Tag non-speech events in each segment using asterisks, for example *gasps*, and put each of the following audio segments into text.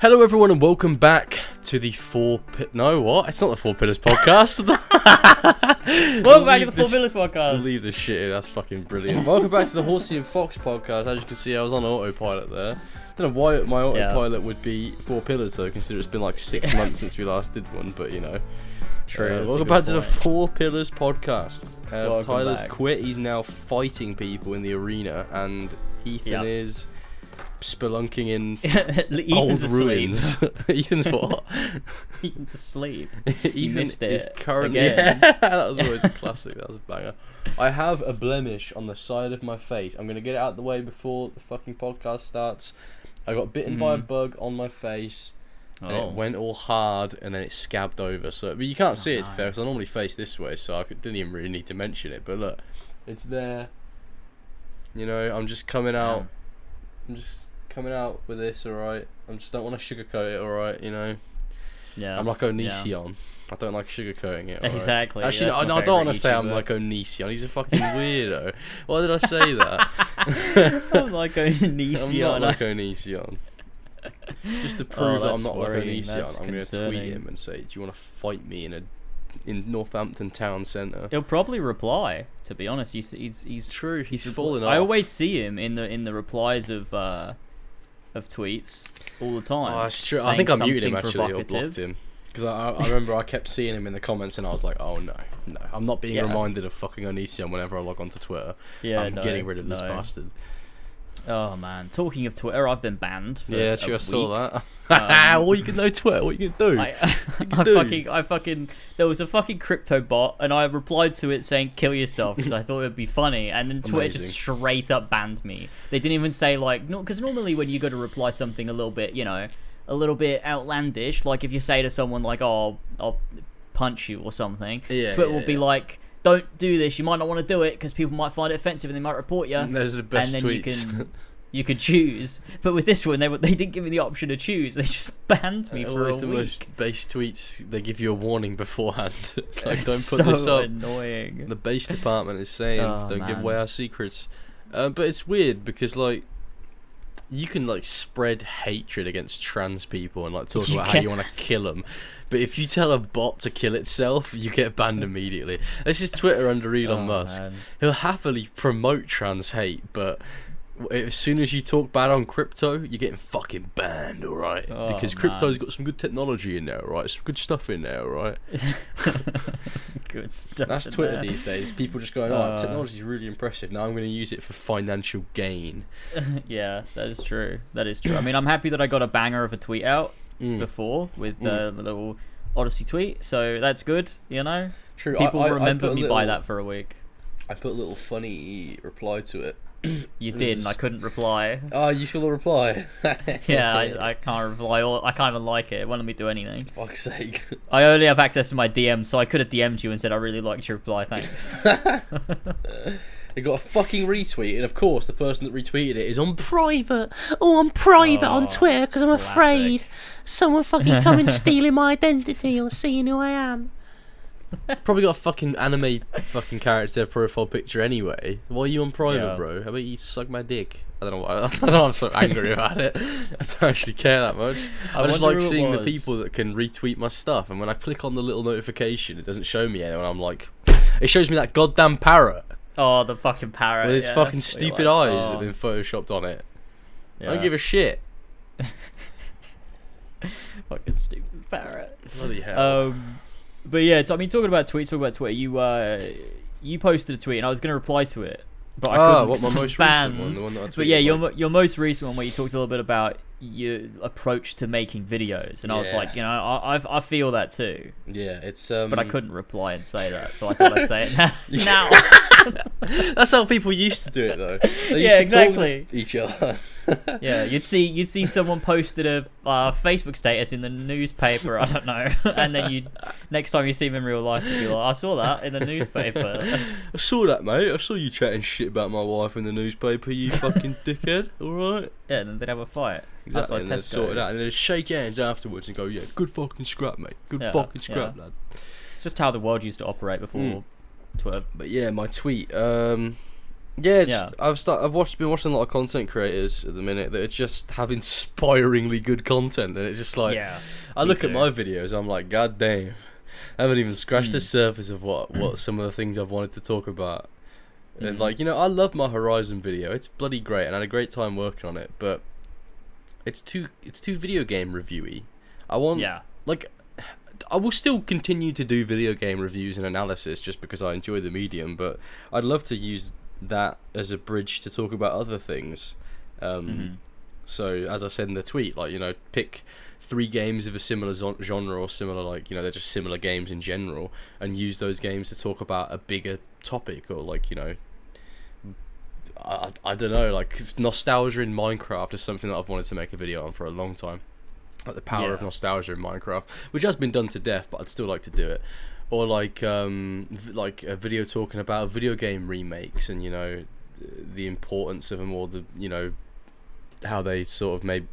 Hello, everyone, and welcome back to the Four Pi- No, what? It's not the Four Pillars podcast. *laughs* Welcome back to the Four This- Pillars podcast. Believe this shit. That's fucking brilliant. welcome back to the Horsey and Fox podcast. As you can see, I was on autopilot there. Don't know why my Yeah. autopilot would be Four Pillars, though, considering it's been like six *laughs* months since we last did one. But you know, True. Uh, welcome back to the. Four Pillars podcast. Uh, Tyler's back. quit. He's now fighting people in the arena, and Ethan Yep. is spelunking in *laughs* old ruins. *laughs* Ethan's *laughs* what? Ethan's asleep. Ethan is currently. Yeah, that was always a classic. That was a banger. I have a blemish on the side of my face. I'm gonna get it out of the way before the fucking podcast starts. I got bitten by a Mhm. bug on my face, and Oh. it went all hard, and then it scabbed over. So, but you can't see it, no. fair, because I normally face this way, so I could, didn't even really need to mention it. But look, it's there. You know, I'm just coming out. I'm just coming out with this, alright. I just don't want to sugarcoat it, alright. You know. Yeah. I'm like Onision. I don't like sugarcoating it. alright? Exactly, Actually, no, I don't want to say I'm like Onision. He's a *laughs* fucking weirdo. Why did I say that? *laughs* I'm like *laughs* Onision. I'm not like Onision. Just to prove that I'm Oh, not like worrying, Onision, that's I'm going to tweet him and say, "Do you want to fight me in a in Northampton town centre?" He'll probably reply. To be honest, he's he's he's True, he's repl- fallen I always see him in the in the replies of uh of tweets all the time. Oh, that's true. I think I muted him actually or blocked him. Because I, I remember I kept seeing him in the comments and I was like, oh no, no. I'm not being Yeah. reminded of fucking Onision whenever I log onto Twitter. Yeah, I'm no, getting rid of this no. bastard. Oh man, talking of Twitter, I've been banned. For Yeah, sure, I saw that. Um, *laughs* what you can know Twitter? What you can do? I, *laughs* You I do. fucking, I fucking, there was a fucking crypto bot, and I replied to it saying "kill yourself" because I thought it'd be funny, and then Twitter Amazing. just straight up banned me. They didn't even say like, no, because normally when you go to reply something a little bit, you know, a little bit outlandish, like if you say to someone like, "Oh, I'll punch you" or something, Yeah, Twitter yeah, will be like. Don't do this. You might not want to do it because people might find it offensive and they might report you. And Those are the best and then tweets. you can you could choose. But with this one, they they didn't give me the option to choose. They just *laughs* banned me for a the week. most base tweets. They give you a warning beforehand. *laughs* like, It's don't put so this up. annoying. The base department is saying, *laughs* Oh, don't give away our secrets. Uh, but it's weird because like. You can like spread hatred against trans people and like talk You about how you want to kill them, but if you tell a bot to kill itself, you get banned immediately. This is Twitter under Elon Oh, Musk. man. he'll happily promote trans hate, but as soon as you talk bad on crypto, you're getting fucking banned, alright? Oh, because man. crypto's got some good technology in there, right? Some good stuff in there, right? *laughs* Good stuff. That's Twitter there. these days. People just going, oh, Uh. technology's really impressive. Now I'm going to use it for financial gain. *laughs* yeah, that is true. That is true. I mean, I'm happy that I got a banger of a tweet out Mm, before with uh, the little Odyssey tweet, so that's good. You know, True. people I, I, I remember put a me by that for a week. I put a little funny reply to it. You did, and I couldn't reply. Oh, you saw the reply? *laughs* Yeah, I, *laughs* I can't reply. Or I can't even like it. It won't let me do anything. Fuck's sake. *laughs* I only have access to my DM, so I could have DM'd you and said I really liked your reply. Thanks. It got a fucking retweet, and of course, the person that retweeted it is on private. Oh, I'm private on Oh, Twitter because I'm classic. afraid someone fucking coming *laughs* stealing my identity or seeing who I am. Probably got a fucking anime fucking character profile picture anyway. Why are you on private, Yeah. bro? How about you suck my dick? I don't know why. *laughs* I don't know. I'm so angry about it. I don't actually care that much. I, I just like seeing the people that can retweet my stuff, and when I click on the little notification, it doesn't show me anyone. I'm like, it shows me that goddamn parrot oh, the fucking parrot with its yeah. fucking stupid like, eyes that oh, have been photoshopped on it. I don't give a shit. *laughs* fucking stupid parrot. Bloody hell. Um, but yeah, so, I mean, talking about tweets, talking about Twitter, you uh, you posted a tweet, and I was going to reply to it, but I Ah, couldn't. what, 'cause my most banned. recent one, the one that I But yeah, tweeted, your like- mo- your most recent one where you talked a little bit about your approach to making videos, and I was like, you know, I I, I feel that too, yeah, it's um. but I couldn't reply and say that, so I thought I'd say it *laughs* now. *laughs* now. *laughs* That's how people used to do it, though. They Yeah, used to talk exactly. each other. Yeah, you'd see you'd see someone posted a uh, Facebook status in the newspaper. I don't know, and then you next time you see them in real life, you'd be like, I saw that in the newspaper. I saw that, mate. I saw you chatting shit about my wife in the newspaper. You fucking dickhead. All right. Yeah, and then they'd have a fight. Exactly. Outside and then sort it out, and then shake hands afterwards and go, "Yeah, good fucking scrap, mate. Good Yeah, fucking scrap, yeah. lad." It's just how the world used to operate before Mm. Twitter. But yeah, my tweet. Um, Yeah, just, I've start, I've watched been watching a lot of content creators at the minute that are just have inspiringly good content, and it's just like yeah. I me look at my videos, I'm like, God damn, I haven't even scratched the Mm. surface of what what some of the things I've wanted to talk about. And Mhm. like you know, I love my Horizon video. It's bloody great, and I had a great time working on it. But it's too it's too video game reviewy. I want Yeah. like I will still continue to do video game reviews and analysis just because I enjoy the medium, but I'd love to use that as a bridge to talk about other things. Um, Mhm. So, as I said in the tweet, like you know, pick three games of a similar genre or similar, like you know, they're just similar games in general, and use those games to talk about a bigger topic or like you know. I, I don't know, like nostalgia in Minecraft is something that I've wanted to make a video on for a long time like the power of nostalgia in Minecraft, which has been done to death, but I'd still like to do it. Or like um v- like a video talking about video game remakes and you know the importance of them or the you know how they sort of made.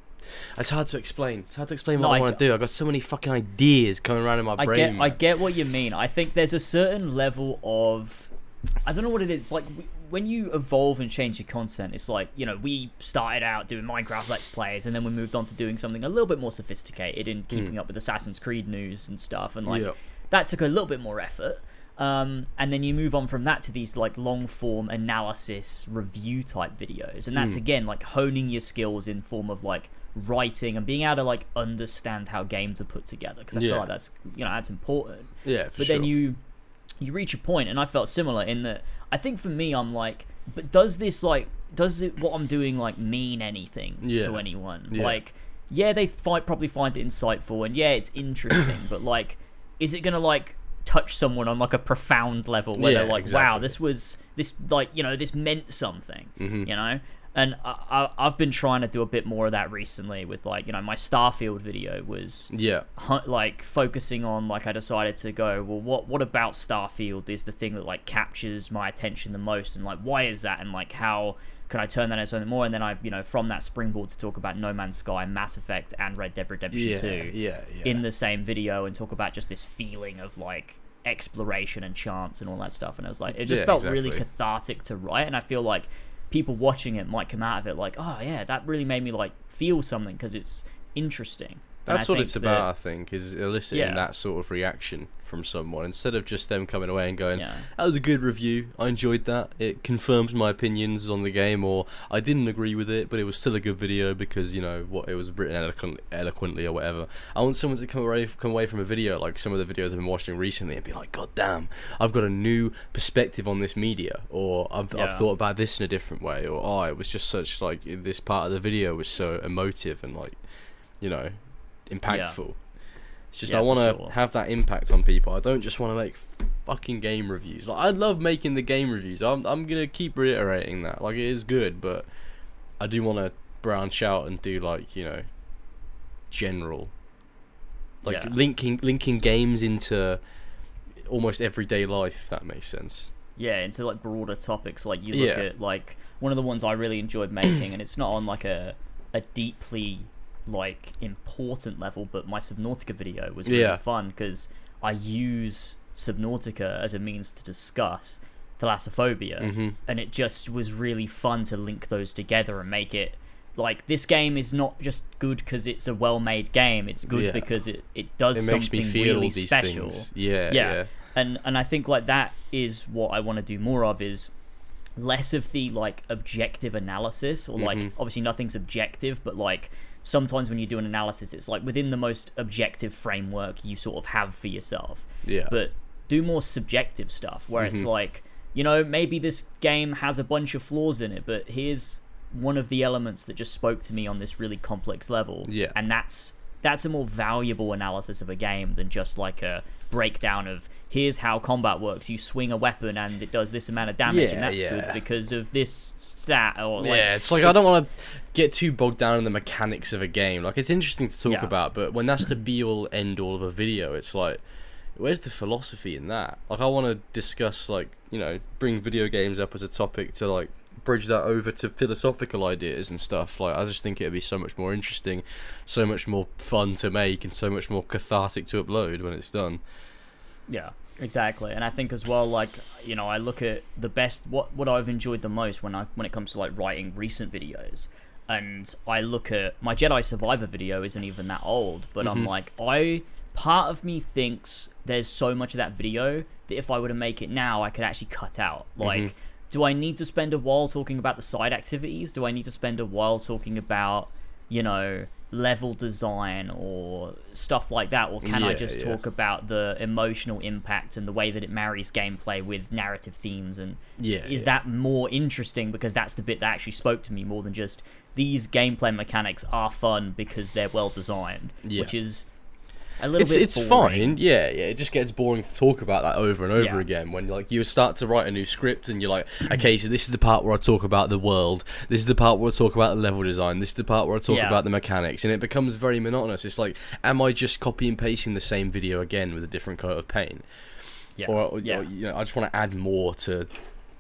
It's hard to explain. It's hard to explain what No, I I want to do. I've got so many fucking ideas coming around in my I brain. get I get what you mean. I think there's a certain level of I don't know what it is. Like when you evolve and change your content, it's like you know we started out doing Minecraft Let's Plays, and then we moved on to doing something a little bit more sophisticated in keeping up with Assassin's Creed news and stuff, and like Yeah. that took a little bit more effort. Um, and then you move on from that to these like long form analysis review type videos, and that's Hmm. again like honing your skills in form of like writing and being able to like understand how games are put together because I Yeah. feel like that's you know that's important yeah, for but sure. then you you reach a point and i felt similar in that i think for me i'm like but does this like does it what i'm doing like mean anything Yeah. to anyone Yeah. like yeah they fight probably find it insightful and yeah it's interesting but like is it gonna like touch someone on like a profound level where Yeah, they're like wow this was this like you know this meant something Mhm. you know and I, I, I've been trying to do a bit more of that recently with like you know my Starfield video was yeah, like focusing on like I decided to go well what what about Starfield is the thing that like captures my attention the most and like why is that and like how can I turn that into something more? And then I you know from that springboard to talk about No Man's Sky Mass Effect and Red Dead Redemption yeah, 2 yeah, yeah. in the same video and talk about just this feeling of like exploration and chance and all that stuff. And it was like it just Yeah, felt really cathartic to write. And I feel like people watching it might come out of it like oh yeah that really made me like feel something because it's interesting That's what it's that- about, I think, is eliciting Yeah. that sort of reaction from someone instead of just them coming away and going, Yeah. "That was a good review. I enjoyed that. It confirms my opinions on the game, or I didn't agree with it, but it was still a good video because you know what it was written eloquently, eloquently or whatever." I want someone to come away come away from a video like some of the videos I've been watching recently and be like, "God damn, I've got a new perspective on this media," or "I've, I've thought about this in a different way," or "Oh, it was just such like this part of the video was so emotive and like." You know, impactful. It's just Yeah, I want to sure. have that impact on people. I don't just want to make fucking game reviews. Like I love making the game reviews. I'm I'm gonna keep reiterating that. Like it is good, but I do want to branch out and do like you know, general, like Yeah. linking linking games into almost everyday life. If that makes sense. yeah into like broader topics like you look Yeah. at like one of the ones i really enjoyed making and it's not on like a a deeply like important level but my subnautica video was really Yeah. fun because i use subnautica as a means to discuss thalassophobia Mhm. and it just was really fun to link those together and make it like this game is not just good because it's a well-made game it's good Yeah. because it, it does It something me feel really these special things. Yeah, Yeah. yeah, and and I think like that is what I want to do more of is less of the like objective analysis or like Mhm. obviously nothing's objective but like sometimes when you do an analysis it's like within the most objective framework you sort of have for yourself yeah. but do more subjective stuff where it's Mhm. like you know maybe this game has a bunch of flaws in it but here's one of the elements that just spoke to me on this really complex level Yeah. and that's that's a more valuable analysis of a game than just like a breakdown of here's how combat works you swing a weapon and it does this amount of damage Yeah, and that's yeah. good because of this stat or like yeah, it's like I don't want to get too bogged down in the mechanics of a game. Like it's interesting to talk Yeah. about, but when that's the be all end all of a video, it's like, where's the philosophy in that? Like I want to discuss, like you know, bring video games up as a topic to like bridge that over to philosophical ideas and stuff. Like I just think it'd be so much more interesting, so much more fun to make, and so much more cathartic to upload when it's done. yeah Exactly, and I think as well, like you know, I look at the best what what I've enjoyed the most when I when it comes to like writing recent videos, and I look at my Jedi Survivor video isn't even that old, but I'm mm-hmm. like I part of me thinks there's so much of that video that if I were to make it now, I could actually cut out. Mm-hmm. Like, do I need to spend a while talking about the side activities? Do I need to spend a while talking about you know level design or stuff like that or can i just yeah. talk about the emotional impact and the way that it marries gameplay with narrative themes and Yeah, is yeah. that more interesting because that's the bit that actually spoke to me more than just these gameplay mechanics are fun because they're well designed Yeah. which is a little it's bit it's boring. fine. Yeah, yeah. It just gets boring to talk about that over and over Yeah. again when like you start to write a new script and you're like, okay, so this is the part where I talk about the world. This is the part where I talk about the level design. This is the part where I talk Yeah. about the mechanics, and it becomes very monotonous. It's like, am I just copy and pasting the same video again with a different coat of paint, yeah or, or, yeah or, you know, I just want to add more to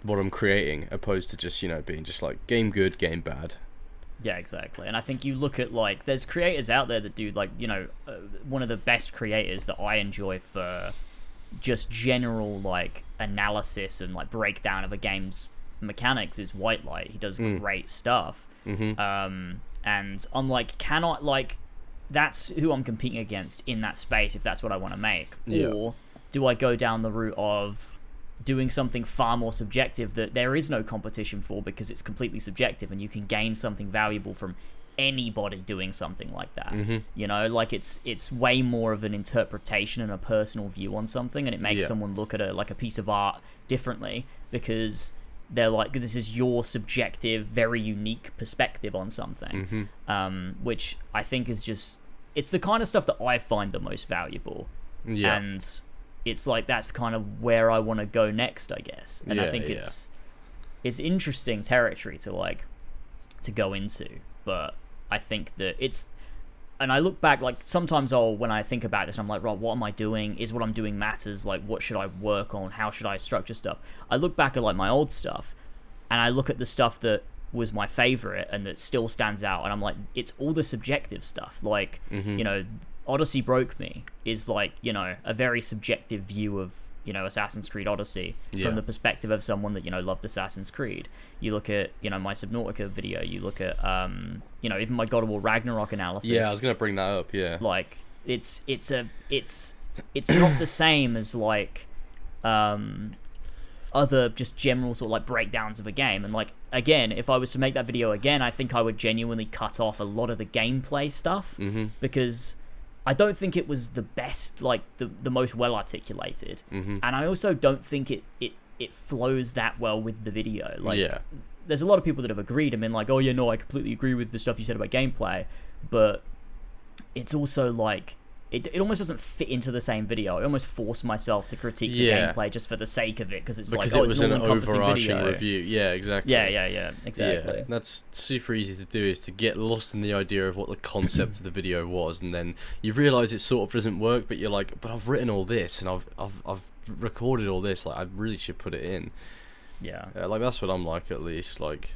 what I'm creating, opposed to just you know being just like game good, game bad. Yeah, exactly. And I think you look at like there's creators out there that do like you know uh, one of the best creators that I enjoy for just general like analysis and like breakdown of a game's mechanics is White Light. He does great stuff. Mm-hmm. Um, and I'm like, cannot like that's who I'm competing against in that space if that's what I want to make, Yeah. or do I go down the route of doing something far more subjective that there is no competition for because it's completely subjective and you can gain something valuable from anybody doing something like that Mhm. you know like it's it's way more of an interpretation and a personal view on something and it makes Yeah. someone look at a like a piece of art differently because they're like this is your subjective very unique perspective on something Mm-hmm. um, which i think is just it's the kind of stuff that i find the most valuable Yeah. and it's like that's kind of where I want to go next, I guess. And I think yeah. it's it's interesting territory to like to go into, but I think that it's and I look back like sometimes I'll when I think about this I'm like, right, what am I doing? Is what I'm doing matters? Like what should I work on? How should I structure stuff? I look back at like my old stuff and I look at the stuff that was my favorite and that still stands out and I'm like it's all the subjective stuff like Mm-hmm. you know Odyssey broke me is like you know a very subjective view of you know Assassin's Creed Odyssey Yeah. from the perspective of someone that you know loved Assassin's Creed you look at you know my Subnautica video you look at um you know even my God of War Ragnarok analysis yeah, I was gonna bring that up. Yeah. like it's it's a it's it's not the same as like um other just general sort of like breakdowns of a game and like again if i was to make that video again i think i would genuinely cut off a lot of the gameplay stuff Mm-hmm. because i don't think it was the best like the, the most well articulated Mm-hmm. and i also don't think it it it flows that well with the video like yeah. there's a lot of people that have agreed and been like, oh yeah, no, I completely agree with the stuff you said about gameplay, but it's also like it, it almost doesn't fit into the same video. I almost force myself to critique Yeah. the gameplay just for the sake of it because it's Because like, oh, it it's was an overarching video. review. Yeah, exactly. Yeah, yeah, yeah, exactly. Yeah, that's super easy to do is to get lost in the idea of what the concept of the video was, and then you realise it sort of doesn't work, but you're like, but I've written all this and I've I've I've recorded all this, like I really should put it in. Yeah, Uh, like that's what I'm like at least. Like,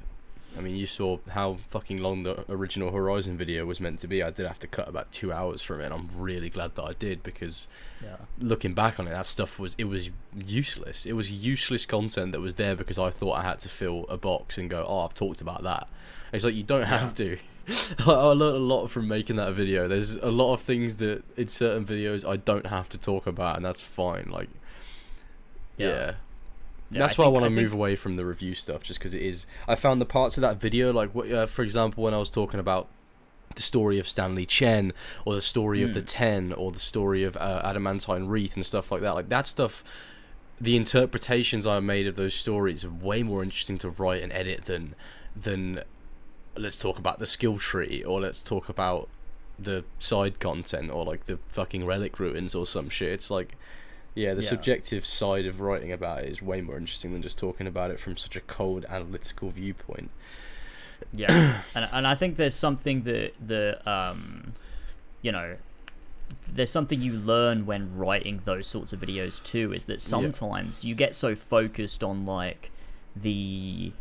I mean, you saw how fucking long the original Horizon video was meant to be. I did have to cut about two hours from it. and I'm really glad that I did because yeah, looking back on it, that stuff was it was useless. It was useless content that was there because I thought I had to fill a box and go, oh, I've talked about that. It's like you don't have to. *laughs* I I learned a lot from making that video. There's a lot of things that in certain videos I don't have to talk about, and that's fine. Like, Yeah. yeah. Yeah, That's I why think- I want to think- move away from the review stuff, just because it is. I found the parts of that video, like, what- uh, for example, when I was talking about the story of Stanley Chen, or the story of the Hmm. Ten, or the story of uh, Adamantine Wreath, and stuff like that. Like that stuff, the interpretations I made of those stories are way more interesting to write and edit than than let's talk about the skill tree, or let's talk about the side content, or like the fucking relic ruins or some shit. It's like. Yeah, the Yeah. subjective side of writing about it is way more interesting than just talking about it from such a cold analytical viewpoint. yeah. *clears throat* and and I think there's something that the um, you know, there's something you learn when writing those sorts of videos too. Is that sometimes you get so focused on like the,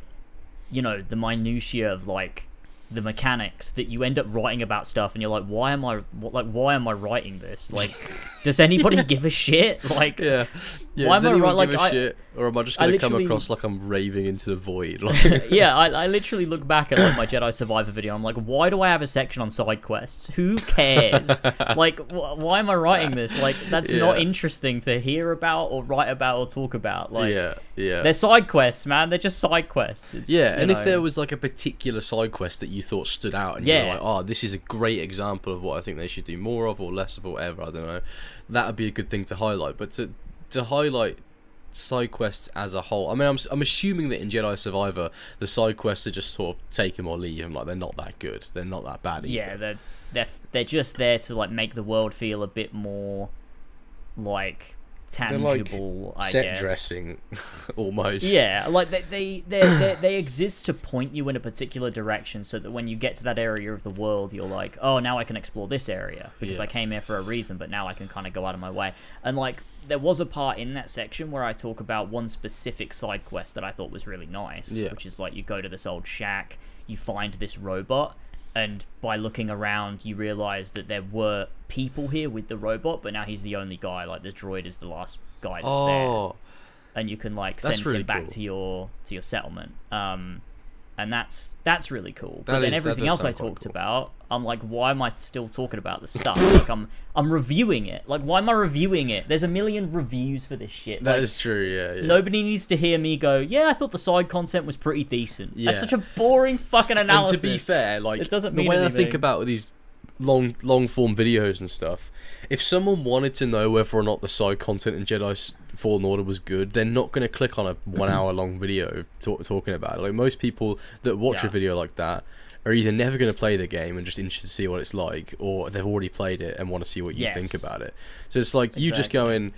you know, the minutiae of like the mechanics that you end up writing about stuff and you're like why am i like why am i writing this like does anybody *laughs* give a shit? Like, Yeah. Yeah Why am I right- like, a I- shit? Or am I just going to come across like I'm raving into the void? *laughs* Like, *laughs* yeah, I, I literally look back at like my Jedi Survivor video. I'm like, why do I have a section on side quests? Who cares? *laughs* like, wh- why am I writing this? Like, that's not interesting to hear about or write about or talk about. Like, yeah, yeah. they're side quests, man. They're just side quests. It's, Yeah, and if there was like a particular side quest that you thought stood out, and you Yeah. were like, "Oh, this is a great example of what I think they should do more of or less of, or whatever," I don't know, that would be a good thing to highlight. But to to highlight side quests as a whole, I mean, I'm I'm assuming that in Jedi Survivor, the side quests are just sort of take 'em or leave 'em, like they're not that good, they're not that bad. Either. yeah, they're they're they're just there to like make the world feel a bit more like They're like tangible. I set dressing, *laughs* almost. Yeah, like they they they they they exist to point you in a particular direction, so that when you get to that area of the world, you're like, oh, now I can explore this area because Yeah. I came here for a reason, but now I can kind of go out of my way. And like, there was a part in that section where I talk about one specific side quest that I thought was really nice, Yeah. which is like you go to this old shack, you find this robot. And by looking around, you realize that there were people here with the robot, but now he's the only guy. Like the droid is the last guy that's there Oh, and you can like send really him back cool. to your to your settlement. Um, and that's that's really cool. but That then is- everything else I talked cool. about, I'm like, why am I still talking about this stuff? like I'm I'm reviewing it. Like why am I reviewing it? There's a million reviews for this shit. that like, is true. Yeah, yeah. Nobody needs to hear me go, yeah, I thought the side content was pretty decent. Yeah. That's such a boring fucking analysis. and to be fair, like It doesn't the mean way I think about these long long form videos and stuff, if someone wanted to know whether or not the side content in Jedi Fallen Order was good, they're not going to click on a one hour long video talk, talking about it. Like most people that watch a video like that are either never going to play the game and just interested to see what it's like, or they've already played it and want to see what you think about it. So it's like you just Exactly. going.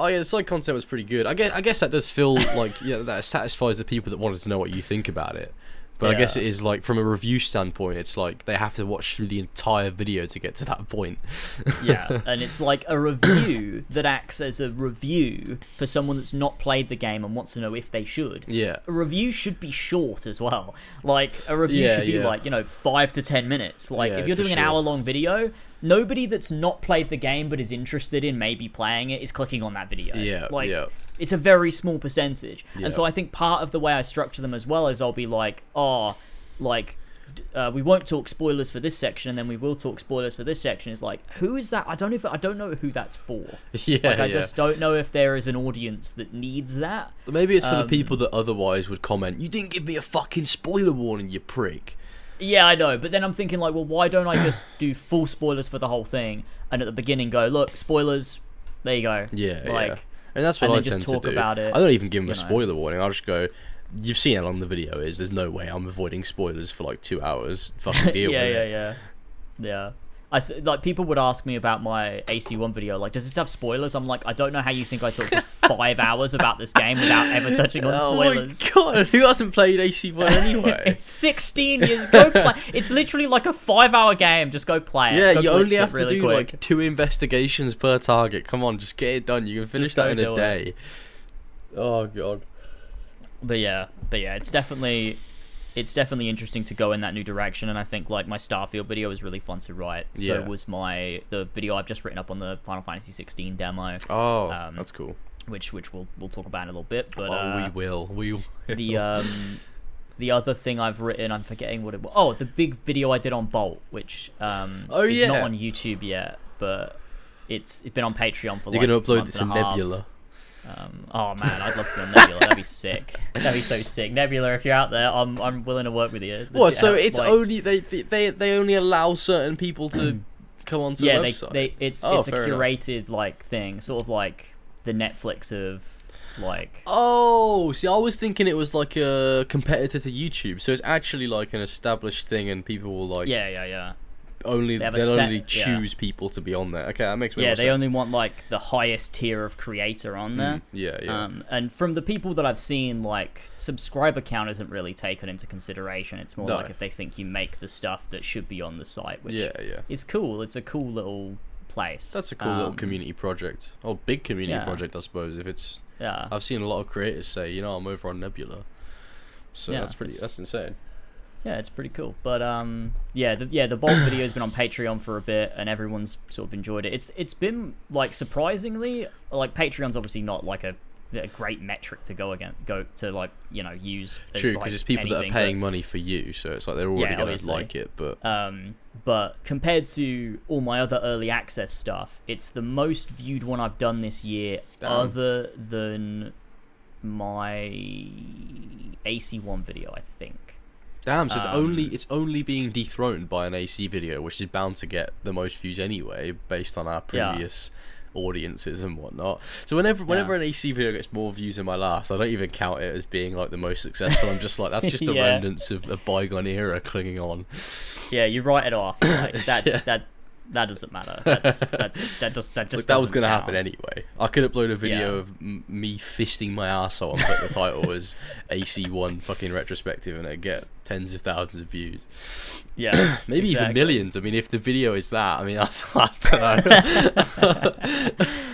Oh yeah, the side content was pretty good. I guess I guess that does feel *laughs* like yeah that satisfies the people that wanted to know what you think about it. But I guess it is like from a review standpoint, it's like they have to watch through the entire video to get to that point. *laughs* yeah, and it's like a review that acts as a review for someone that's not played the game and wants to know if they should. yeah. A review should be short as well. Like a review Yeah, should be yeah. like you know five to ten minutes. Like Yeah, if you're doing an hour long video, nobody that's not played the game but is interested in maybe playing it is clicking on that video. Yeah, like yeah. it's a very small percentage. Yeah. And so I think part of the way I structure them as well is I'll be like, oh, like. Uh, we won't talk spoilers for this section, and then we will talk spoilers for this section. Is like, who is that? I don't even. I don't know who that's for. *laughs* Yeah, Like, I yeah. just don't know if there is an audience that needs that. Maybe it's for the um, people that otherwise would comment, "You didn't give me a fucking spoiler warning, you prick." Yeah, I know, but then I'm thinking like, well, why don't I just *clears throat* do full spoilers for the whole thing, and at the beginning go, look, spoilers. There you go. Yeah, like, yeah. And that's what and I then just tend talk to do. about it, I don't even give them a know. spoiler warning. I'll just go. You've seen how long the video is. There's no way I'm avoiding spoilers for like two hours. Fucking *laughs* deal yeah, with yeah, it. yeah, yeah. I like people would ask me about my AC1 video, like, does this have spoilers? I'm like, I don't know how you think I talked for *laughs* five hours about this game without ever touching on spoilers. Oh my god, who hasn't played AC1 *laughs* anyway? it's 16 years. Go play. It's literally like a five-hour game. Just go play it. yeah, Go you only have to really do quick. like two investigations per target. Come on, just get it done. You can finish Just that in a do it. day. Oh god. but yeah, but yeah, it's definitely it's definitely interesting to go in that new direction and I think like my Starfield video was really fun to write. So Yeah. was my the video I've just written up on the Final Fantasy 16 demo, Oh, Um, that's cool. which which we'll we'll talk about in a little bit, but oh, uh, we will. We will. the *laughs* um the other thing I've written, I'm forgetting what it was. Oh, the big video I did on Bolt, which um Oh, is not on YouTube yet, but it's it's been on Patreon for You're like gonna upload it to and a half. Um, oh man, I'd love to be on Nebula. That'd be sick. That'd be so sick. Nebula, if you're out there, I'm I'm willing to work with you. What? So Uh, it's like- only they they they only allow certain people to come onto yeah, the they, website. they it's Oh, it's a fair enough. curated like thing, sort of like the Netflix of like Oh, see, I was thinking it was like a competitor to YouTube, so it's actually like an established thing, and people will like yeah yeah yeah only They have a they'll set- only yeah. choose people to be on there. Okay, that makes yeah they sense. only want like the highest tier of creator on there. Mm, yeah, yeah. Um, and from the people that I've seen, like subscriber count isn't really taken into consideration. It's more No. like if they think you make the stuff that should be on the site, which yeah, yeah. is cool. It's a cool little place. That's a cool little Um, community project. Oh, big community yeah. project, I suppose. If it's, Yeah. I've seen a lot of creators say, you know, I'm over on Nebula. So Yeah, that's pretty. That's insane. Yeah, it's pretty cool. But um, yeah, the, yeah, the Bolt *coughs* video has been on Patreon for a bit, and everyone's sort of enjoyed it. It's it's been like surprisingly like Patreon's obviously not like a, a great metric to go again go to like you know use. as, True, because like, it's people that anything, are but- paying money for you, so it's like they're already Yeah, gonna like it. But Um, but compared to all my other early access stuff, it's the most viewed one I've done this year, Damn. other than my AC1 video, I think. Damn, so it's only Um, it's only being dethroned by an AC video, which is bound to get the most views anyway, based on our Yeah. previous audiences and whatnot. So whenever whenever Yeah. an AC video gets more views than my last, I don't even count it as being like the most successful. I'm just like that's just the *laughs* Yeah. remnants of a bygone era clinging on. Yeah, you write it off. *coughs* Like, that Yeah. that that doesn't matter. That's *laughs* that's that just that just that was gonna happen anyway. I could upload a video Yeah. of m- me fisting my asshole and put the title as AC1 fucking retrospective and it'd get tens of thousands of views. Yeah, *clears throat* Maybe even millions. I mean, if the video is that, I mean, *laughs* that's I don't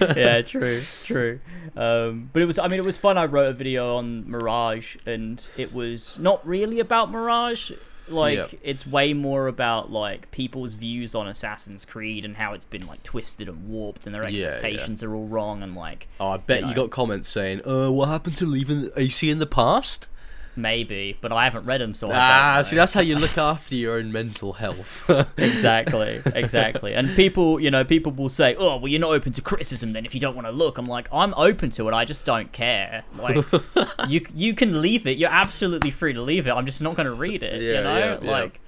know. *laughs* yeah, true, true. Um, but it was, I mean, it was fun. I wrote a video on Mirage, and it was not really about Mirage. Like, Yep. it's way more about like people's views on Assassin's Creed and how it's been like twisted and warped, and their Yeah, yeah. expectations are all wrong. And like, Oh, I bet You you, got comments saying, "Uh, what happened to leaving AC in the past?" Maybe, but I haven't read them, so I Ah, see, that's how you look after your own mental health. *laughs* exactly, exactly. And people, you know, people will say, "Oh, well, you're not open to criticism then if you don't want to look." I'm like, I'm open to it. I just don't care. Like, *laughs* you you can leave it. You're absolutely free to leave it. I'm just not going to read it. Yeah, you know, yeah, yeah. like.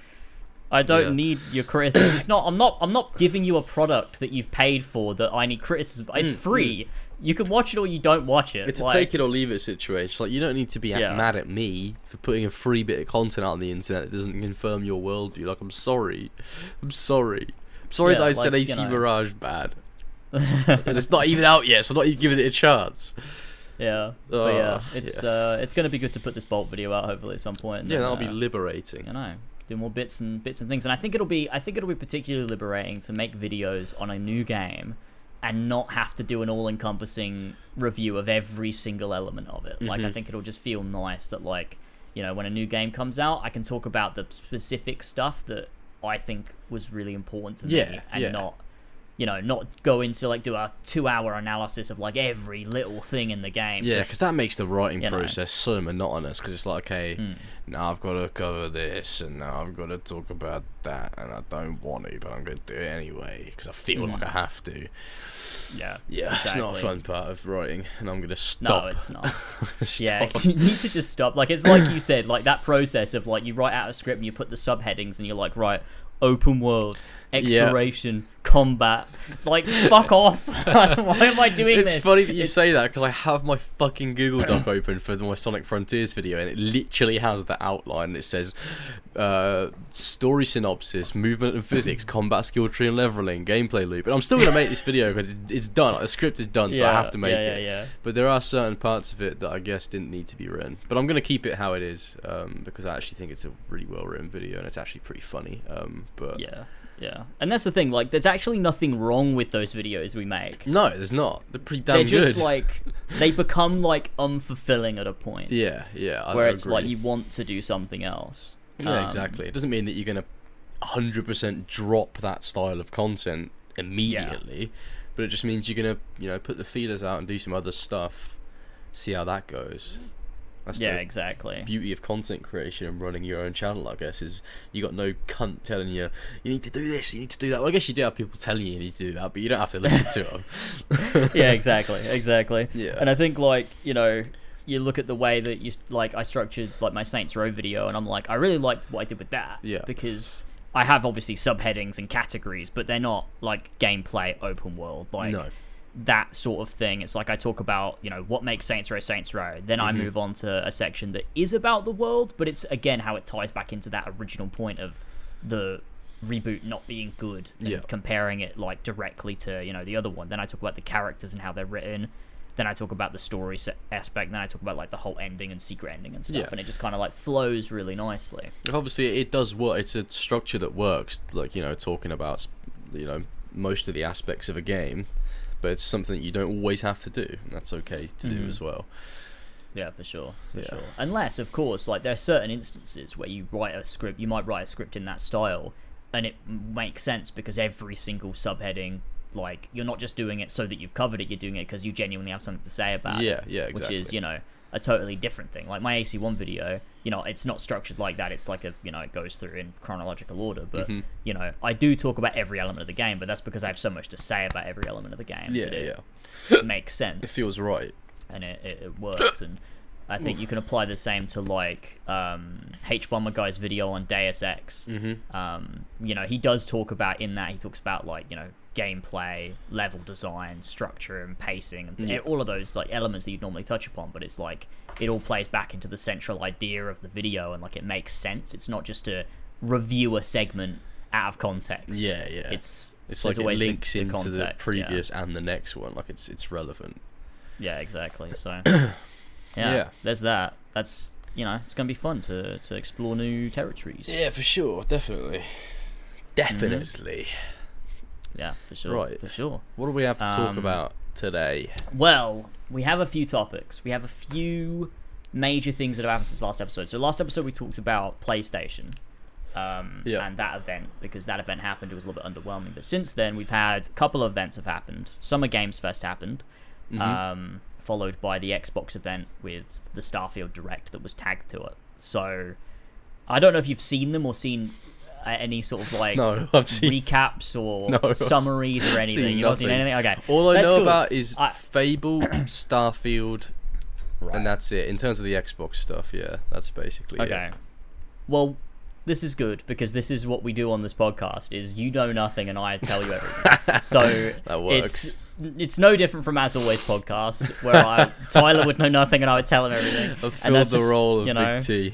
I don't Yeah. need your criticism. It's not. I'm not. I'm not giving you a product that you've paid for that I need criticism. It's free. You can watch it or you don't watch it. It's a take it or leave it situation. Like you don't need to be Yeah. mad at me for putting a free bit of content out on the internet that doesn't confirm your worldview. Like I'm sorry, I'm sorry, I'm sorry Yeah, that I said AC you know. Mirage bad. *laughs* and it's not even out yet, so I'm not even giving it a chance. yeah, but Oh, yeah, it's yeah. uh, it's gonna be good to put this bolt video out hopefully at some point. Yeah, then, that'll be uh, liberating. you know do more bits and bits and things and i think it'll be i think it'll be particularly liberating to make videos on a new game and not have to do an all-encompassing review of every single element of it like i Mhm. think it'll just feel nice that like you know when a new game comes out i can talk about the specific stuff that i think was really important to me Yeah, and yeah. not you know not go into like do a two hour analysis of like every little thing in the game Yeah, because that makes the writing you know. process so monotonous. Because it's like, okay, Hmm. now I've got to cover this, and now I've got to talk about that, and I don't want to, but I'm going to do it anyway because I feel Hmm. like I have to. yeah Yeah, it's not a fun part of writing, and I'm going to stop. no it's not. *laughs* Yeah, *laughs* you need to just stop. Like it's like you said, like that process of like you write out a script and you put the subheadings and you're like, right, open world, exploration, combat. Like, fuck off. *laughs* Why am I doing It's this? It's funny that you It's- say that because I have my fucking Google Doc *clears throat* open for my Sonic Frontiers video, and it literally has the outline. It says uh, story synopsis, movement and physics, *laughs* combat skill tree and leveling, gameplay loop. And I'm still gonna make this video because it's, it's done. Like, the script is done, so I have to make yeah, it. But there are certain parts of it that I guess didn't need to be written. But I'm gonna keep it how it is um, because I actually think it's a really well written video and it's actually pretty funny. Um, but Yeah, yeah. And that's the thing. Like, there's actually nothing wrong with those videos we make. no, there's not. They're pretty damn They're just good. like they become like unfulfilling at a point yeah, yeah. I, where it's like you want to do something else. Yeah, Um, exactly. It doesn't mean that you're gonna 100% drop that style of content immediately, but it just means you're gonna, you know, put the feelers out and do some other stuff, see how that goes. That's Yeah, the exactly. beauty of content creation and running your own channel, I guess, is you got no cunt telling you you need to do this, you need to do that. Well, I guess you do have people telling you you need to do that, but you don't have to listen to *laughs* them. yeah, exactly, exactly. *laughs* Yeah. And I think like you know, you look at the way that you like I structured like my Saints Row video, and I'm like, I really liked what I did with that. Yeah. Because I have obviously subheadings and categories, but they're not like gameplay open world like. No. That sort of thing. It's like I talk about, you know, what makes Saints Row Saints Row. Then I Mhm. move on to a section that is about the world, but it's again how it ties back into that original point of the reboot not being good and Yeah. comparing it like directly to you know the other one then i talk about the characters and how they're written then i talk about the story aspect then i talk about like the whole ending and secret ending and stuff Yeah. and it just kind of like flows really nicely obviously it does work it's a structure that works like you know talking about you know most of the aspects of a game but it's something you don't always have to do and that's okay to do Mhm. as well Yeah, for sure, for Yeah. sure. Unless, of course, like there are certain instances where you write a script, you might write a script in that style, and it makes sense because every single subheading, like you're not just doing it so that you've covered it, you're doing it because you genuinely have something to say about it. Yeah, yeah, exactly. Which is, you know, a totally different thing. Like my AC1 video, you know, it's not structured like that. It's like a, you know, it goes through in chronological order. But Mm-hmm. you know, I do talk about every element of the game, but that's because I have so much to say about every element of the game. Yeah, it yeah. *laughs* makes sense It feels right. and it, it, it works and I think you can apply the same to like um, hbomberguy's video on Deus Ex. Mm-hmm. Um, you know, he does talk about in that he talks about like you know gameplay, level design, structure, and pacing, and Yeah. all of those like elements that you'd normally touch upon. But it's like it all plays back into the central idea of the video, and like it makes sense. It's not just to review a segment out of context. Yeah, yeah. It's It's like it always the- links the into the context, yeah. previous and the next one. Like it's it's relevant. Yeah, exactly. So, *coughs* yeah, Yeah. there's that. That's you know, it's gonna be fun to to explore new territories. Yeah, for sure, definitely. Definitely. Mm-hmm. Yeah, for sure. Right. For sure. What do we have to talk Um, about today? Well, we have a few topics. We have a few major things that have happened since last episode. So last episode we talked about PlayStation. Um, Yeah. and that event because that event happened it was a little bit underwhelming but since then we've had a couple of events have happened summer games fest happened Mm-hmm. um, followed by the xbox event with the starfield direct that was tagged to it so i don't know if you've seen them or seen Uh, any sort of like *laughs* No, I've seen. recaps or *laughs* No, *laughs* summaries or anything seen you haven't seen anything okay All I know about is I- Fable, *clears throat* Starfield, Right. and that's it. In terms of the Xbox stuff, yeah, that's basically Okay. it. Well, this is good because this is what we do on this podcast: is you know nothing and I tell you everything. *laughs* so That works. it's it's no different from as always podcast where I Tyler would know nothing and I would tell him everything. I've and filled that's the just, role of you know, Big T.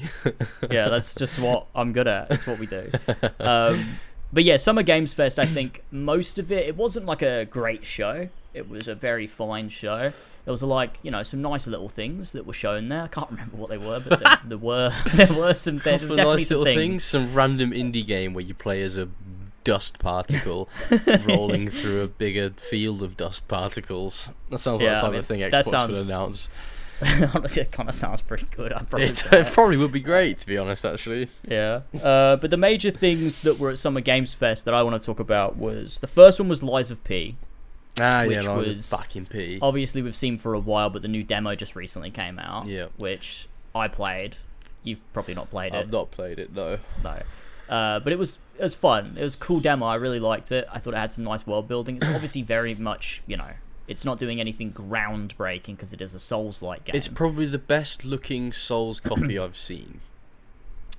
yeah, that's just what I'm good at. It's what we do. *laughs* Um, but yeah, Summer Games Fest. I think most of it. It wasn't like a great show. It was a very fine show. There was like you know some nice little things that were shown there. I can't *laughs* remember what they were, but there, there were *laughs* there were some there were definitely nice little things. things. Some random indie game where you play as a dust particle *laughs* rolling through a bigger field of dust particles. That sounds like Yeah, the I type mean, of thing Xbox would announce. Honestly, it kind of sounds pretty good. I'm probably It, it probably would be great, to be honest, actually. Yeah. Uh, but the major things that were at Summer Games Fest that I want to talk about was the first one was Lies of P. Ah, yeah, Which that was, was- fucking P. Obviously, we've seen for a while, but the new demo just recently came out. Yeah. Which I played. You've probably not played it. I've not played it, no. No. Uh, but it was it was fun. It was a cool demo. I really liked it. I thought it had some nice world building. It's *coughs* obviously very much you know. It's not doing anything groundbreaking because it is a Souls-like game. It's probably the best looking Souls copy *coughs* I've seen.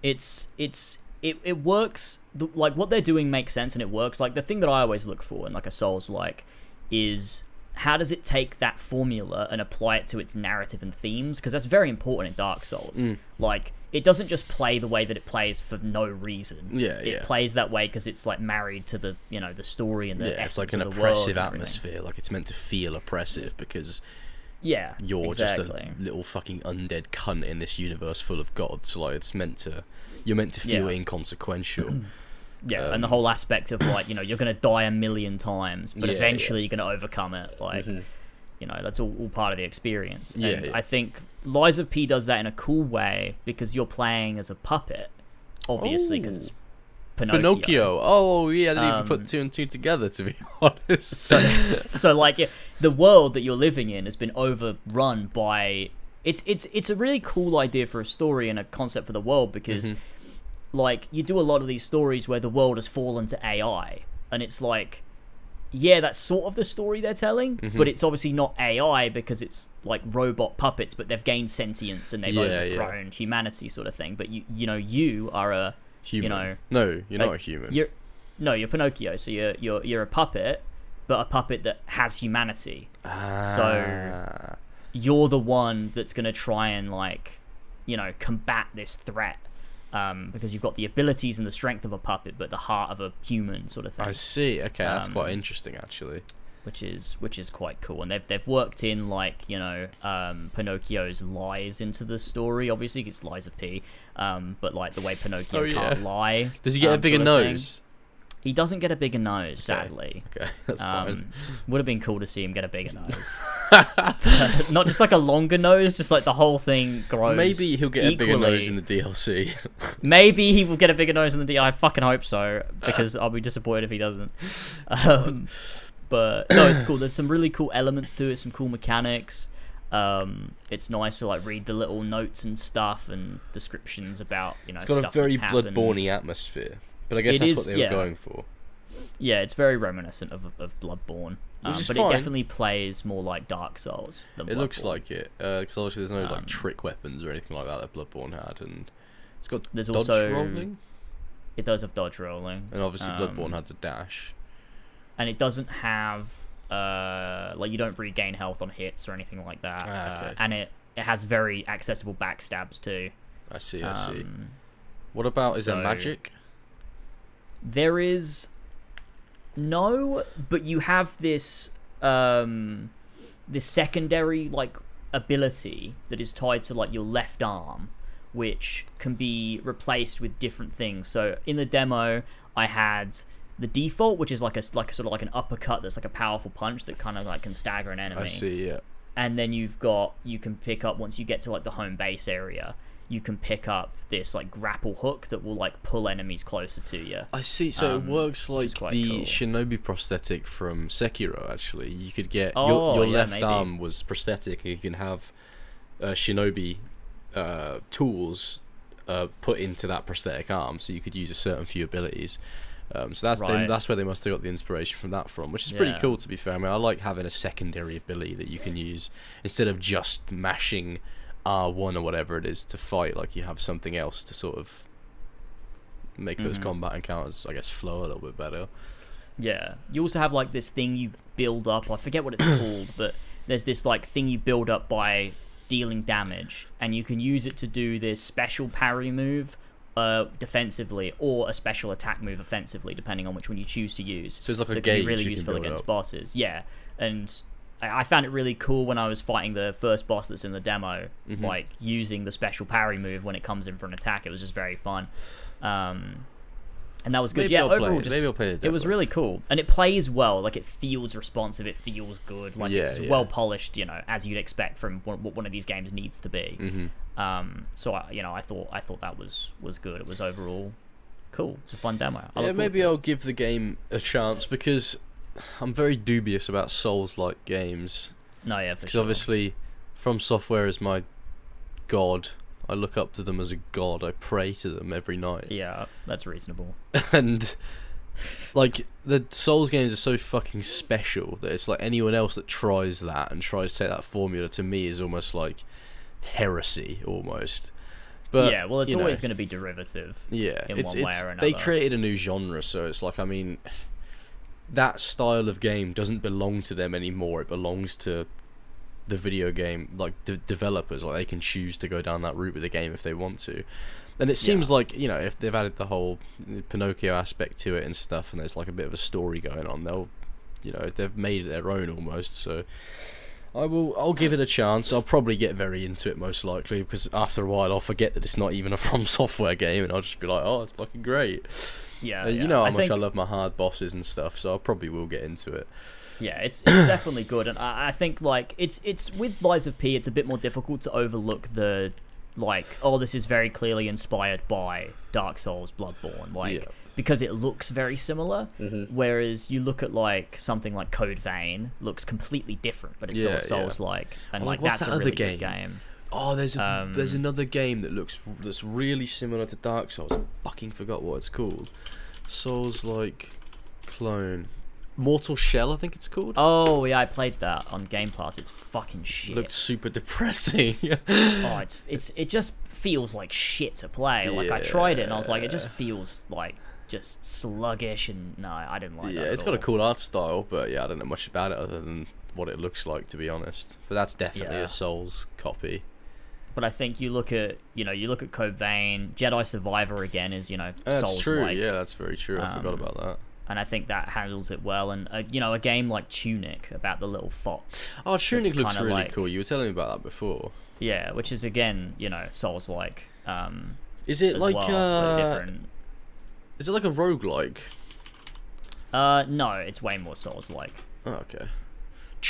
it's it's it, it works the, like what they're doing makes sense and it works like the thing that i always look for in like a souls like is how does it take that formula and apply it to its narrative and themes because that's very important in dark souls Mm. like it doesn't just play the way that it plays for no reason Yeah, it yeah. plays that way because it's like married to the you know the story and the yeah, it's like an of the world oppressive atmosphere. Like it's meant to feel oppressive because yeah you're exactly. just a little fucking undead cunt in this universe full of gods. Like it's meant to, you're meant to feel Yeah. inconsequential. *clears throat* Yeah, and the Um, whole aspect of like you know you're gonna die a million times, but Yeah, eventually you're gonna overcome it. Like Mhm. you know that's all, all part of the experience. Yeah, and yeah. I think Lies of P does that in a cool way because you're playing as a puppet, obviously because it's Pinocchio. Pinocchio. Oh yeah, I didn't even Um, put two and two together to be *laughs* honest. So, so like yeah, the world that you're living in has been overrun by. It's it's it's a really cool idea for a story and a concept for the world because, Mm-hmm. Like, you do a lot of these stories where the world has fallen to AI, and it's like, yeah, that's sort of the story they're telling, Mm-hmm. but it's obviously not AI because it's like robot puppets, but they've gained sentience and they've Yeah, yeah. overthrown humanity, sort of thing. But you you know you are a human. You know, no, you're like, not a human. you're no, you're Pinocchio, so you're you're you're a puppet, but a puppet that has humanity. Ah. You're the one that's gonna try and like, you know, combat this threat. Um, because you've got the abilities and the strength of a puppet, but the heart of a human, sort of thing, I see. Okay, that's quite Um, interesting actually. which is which is quite cool. And they've they've worked in like you know um, Pinocchio's lies into the story. Obviously, it's lies of P, um, but like the way Pinocchio Oh, yeah. can't lie. Does he get a um, bigger sort of thing. nose? He doesn't get a bigger nose, sadly. Okay, *laughs* that's fine. Um, would have been cool to see him get a bigger nose. *laughs* Not just like a longer nose, just like the whole thing grows. Maybe he'll get a bigger nose in the DLC. *laughs* Maybe he will get a bigger nose in the D. I fucking hope so because I'll be disappointed if he doesn't. Um, but no, it's cool. There's some really cool elements to it. Some cool mechanics. Um, it's nice to like read the little notes and stuff and descriptions about you know. it's got a very. Bloodborne atmosphere. But I guess It that's is- what they yeah. were going for. Yeah, it's very reminiscent of of Bloodborne, um, but fine. it definitely plays more like Dark Souls. Than It looks like it, because obviously there's no Um, like trick weapons or anything like that that Bloodborne had, and it's got There's dodge also- rolling, it does have dodge rolling, and obviously um, Bloodborne had the dash. and it doesn't have uh like you don't regain health on hits or anything like that, Ah, uh, and it it has very accessible backstabs too. I see, I see. Um, What about is there magic? There is no, but you have this um this secondary like ability that is tied to like your left arm, which can be replaced with different things. So in the demo, I had the default, which is like a like sort of like an uppercut that's like a powerful punch that kind of like can stagger an enemy I see, yeah. and then you've got you can pick up once you get to like the home base area you can pick up this like grapple hook that will like pull enemies closer to you I see. So Um, it works like the cool. Shinobi prosthetic from Sekiro. Actually, you could get Oh, your, your yeah, left maybe. arm was prosthetic, and you can have uh, Shinobi uh, tools uh, put into that prosthetic arm, so you could use a certain few abilities. Um, so that's Right. that's where they must have got the inspiration from that from, which is pretty cool to be fair. I mean, I like having a secondary ability that you can use instead of just mashing R1 or whatever it is to fight. Like you have something else to sort of make those Mhm. combat encounters, I guess, flow a little bit better. yeah you also have like this thing you build up i forget what it's *coughs* called but there's this like thing you build up by dealing damage and you can use it to do this special parry move uh, defensively or a special attack move offensively depending on which one you choose to use So it's like a that can gauge be really useful against bosses. Yeah, and I found it really cool when I was fighting the first boss that's in the demo, Mhm. like using the special parry move when it comes in for an attack. It was just very fun, um, and that was good. Maybe yeah, I'll overall, it. just Maybe I'll play the it was really cool, and it plays well. Like it feels responsive. It feels good. Like Yeah, it's yeah. well polished. You know, as you'd expect from what one of these games needs to be. hmm Um, so I, you know, I thought I thought that was was good. It was overall cool. It's a fun demo. I Yeah, maybe. I'll give the game a chance because I'm very dubious about Souls-like games. No, yeah, for Because sure. obviously, From Software is my god. I look up to them as a god. I pray to them every night. Yeah, that's reasonable. *laughs* and like the Souls games are so fucking special that it's like anyone else that tries that and tries to take that formula to me is almost like heresy almost. But yeah, well, it's know, always going to be derivative. yeah, in it's one way it's or they created a new genre, so it's like I mean, that style of game doesn't belong to them anymore. It belongs to the video game like de- developers. Like they can choose to go down that route with the game if they want to. And it seems Yeah. like you know if they've added the whole Pinocchio aspect to it and stuff, and there's like a bit of a story going on, they'll you know they've made it their own almost. So I will I'll give it a chance. I'll probably get very into it most likely because after a while I'll forget that it's not even a *laughs* From Software game, and I'll just be like, oh, it's fucking great. Yeah, Uh, yeah. You know how I much think, I love my hard bosses and stuff, so I probably will get into it. Yeah, it's it's *coughs* definitely good, and I, I think like it's it's with Lies of P, it's a bit more difficult to overlook the like oh this is very clearly inspired by Dark Souls, Bloodborne, like Yeah. because it looks very similar. Mhm. Whereas you look at like something like Code Vein, looks completely different, but it's Yeah, still. Souls like, and like what's that's that a really game? good game. Oh, there's a, there's Um, another game that looks that's really similar to Dark Souls. I fucking forgot what it's called. Souls like clone. Mortal Shell, I think it's called. Oh yeah, I played that on Game Pass. It's fucking shit. Looks super depressing. *laughs* oh, it's it's it just feels like shit to play. Like I tried it and I was like, it just feels like just sluggish and no, I didn't like yeah, it's at got a cool art style, but yeah, I don't know much about it other than what it looks like, to be honest. But that's definitely Yeah. a Souls copy. But I think you look at you know you look at Code Vein, Jedi Survivor again is you know That's Souls true. like, Yeah, that's very true. I forgot Um, about that. and I think that handles it well. And uh, you know a game like Tunic about the little fox, Oh, Tunic looks really like- cool. You were telling me about that before. yeah, which is again you know Souls like. Um, Is it like well, uh, different. is it like a roguelike? Uh, no, it's way more Souls like. Oh, okay.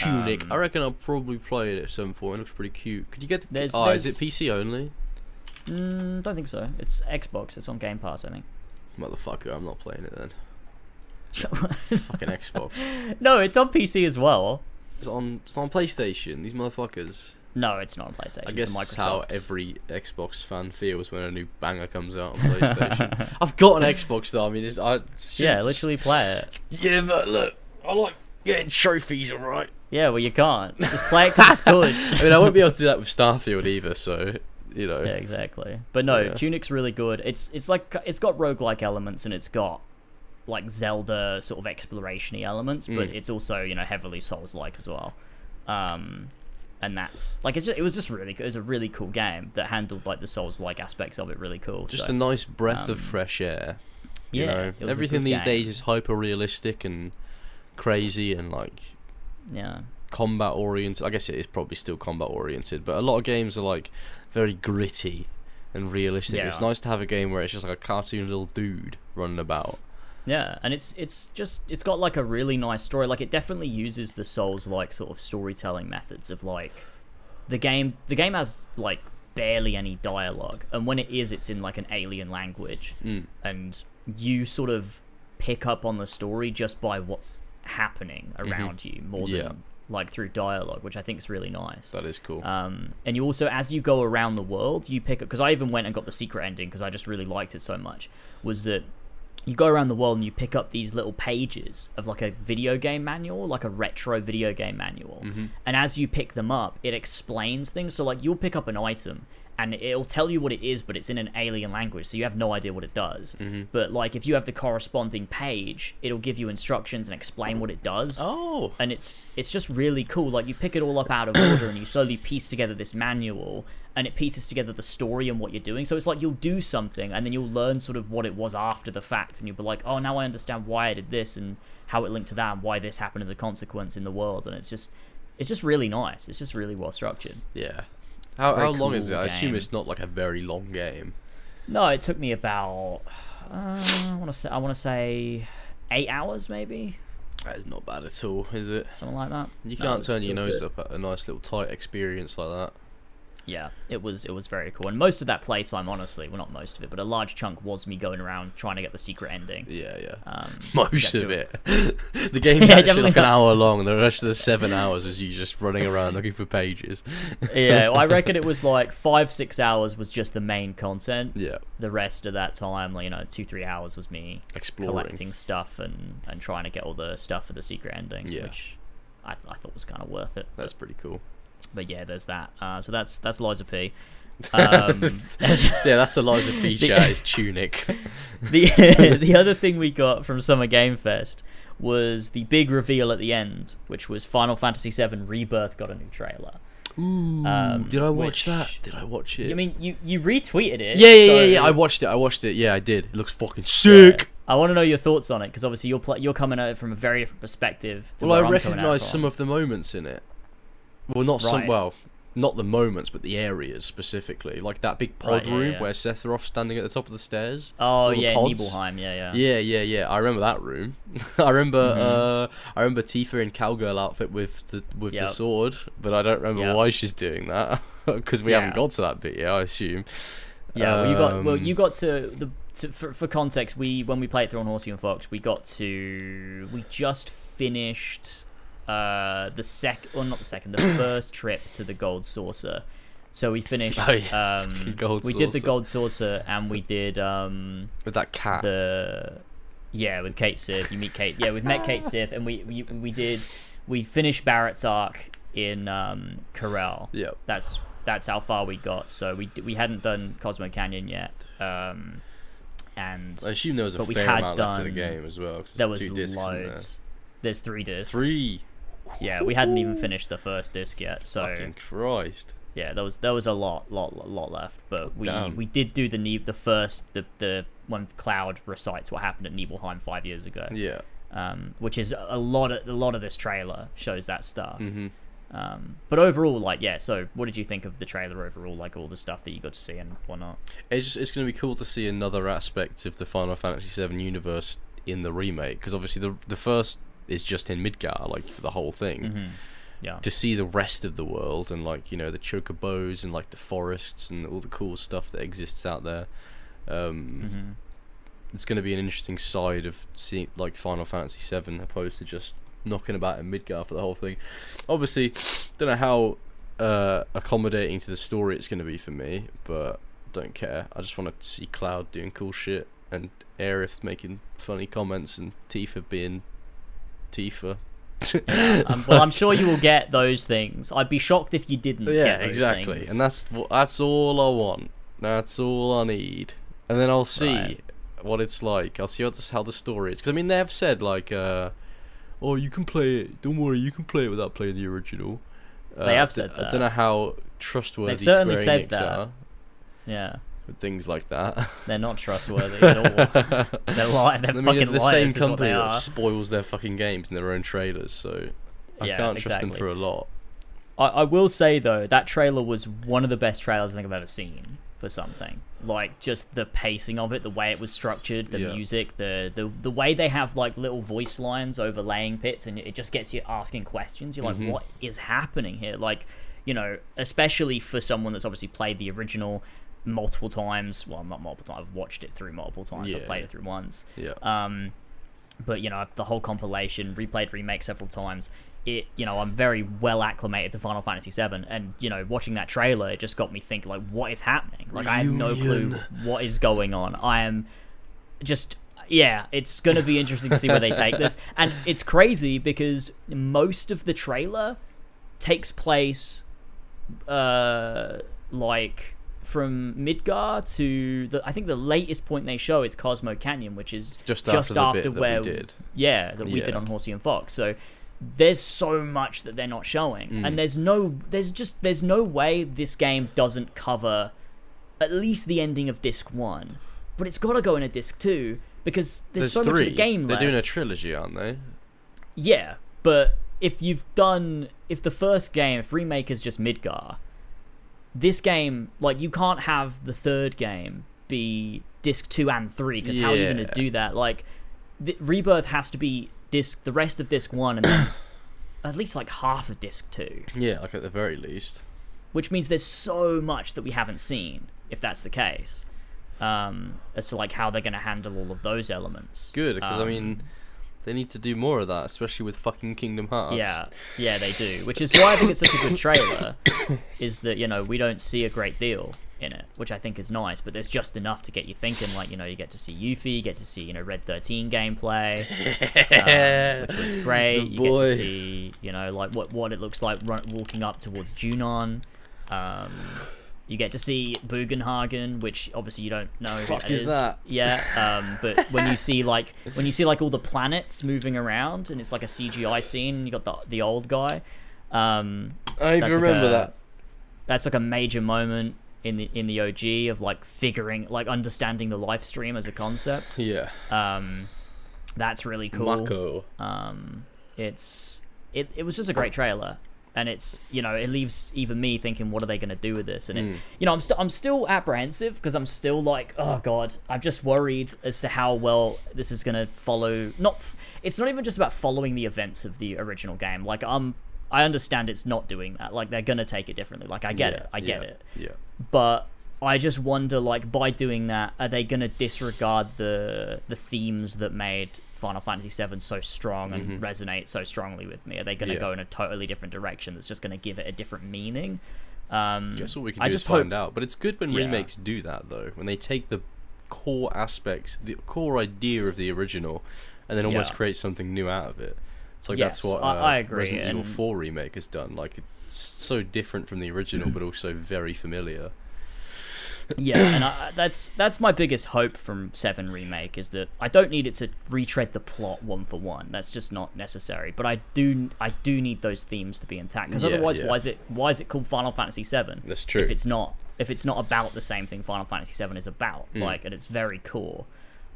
Tunic. Um, I reckon I'll probably play it at some point. It looks pretty cute. Could you get? The, There's- oh, is it PC only? Mm, don't think so. It's Xbox. It's on Game Pass, I think. Motherfucker, I'm not playing it then. *laughs* Fucking Xbox. no, it's on PC as well. It's on. It's on PlayStation. These motherfuckers. No, it's not on PlayStation. I guess it's that's a how every Xbox fan feels when a new banger comes out on *laughs* PlayStation. I've got an Xbox though. I mean, it's, I yeah, literally play it. Yeah, but look, I like getting trophies, alright. Yeah, well, you can't. Just play it because it's good. *laughs* I mean, I won't be able to do that with Starfield either, so you know. Yeah, exactly. But no, Yeah. Tunic's really good. It's it's like it's got roguelike elements and it's got like Zelda sort of exploration-y elements, but Mm. it's also, you know, heavily Souls-like as well. Um and that's like it's just, it was just really good. It was a really cool game that handled like the Souls-like aspects of it really cool. Just so, a nice breath of um, fresh air. You yeah, know, it was a everything these game. days is hyper realistic and crazy and like yeah. combat oriented. I guess it is probably still combat oriented, but a lot of games are like very gritty and realistic. It's nice to have a game where it's just like a cartoon little dude running about. Yeah, and it's it's just it's got like a really nice story. Like it definitely uses the Souls like sort of storytelling methods of like the game the game has like barely any dialogue and when it is it's in like an alien language Mm. and you sort of pick up on the story just by what's happening around you more than Yeah. like through dialogue, which I think is really nice. That is cool. Um, and you also, as you go around the world, you pick up because I even went and got the secret ending because I just really liked it so much. Was that you go around the world and you pick up these little pages of like a video game manual, like a retro video game manual. And as you pick them up, it explains things. So like you'll pick up an item and it'll tell you what it is, but it's in an alien language, so you have no idea what it does. Mm-hmm. But like if you have the corresponding page, it'll give you instructions and explain what it does oh, and it's it's just really cool. Like you pick it all up out of order, and you slowly piece together this manual, and it pieces together the story and what you're doing. So it's like you'll do something, and then you'll learn sort of what it was after the fact, and you'll be like, oh, now I understand why I did this and how it linked to that, and why this happened as a consequence in the world. And it's just it's just really nice. It's just really well structured. yeah. How, how long is it? cool I assume it's not like a very long game. No, it took me about uh, I want to say I want to say eight hours maybe That is not bad at all, is it? something like that. You No, can't turn your nose good. up at a nice little tight experience like that. Yeah, it was it was very cool. And most of that playtime, honestly, well not most of it, but a large chunk was me going around trying to get the secret ending. Yeah, yeah. Um, *laughs* Most of it. *laughs* *laughs* the game's Yeah, actually like an hour long. The rest of the seven hours is you just running around looking for pages. yeah, I reckon it was like five six hours was just the main content. Yeah, The rest of that time, you know, two three hours was me exploring. collecting stuff and and trying to get all the stuff for the secret ending, Yeah. which I, th- I thought was kind of worth it. That's pretty cool. But yeah, there's that. Uh, so that's that's Lies of P. *laughs* Um, *laughs* yeah, that's the Lies of P chat. Is Tunic. *laughs* the the other thing we got from Summer Game Fest was the big reveal at the end, which was Final Fantasy VII Rebirth got a new trailer. Ooh, Um, did I watch which- that? Did I watch it? I mean, you you retweeted it. yeah, yeah, so- yeah, yeah. I watched it. I watched it. Yeah, I did. It looks fucking sick. I want to know your thoughts on it because obviously you're pl- you're coming at it from a very different perspective. To Well, I where I'm coming at recognise some of the moments in it. Well, not some. Well, not the moments, but the areas specifically, like that big pod Right, yeah, room yeah. where Sephiroth's standing at the top of the stairs. Oh yeah, pods. Nibelheim. Yeah, yeah. Yeah, yeah, yeah. I remember that room. *laughs* I remember, Mhm. uh, I remember Tifa in cowgirl outfit with the with the sword, but I don't remember Yep. why she's doing that *laughs* because we Yeah. haven't got to that bit yet. I assume. Yeah, well, you got well, Um, you got to the to, for for context. We when we played through on Horsey and Fox, we got to we just finished uh the sec or not the second, the *coughs* first trip to the Gold Saucer. So we finished. Oh, yeah, um, *laughs* Gold we did the Gold Saucer, and we did um with that cat. the yeah with Cait Sith. You meet Cait. Yeah, we've met Cait *laughs* Sith, and we we, we did we finished Barrett's arc in um Corel Yep. that's that's how far we got. So we d- we hadn't done Cosmo Canyon yet, um, and I assume there was a but we fair had amount left of the game as well. 'cause there there's was two discs in there. loads. There's three discs. Three. Yeah, we hadn't even finished the first disc yet. So Fucking Christ. yeah, there was there was a lot lot lot left. But we Damn. we did do the ne- the first the the when Cloud recites what happened at Nibelheim five years ago. Yeah. Um, which is a lot of a lot of this trailer shows that stuff. hmm Um, but overall, like yeah. So what did you think of the trailer overall? Like all the stuff that you got to see and whatnot. It's just, it's going to be cool to see another aspect of the Final Fantasy VII universe in the remake because obviously the the first is just in Midgar, like for the whole thing. Mhm. Yeah. To see the rest of the world and like you know the chocobos and like the forests and all the cool stuff that exists out there, um, hmm it's going to be an interesting side of seeing like Final Fantasy VII opposed to just knocking about in Midgar for the whole thing. Obviously, don't know how uh, accommodating to the story it's going to be for me, but don't care. I just want to see Cloud doing cool shit and Aerith making funny comments and Tifa being Tifa. *laughs* Um, well, I'm sure you will get those things. I'd be shocked if you didn't. yeah, get those exactly, things. and that's that's all I want. That's all I need, and then I'll see Right. what it's like. I'll see what this, how the story is. Because I mean, they have said like, uh, "Oh, you can play it. Don't worry, you can play it without playing the original." Uh, They have I said d- I that. I don't know how trustworthy They've certainly Square said Enix that. are yeah, with things like that. *laughs* they're not trustworthy at all. *laughs* they're lying. They're I mean, fucking the liars. same company that spoils their fucking games in their own trailers, so I Yeah, can't trust them exactly. for a lot. I, I will say though, that trailer was one of the best trailers I think I've ever seen for something. Like just the pacing of it, the way it was structured, the Yeah. music, the, the the way they have like little voice lines overlaying bits, and it just gets you asking questions. You're like, Mhm. what is happening here? Like, you know, especially for someone that's obviously played the original multiple times. Well, not multiple times. I've watched it through multiple times. I've played it through once. Yeah. Um, but you know, the whole compilation, replayed remake several times. It, you know, I'm very well acclimated to Final Fantasy VII, and you know, watching that trailer, it just got me thinking, like, what is happening? Like, I have no clue what is going on. I am just, yeah, it's gonna be interesting to see where they *laughs* take this, and it's crazy because most of the trailer takes place, uh, like from Midgar to the I think the latest point they show is Cosmo Canyon, which is Just just after after that we where did. yeah that we did on Horsey and Fox. So there's so much that they're not showing, Mm. and there's no there's just there's no way this game doesn't cover at least the ending of disc one, but it's got to go in a disc two because there's, There's so three. much of the game They're left. doing a trilogy, aren't they? Yeah, but if you've done if the first game, if remake is just Midgar, this game like you can't have the third game be disc 2 and 3 because how are you going to do that? Like the, Rebirth has to be disc the rest of disc 1 and then *coughs* at least like half of disc 2, Yeah, like at the very least. which means there's so much that we haven't seen if that's the case. Um as to like how they're going to handle all of those elements. Good, because I Um, mean, they need to do more of that, especially with fucking Kingdom Hearts. Yeah, yeah, they do. Which is why I think it's such a good trailer. *coughs* is that you know we don't see a great deal in it, which I think is nice. But there's just enough to get you thinking. Like you know, you get to see Yuffie, you get to see you know Red Thirteen gameplay, *laughs* um, which looks great. The You get to see you know like what what it looks like run, walking up towards Junon. Um, you get to see Bugenhagen, which obviously you don't know Fuck that is that? Yeah, um, but when you see like when you see like all the planets moving around and it's like a CGI scene, you got the the old guy. Um, I even like remember a- that. that's like a major moment in the in the OG of like figuring like understanding the Lifestream as a concept. *laughs* Yeah. Um, that's really cool. Mako. Um, it's it, it was just a great trailer, and it's you know it leaves even me thinking, what are they going to do with this? And it, Mm. you know, I'm still I'm still apprehensive because I'm still like, oh god, I'm just worried as to how well this is going to follow. Not f- it's not even just about following the events of the original game. Like I'm. I understand it's not doing that. Like they're gonna take it differently. Like I get Yeah, it. I get yeah, it Yeah. but I just wonder, like, by doing that, are they going to disregard the the themes that made Final Fantasy VII so strong and resonate so strongly with me? Are they going to Mm-hmm. Yeah. go in a totally different direction that's just going to give it a different meaning? Um, Guess what we can I just is find hope, out. But it's good when Yeah. remakes do that, though. When they take the core aspects, the core idea of the original, and then almost Yeah. create something new out of it. It's like Yes, that's what uh, I- I agree, Resident Evil and- 4 remake has done. Like it's so different from the original, but also very familiar. Yeah, and I, that's that's my biggest hope from Seven remake is that I don't need it to retread the plot one for one. That's just not necessary. But I do I do need those themes to be intact because Yeah, otherwise, yeah. why is it why is it called Final Fantasy Seven? That's true. If it's not if it's not about the same thing Final Fantasy Seven is about, Mm. like at its very core,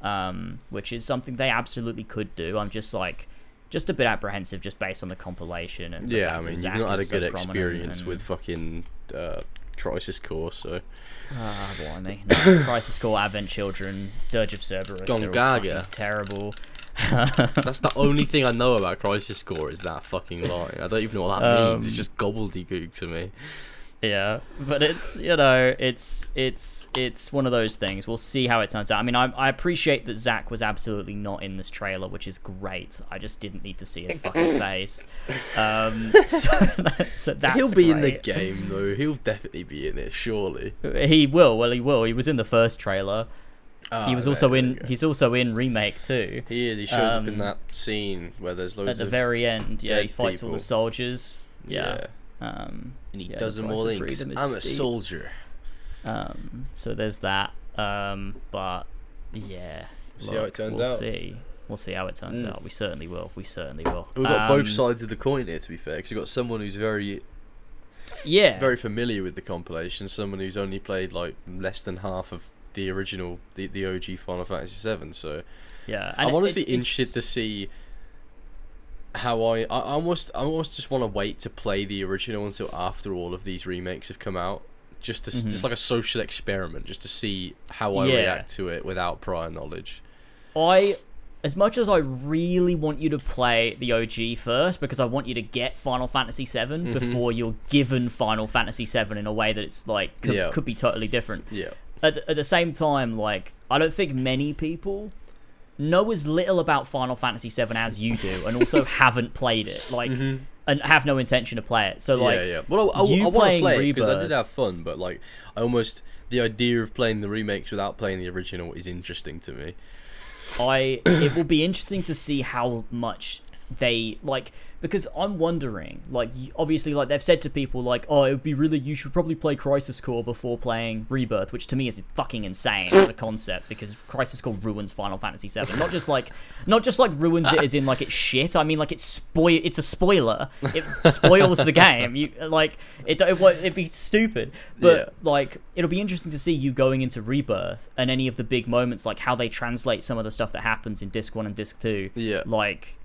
um, which is something they absolutely could do. I'm just like. Just a bit apprehensive, just based on the compilation and the yeah, I mean, you've not had a so good experience with fucking uh, Crisis Core, so Ah, blimey. No, *coughs* Crisis Core, Advent Children, Dirge of Cerberus. Gongaga. terrible. *laughs* *laughs* That's the only thing I know about Crisis Core is that fucking line. I don't even know what that means. It's Um, just gobbledygook to me. Yeah, but it's you know it's it's it's one of those things. We'll see how it turns out. I mean, I, I appreciate that Zack was absolutely not in this trailer, which is great. I just didn't need to see his fucking *laughs* face. Um, *laughs* so, that, *laughs* so that's He'll be in the game though. He'll definitely be in it, surely. He will. Well, he will. He was in the first trailer. Ah, he was there- also in. He's also in remake too. He is. He shows up in um, that scene where there's loads At the of very end, yeah, he dead fights all the soldiers. Yeah. yeah. Um, and he yeah, does the them price all of in. 'cause freedom is I'm a steep. soldier. Um, so there's that. Um, but yeah, See how it turns we'll out. See. We'll see how it turns Mm. out. We certainly will. We certainly will. We've got Um, both sides of the coin here, to be fair, because you've got someone who's very, Yeah. very familiar with the compilation, someone who's only played like less than half of the original, the, the OG Final Fantasy VII. So yeah. I'm honestly it's- it's- interested to see how I, I almost, I almost just want to wait to play the original until after all of these remakes have come out, just to, s Mhm. just like a social experiment, just to see how I Yeah. react to it without prior knowledge. I, as much as I really want you to play the OG first, because I want you to get Final Fantasy VII Mm-hmm. before you're given Final Fantasy VII in a way that it's like could, Yeah. could be totally different. Yeah. at the, at the same time, like I don't think many people know as little about Final Fantasy VII as you do, and also *laughs* haven't played it, like, and have no intention to play it. So, like, Mm-hmm. yeah, yeah. Well, I, I, you I playing play it because I did have fun, but like, I almost the idea of playing the remakes without playing the original is interesting to me. I it will be interesting to see how much they like because I'm wondering like obviously like they've said to people like oh it would be really you should probably play Crisis Core before playing Rebirth which to me is fucking insane as a concept because Crisis Core ruins Final Fantasy VII *laughs* not just like not just like ruins it as in like it's shit. I mean like it's spoil it's a spoiler. It spoils the game. You like it it would it'd be stupid. But Yeah. like it'll be interesting to see you going into Rebirth and any of the big moments like how they translate some of the stuff that happens in disc 1 and disc 2 Yeah. like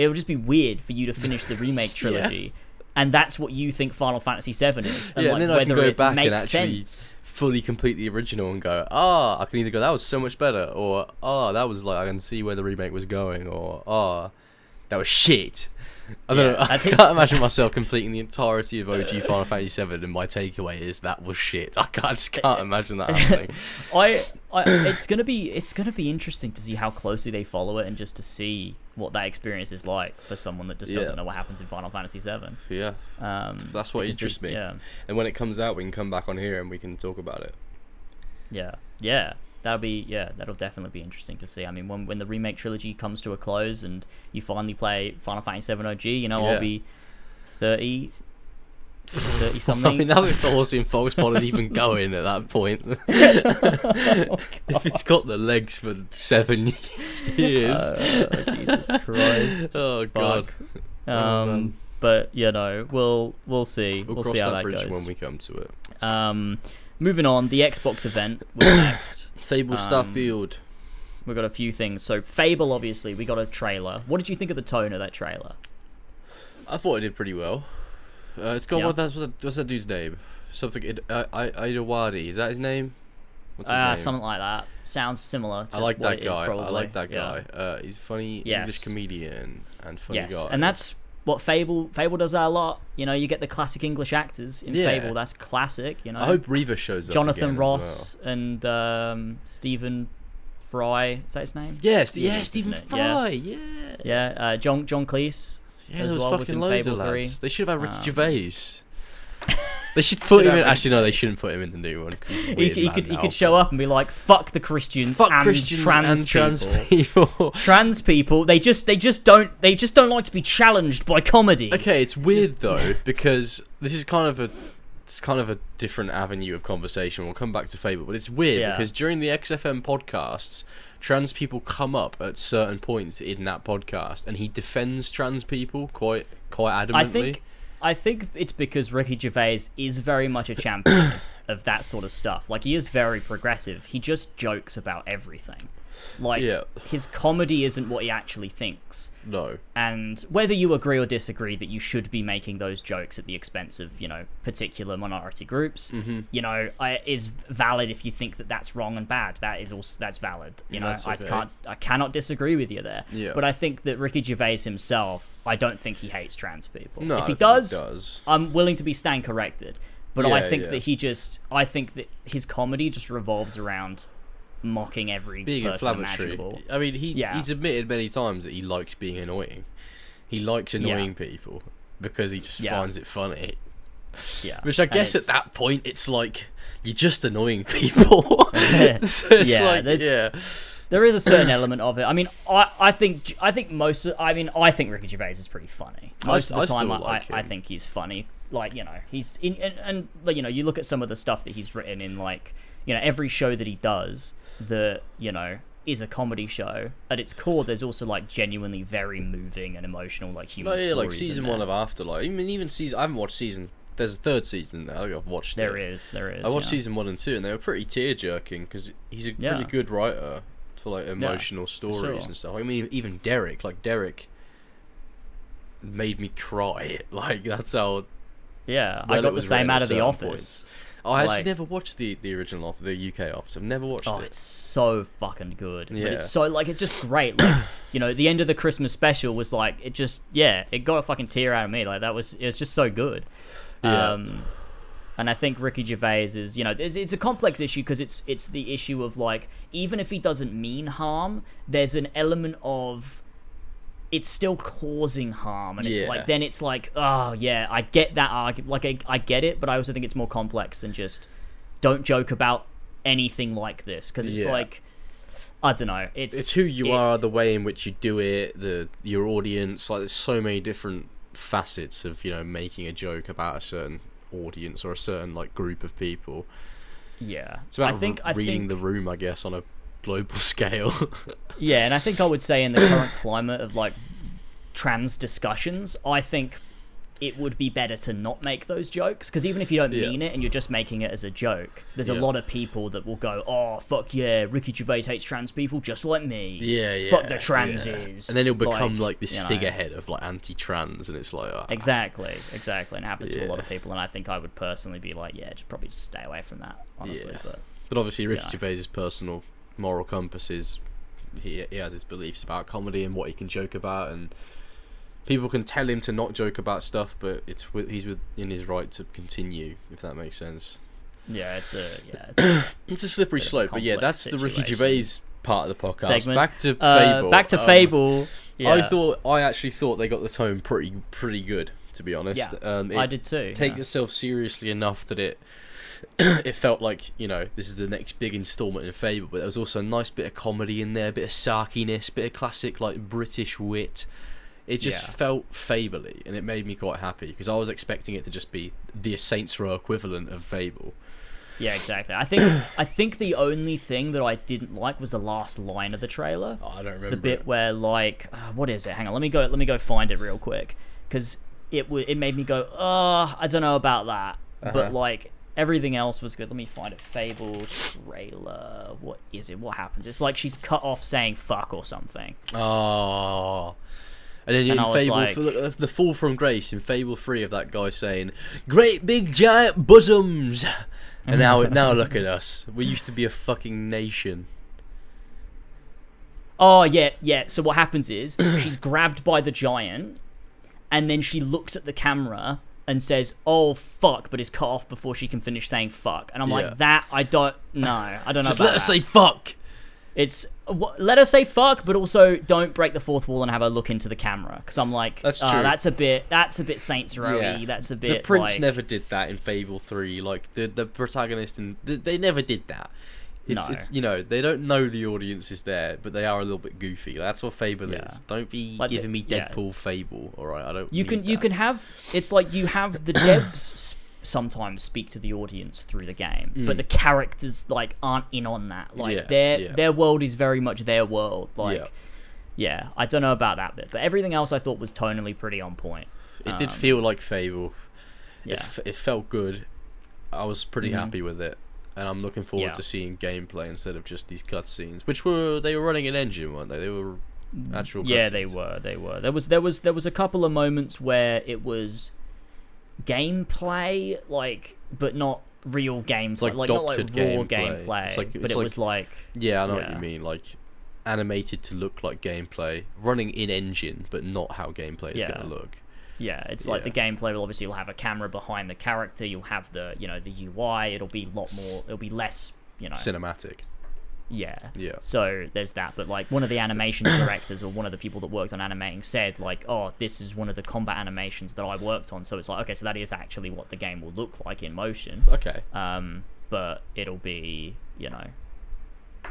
it'll just be weird for you to finish the *laughs* remake trilogy and that's what you think Final Fantasy 7 is and Yeah, like and then I can whether go it back and makes actually- sense Fully complete the original and go, ah, I can either go that was so much better, or ah, that was like I can see where the remake was going, or ah, that was shit. I don't Yeah, know. I *laughs* I, think- can't imagine myself completing the entirety of OG *laughs* Final Fantasy VII, and my takeaway is that was shit. I, can't, I just can't imagine that happening. I, I it's gonna be it's gonna be interesting to see how closely they follow it and just to see what that experience is like for someone that just doesn't know what happens in Final Fantasy 7 yeah, um that's what interests me. yeah And when it comes out, we can come back on here and we can talk about it. Yeah, yeah, that'll be yeah, that'll definitely be interesting to see. I mean, when when the remake trilogy comes to a close and you finally play Final Fantasy VII OG, you know, Yeah. I'll be 30, 30 *laughs* I mean, that's if the Horsey and Fox pod is even going at that point. Oh, *laughs* *laughs* if it's got the legs for seven years. Uh, Jesus Christ. oh god. Fuck. Oh, Um, man. but you know, we'll we'll see. We'll, We'll, cross see how that that, bridge goes. when we come to it. Um, moving on, the Xbox event was *coughs* next. Fable Um, Starfield. We've got a few things. So Fable, obviously, we got a trailer. What did you think of the tone of that trailer? I thought it did pretty well. Uh, it's got Yeah. what that's what's that, what's that dude's name? Something uh, I Idawadi. Is that his name? What's his Uh, name? something like that. Sounds similar. To I like what that it is, guy. I like that Yeah. guy. Uh, he's a funny English comedian and funny Yes, guy. and that's what Fable Fable does that a lot. You know, you get the classic English actors in Yeah. Fable. That's classic. You know, I hope Reaver shows up. Jonathan Ross and um, Stephen Fry. Is that his name? well. Yes, yeah, is, Stephen isn't? Yeah. Fry. Yeah. Yeah, uh, John John Cleese. Yeah, as there was well was fucking in loads Fable of 3. lads. They should have had Ricky Um, Gervais. *laughs* They should put Should him in. Actually, no, they shouldn't put him in the new one. He, he could he could show up and be like, "Fuck the Christians Fuck and Christians trans and trans people." people. *laughs* trans people they just they just don't they just don't like to be challenged by comedy. Okay, it's weird though *laughs* because this is kind of a it's kind of a different avenue of conversation. We'll come back to Fable, but it's weird Yeah. because during the XFM podcasts, trans people come up at certain points in that podcast, and he defends trans people quite quite adamantly. I think I think it's because Ricky Gervais is very much a champion *coughs* of that sort of stuff. Like he is very progressive. He just jokes about everything. Like Yeah. his comedy isn't what he actually thinks. No. And whether you agree or disagree that you should be making those jokes at the expense of, you know, particular minority groups, Mm-hmm. you know, I, is valid if you think that that's wrong and bad. That is also that's valid. You know, That's I can't, I cannot disagree with you there. Yeah. But I think that Ricky Gervais himself, I don't think he hates trans people. No. if he does, does. I'm willing to be stand corrected. But I think yeah. that he just, I think that his comedy just revolves around mocking every Being person imaginable. I mean, he Yeah. he's admitted many times that he likes being annoying. He likes annoying people because he just Yeah. finds it funny. Yeah. Which I guess at that point it's like you're just annoying people. *laughs* *laughs* so Yeah, like there's- yeah. there is a certain *coughs* element of it. I mean, I, I think I think most of, I mean I think Ricky Gervais is pretty funny. Most st- of the I time, I, like I, I think he's funny. Like you know, he's in and, you know you look at some of the stuff that he's written in like you know every show that he does that you know is a comedy show. At its core, there's also like genuinely very moving and emotional like human. No, yeah, like season one of Afterlife. I mean, even season I haven't watched season. There's a third season now. I've watched There it. is, there is. I watched yeah. season one and two, and they were pretty tear jerking because he's a Yeah. pretty good writer for like emotional stories sure. and stuff. I mean, even Derek, like Derek, made me cry. *laughs* Like that's how. Yeah, I got the same out of the office. Oh, I actually Like- never watched the the original off the UK office. I've never watched it. Oh, it. it's so fucking good. But Yeah. it's so like it's just great. Like *coughs* you know, the end of the Christmas special was like it just yeah, it got a fucking tear out of me. Like that was it was just so good. Yeah. Um and I think Ricky Gervais is, you know, it's, it's a complex issue because it's it's the issue of like even if he doesn't mean harm, there's an element of it's still causing harm, and it's Yeah. like then it's like oh yeah, I get that argument, like I, I get it, but I also think it's more complex than just don't joke about anything like this because it's Yeah. like I don't know, it's it's who you it- are, the way in which you do it, the your audience. Like there's so many different facets of you know making a joke about a certain audience or a certain like group of people. Yeah, It's about I think re- I reading think the room, I guess, on a global *laughs* scale. Yeah, and I think I would say in the current climate of like trans discussions, I think it would be better to not make those jokes because even if you don't Yeah. mean it and you're just making it as a joke, there's a lot of people that will go, "Oh fuck yeah, Ricky Gervais hates trans people just like me." yeah, yeah. Fuck the yeah. transes. And then it'll become like, this you know. figurehead of like anti-trans, and it's like ah. Exactly, exactly, and it happens to a lot of people. And I think I would personally be like, yeah, just probably just stay away from that, honestly. Yeah. But But obviously, Ricky Yeah. Gervais's personal moral compass is he he has his beliefs about comedy and what he can joke about, and people can tell him to not joke about stuff, but it's with, he's within his right to continue, if that makes sense. yeah, it's a yeah, *clears throat* it's a It's a slippery a slope, but yeah, that's the Ricky situation. Gervais part of the podcast. segment. Back to Uh, Fable. back to Um, Fable. Yeah. I thought I actually thought they got the tone pretty pretty good, to be honest. Yeah, um, I did too. takes yeah. itself seriously enough that it *clears throat* it felt like you know this is the next big installment in Fable, but there was also a nice bit of comedy in there, a bit of sarkiness, bit of classic like British wit. It just Yeah. felt Fably, and it made me quite happy because I was expecting it to just be the Saints Row equivalent of Fable. Yeah, exactly. I think *clears throat* I think the only thing that I didn't like was the last line of the trailer. Oh, I don't remember the bit it. where like uh, what is it? Hang on, let me go. Let me go find it real quick because it w- it made me go, oh, I don't know about that. Uh-huh. But like everything else was good. Let me find a Fable trailer. What is it? What happens? It's like she's cut off saying fuck or something. Oh. And then And in Fable, like- the, uh, the fall from grace in Fable Three of that guy saying, "Great big giant bosoms," and now *laughs* now look at us. We used to be a fucking nation. Oh yeah, yeah. So what happens is *coughs* she's grabbed by the giant, and then she looks at the camera and says, "Oh fuck," but is cut off before she can finish saying "fuck." And I'm Yeah. like, "That I don't know. I don't know Just about let us that." say fuck. It's wh- let her say fuck, but also don't break the fourth wall and have her look into the camera because I'm like, That's uh, true. That's a bit. That's a bit Saints Row. Yeah. That's a bit. The prince like, never did that in Fable Three. Like the the protagonist and th- they never did that. It's, No. it's you know they don't know the audience is there, but they are a little bit goofy. That's what Fable Yeah. is. Don't be Like the- giving me yeah. Deadpool Fable. All right, I don't. You can you can have. It's like you have the *coughs* devs sometimes speak to the audience through the game, but the characters like aren't in on that. Like Mm. Yeah, their yeah. their world is very much their world. Like. Yeah. Yeah, I don't know about that bit, but everything else I thought was tonally pretty on point. It did Um, feel like Fable. Yeah. It, f- it felt good. I was pretty Mhm. happy with it. And I'm looking forward Yeah. to seeing gameplay instead of just these cutscenes, which were they were running an engine, weren't they? They were actual. Yeah, they were. They were. There was there was there was a couple of moments where it was gameplay, like, but not real gameplay, like like, not like raw gameplay. gameplay. It's like- but it's it like- was like Yeah, I know what you mean. Like animated to look like gameplay, running in engine, but not how gameplay is Yeah. going to look. Yeah, it's like the gameplay will obviously you'll have a camera behind the character, you'll have the you know the UI, it'll be a lot more, it'll be less, you know, Cinematic. yeah. Yeah. So there's that, but like one of the animation *coughs* directors or one of the people that worked on animating said like, oh, this is one of the combat animations that I worked on. So it's like, okay, so that is actually what the game will look like in motion. Okay. Um, but it'll be, you know,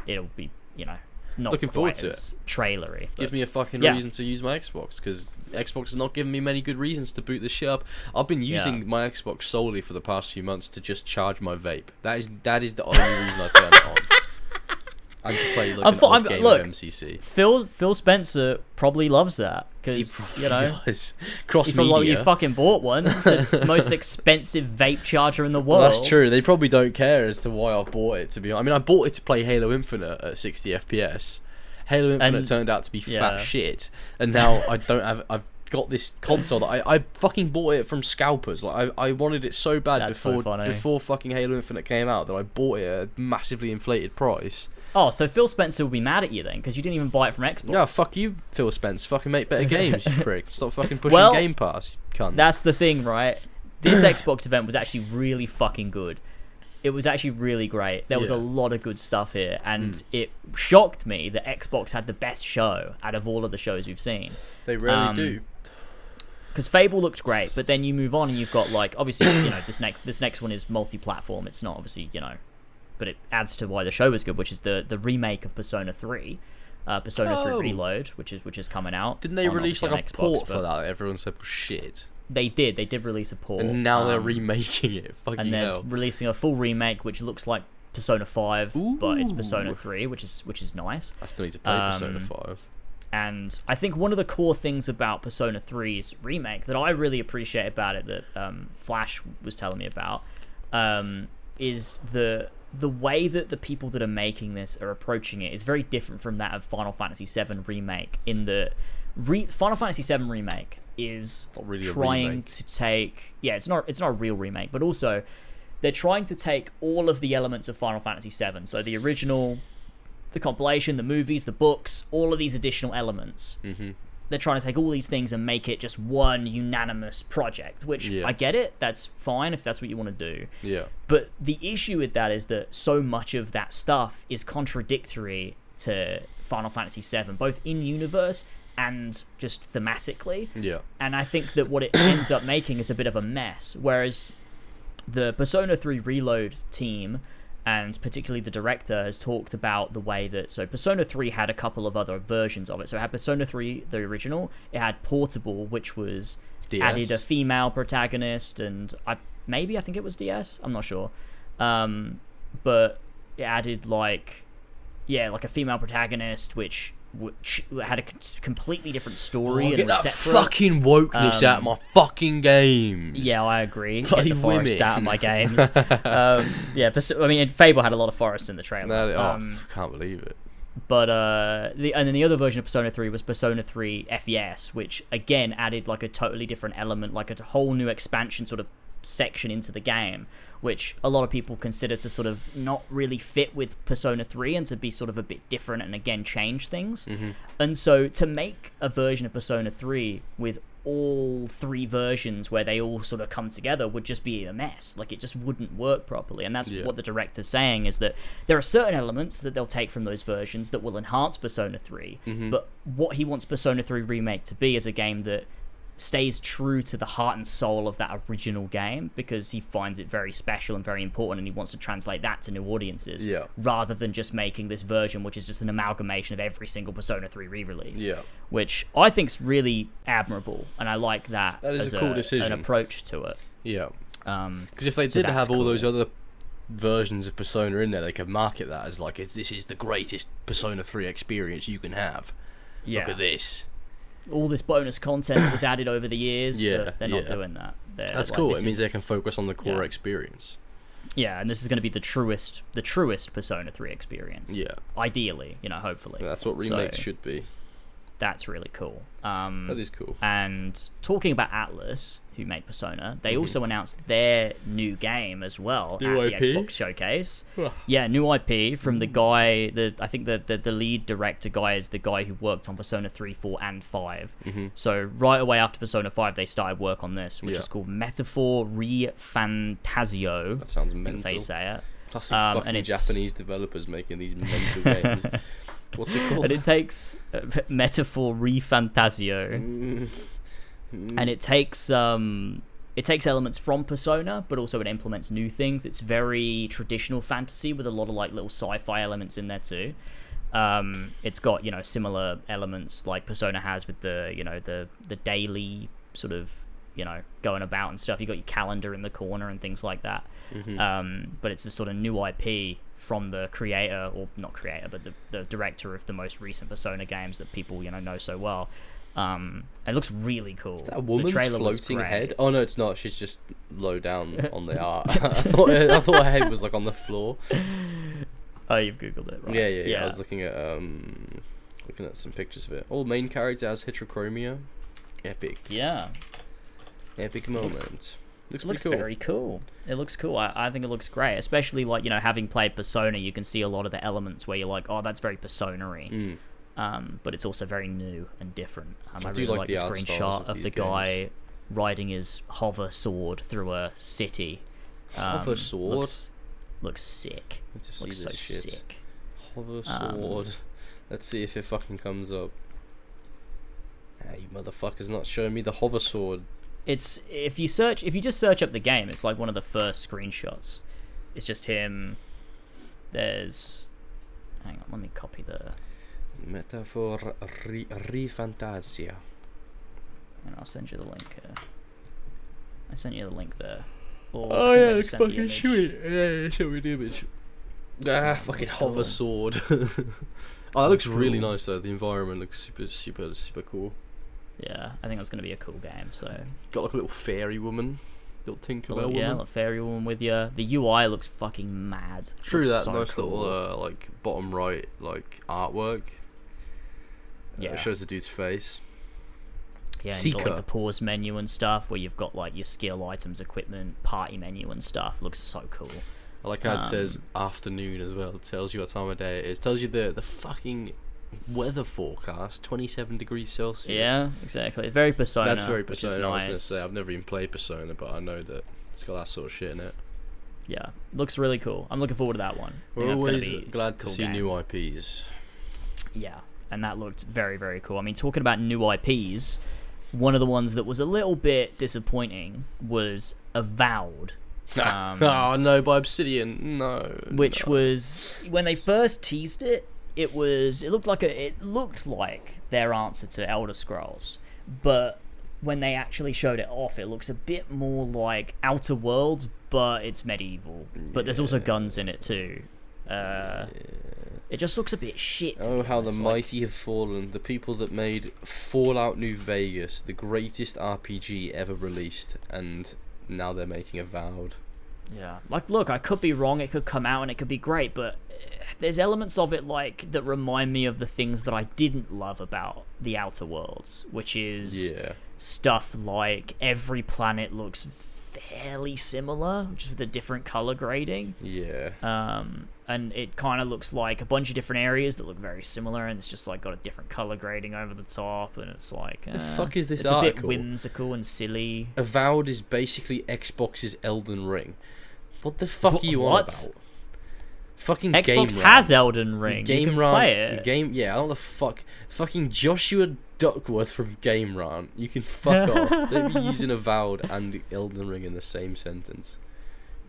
it'll be, you know, not Looking forward to it. trailery. But- me a fucking yeah. reason to use my Xbox because Xbox has not given me many good reasons to boot this shit up. I've been using Yeah. my Xbox solely for the past few months to just charge my vape. That is that is the only reason I turn it on. *laughs* And to play like an fu- odd I'm- game look, of MCC. Phil Phil Spencer probably loves that because you know. does. cross probably media. you fucking bought one. It's the *laughs* most expensive vape charger in the Well, world. that's true. They probably don't care as to why I bought it. To be honest, I mean, I bought it to play Halo Infinite at 60 FPS. Halo Infinite And- turned out to be yeah. fat shit, and now I don't have. I've got this console that I, I fucking bought it from scalpers. Like I, I wanted it so bad That's before funny. before fucking Halo Infinite came out that I bought it at a massively inflated price. Oh, so Phil Spencer will be mad at you then because you didn't even buy it from Xbox. Yeah, fuck you, Phil Spencer. Fucking make better games, you *laughs* prick. Stop fucking pushing Well, Game Pass, you cunt. That's the thing, right? This *clears throat* Xbox event was actually really fucking good. It was actually really great. There was a lot of good stuff here, and Mm. it shocked me that Xbox had the best show out of all of the shows we've seen. they rarely um, do. Because Fable looked great, but then you move on and you've got like obviously you know this next this next one is multi-platform. It's not obviously you know, but it adds to why the show was good, which is the the remake of Persona Three, uh, Persona Oh. Three Reload, which is which is coming out. Didn't they on, release like a Xbox, port for that? Everyone said shit. They did. They did release a port, And now they're um, remaking it. Fucking and they're hell. releasing a full remake, which looks like Persona Five, but it's Persona Three, which is which is nice. I still need to play Persona um, 5. And I think one of the core things about Persona 3's remake that I really appreciate about it, that um, Flash was telling me about, um, is the the way that the people that are making this are approaching it is very different from that of Final Fantasy VII remake. In the re- Final Fantasy VII remake is really trying to take yeah, it's not it's not a real remake, but also they're trying to take all of the elements of Final Fantasy VII, so the original, the compilation, the movies, the books, all of these additional elements. hmm They're trying to take all these things and make it just one unanimous project, which Yeah. I get it. That's fine if that's what you want to do. Yeah. But the issue with that is that so much of that stuff is contradictory to Final Fantasy VII, both in universe and just thematically Yeah. and I think that what it *coughs* ends up making is a bit of a mess. Whereas the Persona 3 Reload team, and particularly the director, has talked about the way that so Persona 3 had a couple of other versions of it. So it had Persona 3, the original. It had Portable, which was DS. added a female protagonist, and I maybe I think it was DS. I'm not sure, um, but it added like yeah, like a female protagonist, which which had a completely different story Oh, and get that fucking wokeness out of Um, my fucking games. Yeah, I agree. Bloody Get the forest women. out of my *laughs* games. um, yeah, I mean, Fable had a lot of forest in the trailer. That- oh, um, I can't believe it. but uh, the and then the other version of Persona 3 was Persona 3 FES, which again added like a totally different element, like a whole new expansion sort of section into the game, which a lot of people consider to sort of not really fit with Persona 3 and to be sort of a bit different and again change things. Mm-hmm. And so to make a version of Persona 3 with all three versions where they all sort of come together would just be a mess. Like it just wouldn't work properly. And that's Yeah. what the director's saying is that there are certain elements that they'll take from those versions that will enhance Persona 3. Mm-hmm. But what he wants Persona 3 Remake to be is a game that stays true to the heart and soul of that original game because he finds it very special and very important and he wants to translate that to new audiences Yeah. rather than just making this version which is just an amalgamation of every single Persona 3 re-release Yeah. which I think is really admirable and I like that That is as a cool decision. an approach to it Yeah. um, Because if they did have all those other versions of Persona in there, they could market that as like, this is the greatest Persona 3 experience you can have. yeah Look at this. All this bonus content that was added over the years Yeah, but they're not yeah. doing that They're That's like, cool. It means they can focus on the core yeah. experience. Yeah, and this is going to be the truest, the truest Persona 3 experience. Yeah, Ideally, you know, hopefully. that's what remakes So, should be. That's really cool. Um, That is cool. And talking about Atlus, who made Persona, they Mm-hmm. also announced their new game as well New at IP? the Xbox showcase. yeah, new IP from the guy. The I think the, the the lead director guy is the guy who worked on Persona three, four, and 5 So right away after Persona five, they started work on this, which Mm-hmm. Yeah. is called Metaphor ReFantazio. That sounds think that's how you say it. Classic Um, fucking and it's- Japanese developers making these mental games. *laughs* What's it called? And it takes uh, Metaphor ReFantazio. Mm, and it takes um it takes elements from persona but also it implements new things it's very traditional fantasy with a lot of like little sci-fi elements in there too um it's got you know similar elements like persona has with the you know the the daily sort of you know going about and stuff you got your calendar in the corner and things like that mm-hmm. um but it's a sort of new ip from the creator or not creator but the, the director of the most recent persona games that people you know know so well um it looks really cool Is that a woman's floating head? Oh no, it's not. She's just low down *laughs* on the art. *laughs* I thought I thought her head was like on the floor. oh you've googled it right Yeah, yeah, yeah. I was looking at um, looking at some pictures of it. All main character has heterochromia. Epic, yeah epic moment. Looks, it looks pretty cool. very cool it looks cool I, I think it looks great especially like you know having played persona you can see a lot of the elements where you're like oh that's very persona-y Mm. um, but it's also very new and different. Um, I, I do really like like, the the screenshot of of, these the guy riding his hover sword through a city. Hover Um, sword? looks, looks sick. Need to see Looks so shit. sick. Hover Um, sword. Let's see if it fucking comes up. Ah, you motherfuckers not showing me the hover sword. It's if you search if you just search up the game, it's like one of the first screenshots. It's just him. There's. Hang on, let me copy the. Metaphor re, re fantasia. And I'll send you the link. Uh, I sent you the link there. Or Oh yeah, it's just sent fucking image. sweet. Yeah, yeah, show me the image. Ah, fucking hover sword. *laughs* oh, that looks really cool. nice though. The environment looks super, super, super cool. Yeah, I think that's gonna be a cool game. So Got like a little fairy woman, little Tinkerbell Little- yeah, woman. little fairy woman with you. The UI looks fucking mad. True Looks that so nice cool. little uh, like bottom right like artwork. Uh, Yeah. it shows the dude's face. yeah, and got, like the pause menu and stuff, where you've got like your skill items, equipment, party menu and stuff. Looks so cool. I like how it says Um, afternoon as well. It tells you what time of day it is. tells you the the fucking weather forecast. Twenty seven degrees Celsius. Yeah, exactly. Very persona. That's very which Persona. Is I was gonna say I've never even played Persona, but I know that it's got that sort of shit in it. Yeah, looks really cool. I'm looking forward to that one. I We're always glad to cool see game. new IPs. Yeah, and that looked very, very cool. I mean, talking about new IPs, one of the ones that was a little bit disappointing was Avowed. *laughs* Um, oh no, by Obsidian, no. which no. was when they first teased it it was it looked like a it looked like their answer to elder scrolls but when they actually showed it off it looks a bit more like outer worlds but it's medieval but there's also guns in it too uh it just looks a bit shit Oh, how the like- mighty have fallen. The people that made Fallout New Vegas, the greatest RPG ever released, and now they're making Avowed. Yeah. Like, look, I could be wrong. It could come out and it could be great, but there's elements of it like that remind me of the things that I didn't love about the Outer Worlds, which is Yeah. stuff like every planet looks fairly similar, just with a different color grading. Yeah. Um, and it kind of looks like a bunch of different areas that look very similar, and it's just like got a different color grading over the top, and it's like The eh, fuck is this It's a bit whimsical and silly. Avowed is basically Xbox's Elden Ring. What the fuck Wh- are you on about? Fucking Xbox Game has Elden Ring. Game you can Run. play it. Game. Yeah, how the fuck? Fucking Joshua Duckworth from Game Run. You can fuck off. *laughs* They'd be using Avowed and Elden Ring in the same sentence.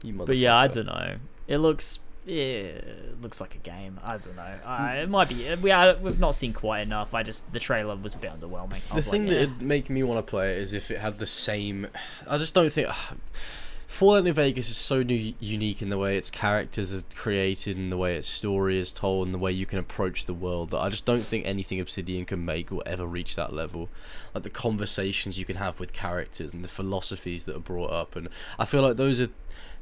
You motherfucker. But yeah, I don't know. It looks yeah, it looks like a game. I don't know. Uh, it might be. We are, we've not seen quite enough. I just the trailer was a bit underwhelming. The thing like, eh. that'd make me want to play it is if it had the same. I just don't think. *sighs* Fallout New Vegas is so new, unique in the way its characters are created and the way its story is told and the way you can approach the world that I just don't think anything Obsidian can make will ever reach that level. Like the conversations you can have with characters and the philosophies that are brought up, and I feel like those are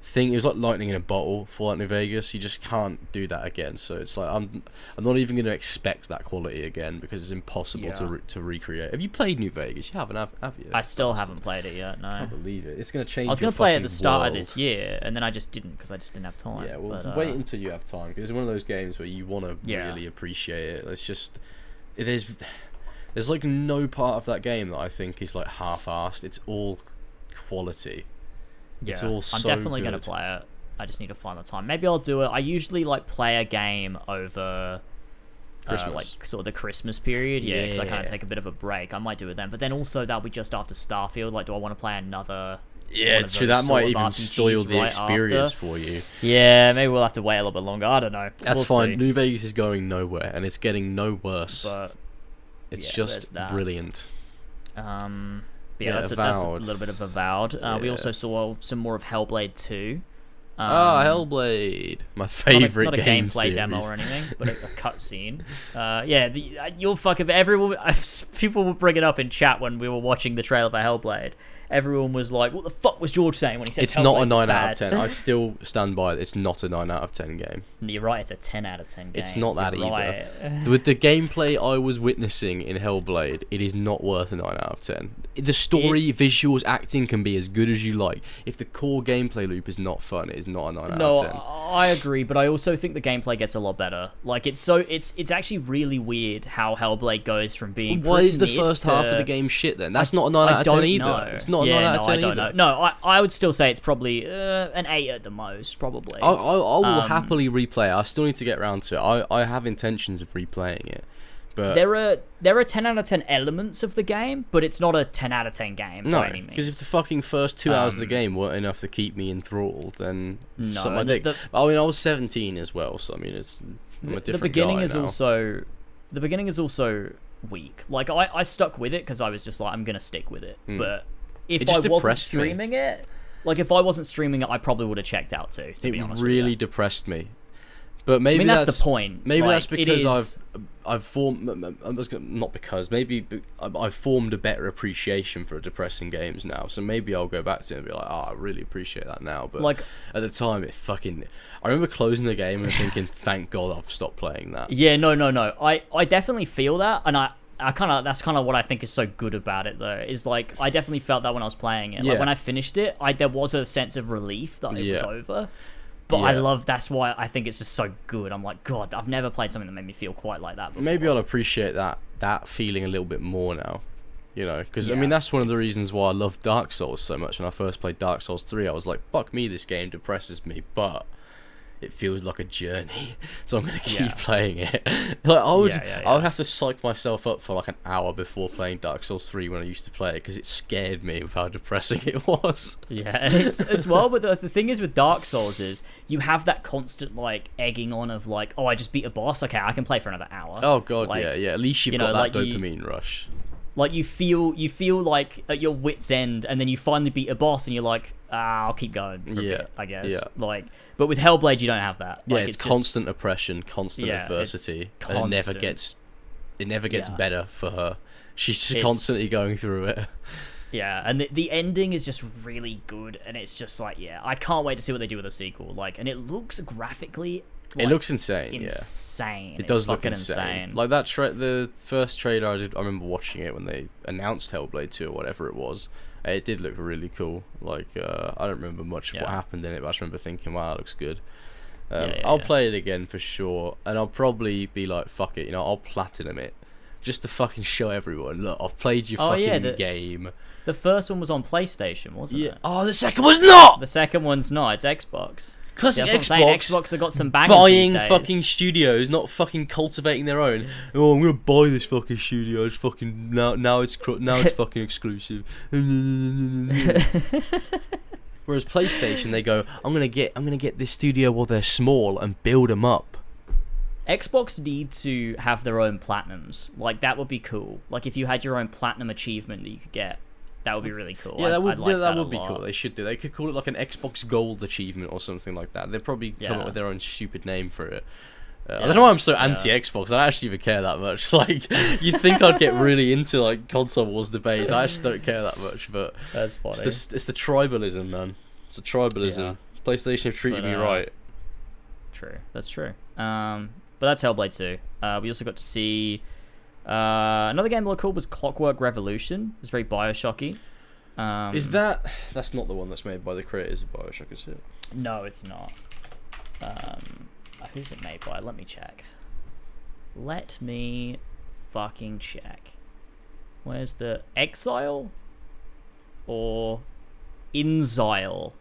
thing. It was like lightning in a bottle. Fallout New Vegas. You just can't do that again. So it's like I'm I'm not even going to expect that quality again because it's impossible to re- to recreate. Have you played New Vegas? You haven't, have, have you? I still haven't played it yet. No. I can't believe it. It's going to change. I was going gonna play it at the start of this year, and then I just didn't because I just didn't have time. Yeah, well, but, wait uh, until you have time because it's one of those games where you want to Yeah. really appreciate it. It's just it is. There's like no part of that game that I think is like half-assed. It's all quality. Yeah, it's all I'm so definitely gonna play it. I just need to find the time. Maybe I'll do it. I usually like play a game over. Uh, like sort of the Christmas period, yeah, because I kind of take a bit of a break. I might do it then, but then also that'll be just after Starfield. Like, do I want to play another? Yeah, true. That might even RPGs spoil the right experience after? for you. Yeah, maybe we'll have to wait a little bit longer. I don't know. That's We'll fine. see. New Vegas is going nowhere, and it's getting no worse. But it's yeah, just brilliant. Um, but yeah, Yeah, that's, a, that's a little bit of Avowed. Uh, We also saw some more of Hellblade 2. Um, Ah, Hellblade, my favorite not a, not a game gameplay series. demo or anything, but a, a *laughs* cutscene. Uh, yeah, the, uh, you'll fucking everyone. *laughs* People will bring it up in chat when we were watching the trailer for Hellblade. Everyone was like, "What the fuck was George saying when he said It's not a nine out of bad?" ten. I *laughs* still stand by it. It's not a nine out of ten game. You're right. It's a ten out of ten game. It's not that You're either. right. *laughs* With the gameplay I was witnessing in Hellblade, it is not worth a 9 out of 10. The story, visuals, acting can be as good as you like. If the core gameplay loop is not fun, it is not a 9 No, out of 10. No, I agree, but I also think the gameplay gets a lot better. Like it's so it's it's actually really weird how Hellblade goes from being. Why is the first half of the game shit then? That's not a 9 I out of 10 either. know. It's not a yeah, 9 no, I don't either. know. No, I, I would still say it's probably uh, an eight at the most, probably. I, I, I will Um, happily replay it. I still need to get around to it. I, I have intentions of replaying it. But there are there are ten out of ten elements of the game, but it's not a ten out of ten game no, by any means. because if the fucking first two hours of the Um, game weren't enough to keep me enthralled, then No, my dick. the- I mean, I was 17 as well, so I mean, it's I'm a the different beginning guy is now. also the beginning is also weak. Like I, I stuck with it because I was just like I'm gonna stick with it. But if. It just I wasn't depressed me. streaming it, like if I wasn't streaming it, I probably would have checked out too. To be it honest, really depressed me. But maybe I mean that's, the point. Maybe Like, that's because is- I've I've formed. I was gonna- not because maybe I've I've formed a better appreciation for depressing games now. So maybe I'll go back to it and be like, oh, I really appreciate that now. But Like- at the time, it fucking. I remember closing the game and thinking, thank God I've stopped playing that. Yeah, no, no, no. I, I definitely feel that, and I, I kind of that's kind of what I think is so good about it though. Is like I definitely felt that when I was playing it. Like Yeah. when I finished it, I there was a sense of relief that it was Yeah. over. But I love that's why I think it's just so good. I'm like, God, I've never played something that made me feel quite like that before. Maybe I'll appreciate that that feeling a little bit more now. You know, because I mean that's one of the reasons why I love Dark Souls so much. When I first played Dark Souls three, I was like, "Fuck me, this game depresses me," but it feels like a journey, *laughs* so I'm gonna keep Yeah. playing it. *laughs* like I would, Yeah, yeah, I would have to psych myself up for like an hour before playing Dark Souls three when I used to play it because it scared me with how depressing *laughs* it was. Yeah, it's as well. But the, the thing is with Dark Souls is you have that constant like egging on of like, oh, I just beat a boss. Okay, I can play for another hour. Oh god, Like, yeah, yeah. At least you've you got know, that like you- dopamine rush. like you feel you feel like at your wits end and then you finally beat a boss and you're like ah, i'll keep going Yeah, bit, i guess yeah. like but with hellblade you don't have that Yeah, like, it's, just- constant oppression, constant Yeah, it's adversity, and it never gets, it never gets Yeah. better for her. She's just It's- constantly going through it. yeah and the, the ending is just really good and it's just like yeah i can't wait to see what they do with the sequel like and it looks graphically it looks insane. Yeah, insane it does it's look fucking insane. Like that, tra- the first trailer I did, I remember watching it when they announced Hellblade Two or whatever it was. It did look really cool. Like uh, I don't remember much of what happened in it, but I just remember thinking, "Wow, it looks good." Um, Yeah, yeah, I'll yeah. play it again for sure, and I'll probably be like, "Fuck it," you know, I'll platinum it. Just to fucking show everyone, look, I've played your Oh, fucking yeah, the- game. the first one was on playstation wasn't Yeah. it Oh, the second was not. the second one's not it's xbox Classic That's what saying, Xbox. xbox have got some bangers buying fucking studios, not fucking cultivating their own. Oh, I'm gonna buy this fucking studio. It's fucking now. Now it's cr- now it's *laughs* fucking exclusive. *laughs* Whereas PlayStation, they go, I'm gonna get I'm gonna get this studio while they're small and build them up. Xbox need to have their own platinums. Like that would be cool. Like if you had your own platinum achievement that you could get That would be really cool. Yeah, I'd- that would I'd like yeah, that, a would be lot. cool. They should do. They could call it like an Xbox Gold achievement or something like that. They'd probably come up with their own stupid name for it. Uh, I don't know why I'm so anti Xbox. I don't actually even care that much. *laughs* Like you'd think I'd get really into like console wars debates. I actually don't care that much. But That's funny. it's the, it's the tribalism, man. It's the tribalism. Yeah. PlayStation have treated But, me uh, right. True. That's true. Um, but that's Hellblade 2. Uh, we also got to see uh, another game that looked cool was Clockwork Revolution. It's very Bioshocky. Um, Is that that's not the one that's made by the creators of Bioshock, is it? No, it's not. Um, who's it made by? Let me check. Let me fucking check. Where's the Exile or inXile?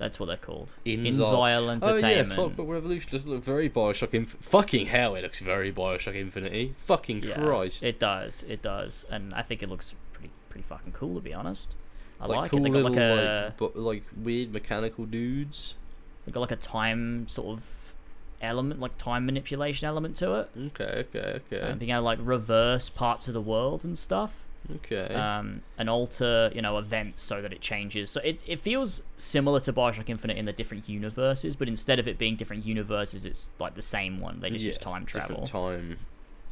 That's what they're called. inXile. inXile Oh yeah, Entertainment. Clockwork Revolution does look very Bioshock. Inf- fucking hell, it looks very Bioshock Infinity. Fucking Yeah, Christ. It does. It does, and I think it looks pretty pretty fucking cool to be honest. I like, like, cool it. They got little like a like, bu- like weird mechanical dudes. they got like a time sort of element, like time manipulation element to it. Okay, okay, okay, and being able to like reverse parts of the world and stuff okay. um, and alter you know events so that it changes so it, it feels similar to bioshock infinite in the different universes but instead of it being different universes it's like the same one they just use time travel time.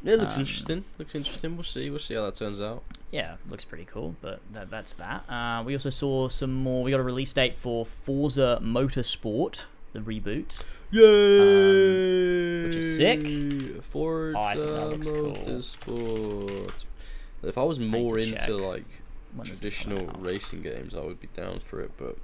It looks Um, interesting. Looks interesting. We'll see. We'll see how that turns out. yeah looks pretty cool but that, that's that uh, we also saw some more we got a release date for forza motorsport the reboot Yay! which is sick. Forza Oh, I think that looks cool. If I was more to into like when does this come traditional racing games, I would be down for it. But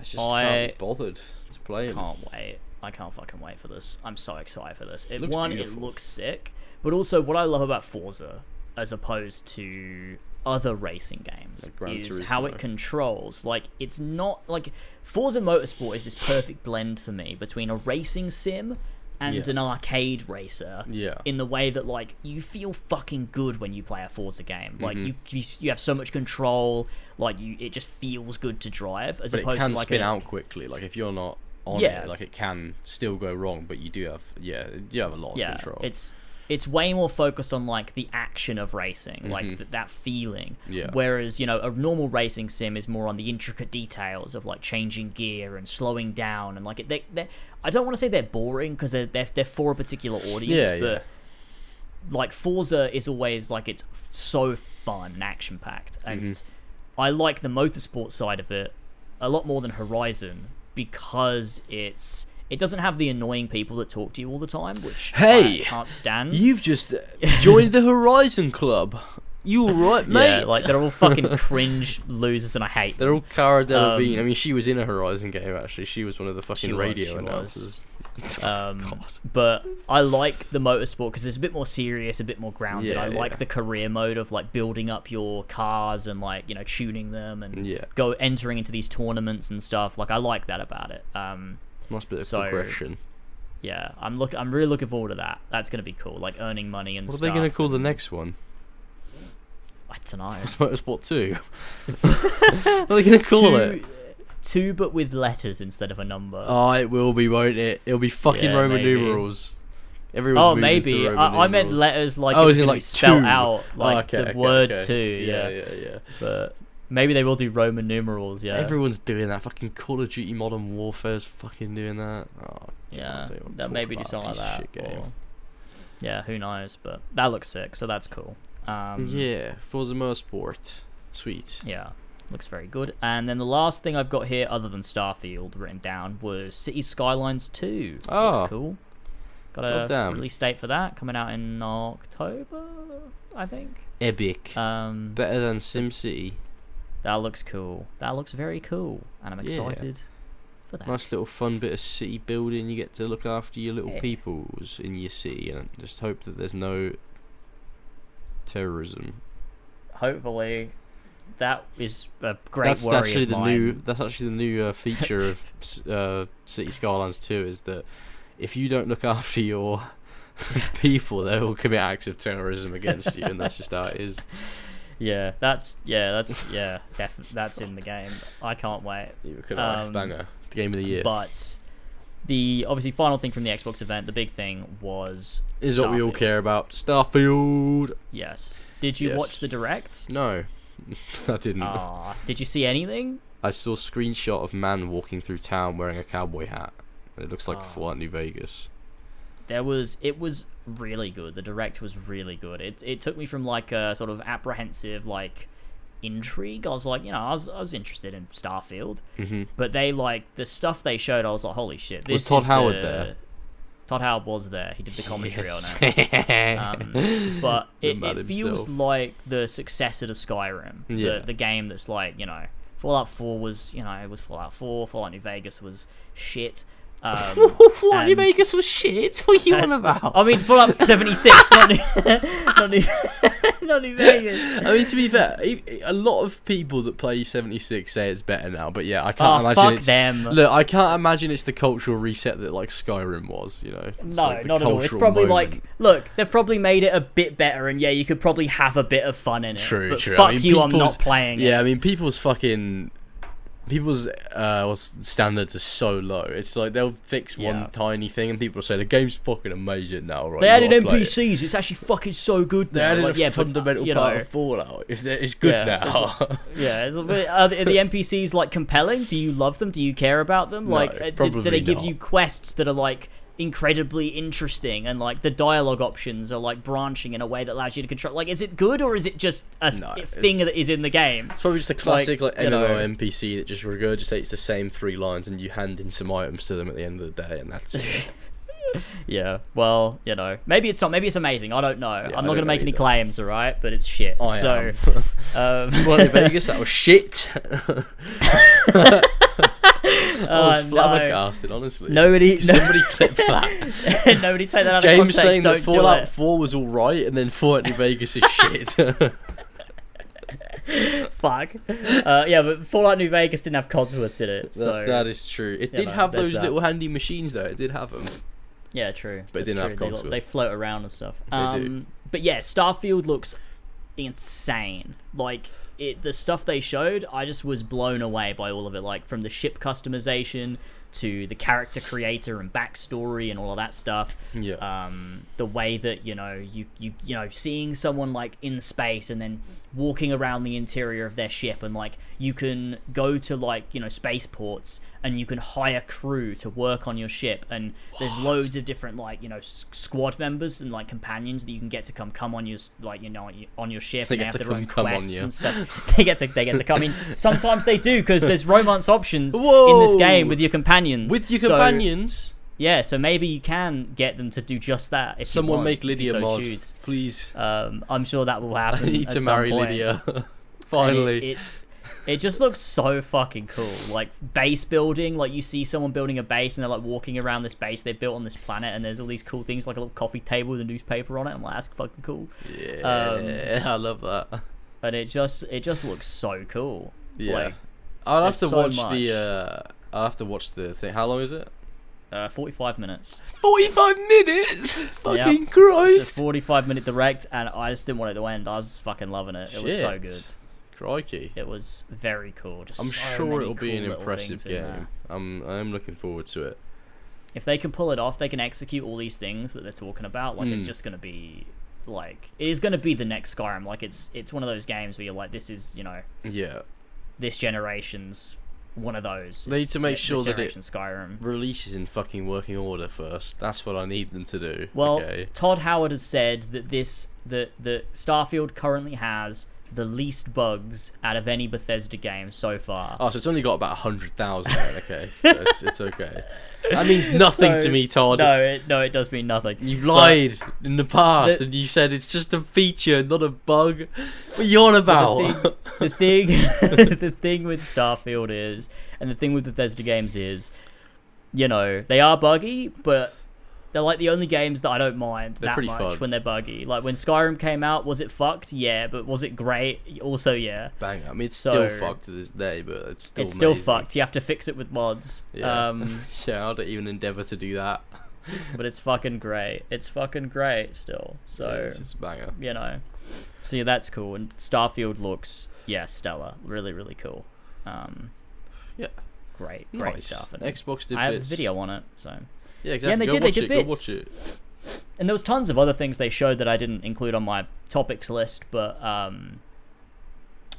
I just I can't be bothered to play them. Can't wait. I can't fucking wait for this. I'm so excited for this. It, Looks one, beautiful. it looks sick, but also what I love about Forza, as opposed to other racing games, Like is how it controls. Like it's not like Forza Motorsport is this perfect blend for me between a racing sim and Yeah. an arcade racer. Yeah. In the way that like you feel fucking good when you play a Forza game, like Mm-hmm. you, you you have so much control, like you it just feels good to drive as but it can to like spin a, out quickly. Like if you're not on Yeah. it, like it can still go wrong. But you do have, yeah, you have a lot yeah, of control. it's it's way more focused on like the action of racing, like Mhm. th- that feeling. Yeah. Whereas you know a normal racing sim is more on the intricate details of like changing gear and slowing down and like it. They, they I don't want to say they're boring because they're, they're they're for a particular audience, Yeah, but yeah. like Forza is always like it's f- so fun and action packed, and Mhm. I like the motorsport side of it a lot more than Horizon because it's. It doesn't have the annoying people that talk to you all the time, which Hey, I can't stand. You've just *laughs* joined the Horizon Club. You all right, mate? Yeah, like they're all fucking *laughs* cringe losers, and I hate. They're all Cara Delevingne. Um, I mean, she was in a Horizon game actually. She was one of the fucking She was, radio she was. announcers. *laughs* Um, but I like the motorsport because it's a bit more serious, a bit more grounded. Yeah, I like yeah. the career mode of like building up your cars and like you know shooting them and Yeah. go entering into these tournaments and stuff. Like I like that about it. Um, Nice bit of So, progression. yeah, I'm look. I'm really looking forward to that. That's gonna be cool. Like earning money and What are they going to call the next one? I don't know. It's *laughs* Motorsport 2. what *laughs* are they going to call two, it? two, but with letters instead of a number. Oh, it will be, won't it? It'll be fucking Yeah, Roman maybe. numerals. Everyone's Oh, maybe. I, I meant letters like oh, it was it like be spelled two? out oh, like Oh, okay, the okay, word okay. two. Yeah, Yeah, yeah, yeah. But maybe they will do Roman numerals. Yeah. Everyone's doing that. Fucking Call of Duty Modern Warfare's fucking doing that. Oh, yeah. I don't want to They'll maybe do something like that. shit game. or- yeah, who knows? But that looks sick. So that's cool. Um, yeah, Forza Motorsport. Sweet. Yeah. Looks very good. And then the last thing I've got here, other than Starfield written down, was City Skylines 2. Oh. Looks cool. Got a Goddamn. release date for that coming out in October, I think. Epic. Um, Better than SimCity. That looks cool. That looks very cool, and I'm Yeah. excited for that. Nice little fun bit of city building. You get to look after your little Yeah. peoples in your city and just hope that there's no terrorism. Hopefully, that is a great that's actually the mine. new. That's actually the new uh, feature of *laughs* uh, City Skylines 2 is that if you don't look after your *laughs* people, they will commit acts of terrorism against you, and that's just how it is. *laughs* Yeah, that's yeah, that's *laughs* yeah, def- that's in the game. I can't wait. You could Um, banger game of the year. But the obviously final thing from the Xbox event, the big thing was is what we all care about. Starfield. yes. Did you Yes. watch the direct? No, *laughs* I didn't. Ah, did you see anything? I saw a screenshot of man walking through town wearing a cowboy hat. It looks like Oh. Fallout New Vegas. There was it was really good. The direct was really good. It it took me from like a sort of apprehensive like intrigue. I was like, you know, I was I was interested in Starfield, hmm but they like the stuff they showed. I was like, holy shit! This Was Todd is Howard the- there? Todd Howard was there. He did the commentary on it. it. *laughs* Um, but it, it feels himself. like the successor to Skyrim. Yeah. The, the game that's like, you know, Fallout 4 was, you know, it was Fallout 4. Fallout New Vegas was shit. Um, *laughs* Fallout New and- Vegas was shit. What are you on *laughs* about? I mean, Fallout 76, *laughs* not New, not New, not New Vegas. I mean, to be fair, a lot of people that play 76 say it's better now, but yeah, I Oh, can't imagine fuck it's. them. Look, I can't imagine it's the cultural reset that like Skyrim was. You know, It's no, like not at all. It's probably moment. like, look, they've probably made it a bit better, and yeah, you could probably have a bit of fun in it. True, but true. I fuck mean, you, I'm not playing Yeah, I mean, people's fucking people's uh standards are so low. It's like they'll fix one Yeah. tiny thing, and people will say the game's fucking amazing now, right? They added gotta it." NPCs. It's actually fucking so good. They now. added like, a yeah, uh, fundamental you part know, of Fallout. It's, it's good Yeah, it's now. *laughs* Yeah, it's bit, are, the, NPCs like compelling? Do you love them? Do you care about them? Like, uh, do, do probably they give not. you quests that are like incredibly interesting and like the dialogue options are like branching in a way that allows you to control? Like, is it good or is it just a th- No, thing that is in the game? It's probably just a classic like, know- MMO NPC that just regurgitates the same three lines, and you hand in some items to them at the end of the day, and that's it. *laughs* *laughs* Yeah. Well, you know, maybe it's not. Maybe it's amazing. I don't know. I'm I not gonna make any either. claims, all right? But it's shit. I so, *laughs* um, *laughs* Well, in Vegas, that was shit. I was uh, no. flabbergasted, honestly. Nobody, no, clip that. nobody take that out of James context. saying don't that Fallout 4 was alright, and then Fallout New Vegas is shit. Fuck. Uh, yeah, but Fallout New Vegas didn't have Codsworth, did it? So that is true. It did know, have those that. little handy machines, though. It did have them. Yeah, true. But That's didn't have true. They, they float around and stuff. They um, do. But yeah, Starfield looks insane. Like it, the stuff they showed, I just was blown away by all of it. Like from the ship customization to the character creator and backstory and all of that stuff. Yeah. um, the way that you know you you you know seeing someone like in space and then walking around the interior of their ship and like you can go to like you know spaceports and you can hire crew to work on your ship and there's loads of different like you know s- squad members and like companions that you can get to come come on your like you know on your- ship They and they have to their own come- on quests you. and stuff. *laughs* They get to they get to come in. *laughs* Sometimes they do because there's romance options in this game with your companions. With your So- companions, yeah, so maybe you can get them to do just that. If someone want, make Lydia so mod, choose. please. Um, I'm sure that will happen. *laughs* I need to marry point. Lydia. *laughs* *laughs* Finally. It, it, it just looks so fucking cool. Like base building, like you see someone building a base and they're like walking around this base they built on this planet, and there's all these cool things like a little coffee table with a newspaper on it. I'm like, that's fucking cool. yeah, I love that. And it just it just looks so cool. Yeah. Like, I'll have to so watch much. the. Uh, I'll have to watch the thing. How long is it? Uh, 45 minutes. Forty-five minutes. Yeah, Fucking it's- It's, a 45 minute direct, and I just didn't want it to end. I was fucking loving it. It was so good. Crikey. It was very cool. Just I'm so sure it'll be an impressive things in there. game. I'm I'm looking forward to it. If they can pull it off, they can execute all these things that they're talking about. Like it's Mm. just gonna be like it is gonna be the next Skyrim. Like it's it's one of those games where you're like, this is you know Yeah. this generation's one of those. They need to make sure that it- Skyrim. Releases in fucking working order first. That's what I need them to do. Well, okay. Todd Howard has said that this that that Starfield currently has the least bugs out of any Bethesda game so far. Oh, so it's only got about hundred thousand. Okay, so it's, it's *laughs* okay. That means nothing So- to me, Todd. No, it, no, it does mean nothing. You lied in the past, The- and you said it's just a feature, not a bug. What are you on about? the thing, the thing *laughs* *laughs* with Starfield is, and the thing with Bethesda games is, you know, they are buggy, but they're like the only games that I don't mind They're that much fun. when they're buggy. Like when Skyrim came out, was it fucked? Yeah, but was it great? Also, yeah. Bang! I mean, it's So- still fucked to this day, but it's still. it's still fucked. You have to fix it with mods. Yeah. Um, *laughs* yeah, I don't even endeavour to do that. *laughs* but it's fucking great. It's fucking great still. So Yeah, it's just a banger. you know, so yeah, that's cool. And Starfield looks yeah stellar, really really cool. Um, Yeah. great great Nice. stuff. And Xbox did I have a video on it. So Yeah, exactly. and they Go did, they did it. Bits. and there was tons of other things they showed that I didn't include on my topics list, but um,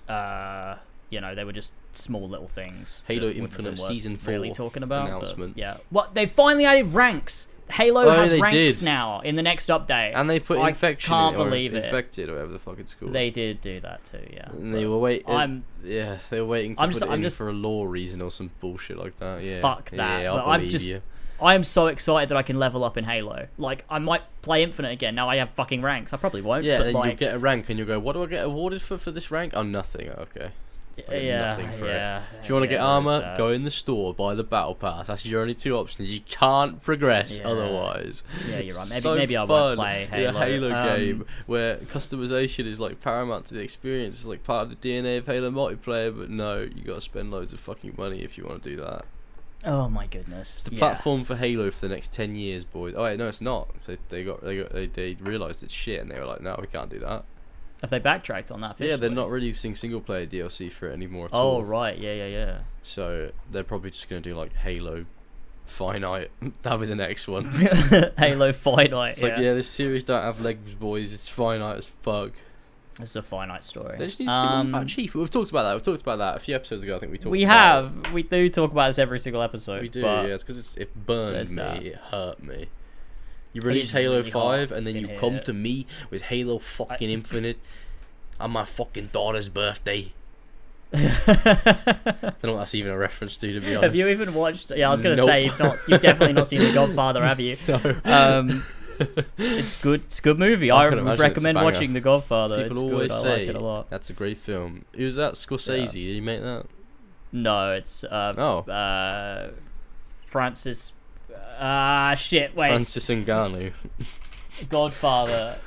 uh, you know, they were just small little things. Halo that wouldn't have been Infinite Season really 4 talking about. announcement. yeah, what they finally added ranks. Halo Oh, has ranks did. now in the next update. And they put I infection can't in, or believe it. infected or whatever the fuck it's called. They did do that too, yeah. and they were waiting. I'm yeah, they were waiting to I'm put just- it I'm in just- for a lore reason or some bullshit like that. Yeah. Fuck that, Yeah, I but I'm believe just- you. I am so excited that I can level up in Halo. Like I might play Infinite again. Now I have fucking ranks. I probably won't. Yeah, but like, you'll get a rank, and you'll go, "What do I get awarded for for this rank?" Oh, nothing. Okay. get yeah, nothing for it. yeah. If you want to yeah, get armor, go in the store, buy the battle pass. That's your only two options. You can't progress Yeah. otherwise. Yeah, you're right. Maybe So maybe I won't play Halo. In a Halo Um, game where customization is like paramount to the experience. It's like part of the DNA of Halo multiplayer. But no, you got to spend loads of fucking money if you want to do that. Oh my goodness. It's the yeah. platform for Halo for the next ten years, boys. Oh wait, no, it's not. They, they got they got they, they realized it's shit, and they were like, no, we can't do that. Have they backtracked on that? Yeah, they're officially? not releasing single player DLC for it anymore at oh, all. Oh right, yeah, yeah, yeah. So they're probably just gonna do like Halo Finite. *laughs* That'll be the next one. *laughs* Halo Finite. It's yeah. like yeah, this series don't have legs, boys. It's finite as fuck. It's a finite story. They just need to Um, do one Chief. We've talked about that. We've talked about that a few episodes ago. I think we talked. we have. We do talk about this every single episode. We do. Yeah, it's because it burned there's me. that. It hurt me. You release Halo really Five, and then you come here. to me with Halo fucking Infinite on my fucking daughter's birthday. *laughs* I don't know what that's even a reference to, to be honest. have you even watched? Yeah, I was gonna Nope. say you've not. You've definitely not seen The Godfather, have you? *laughs* No. Um, it's good. It's a good movie. I I, can would imagine it's a recommend watching The Godfather. People it's always good. I say like it a lot. that's a great film. Who's that? Scorsese? Did he make that? No, it's uh, Oh. uh, Francis. Ah, shit. Wait, Francis Ngannou. Godfather.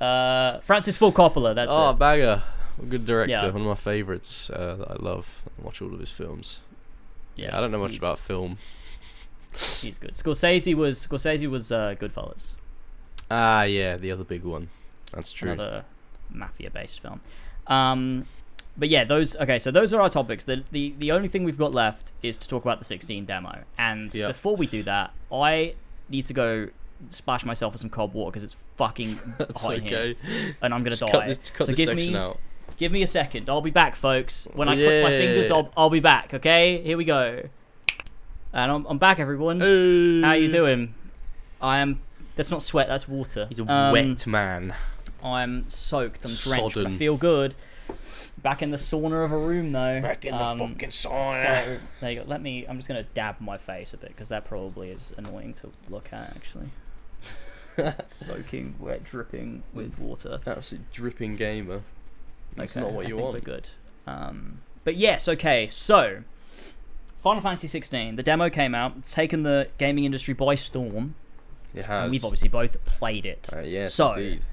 Uh, Francis Ford Coppola. That's oh, it. Bagger. A good director. Yeah. One of my favourites uh, that I love. I watch all of his films. Yeah, I don't know much he's- about film. He's good. Scorsese was Scorsese was uh, Goodfellas. Ah, yeah, the other big one. That's true. another mafia-based film. Um, but yeah, those okay. So those are our topics. The, the the only thing we've got left is to talk about the 16 demo. And Yep. before we do that, I need to go splash myself with some cold water because it's fucking *laughs* hot in here, and I'm gonna Just die. cut this, cut so this give me out. give me a second. I'll be back, folks. When I click my fingers, I'll I'll be back. Okay, here we go. And I'm I'm back, everyone. Hey. How you doing? I am. That's not sweat. That's water. He's a Um, wet man. I'm soaked. I'm drenched. But I feel good. Back in the sauna of a room though. Back in um, the fucking sauna. So there you go. Let me. I'm just gonna dab my face a bit because that probably is annoying to look at actually. *laughs* Soaking, wet, dripping with water. Absolute dripping gamer. That's Okay, not what I you think want. We're good. Um, but yes, okay. So, Final Fantasy 16. The demo came out. It's taken the gaming industry by storm. It And we've obviously both played it. Uh, yes, So- indeed.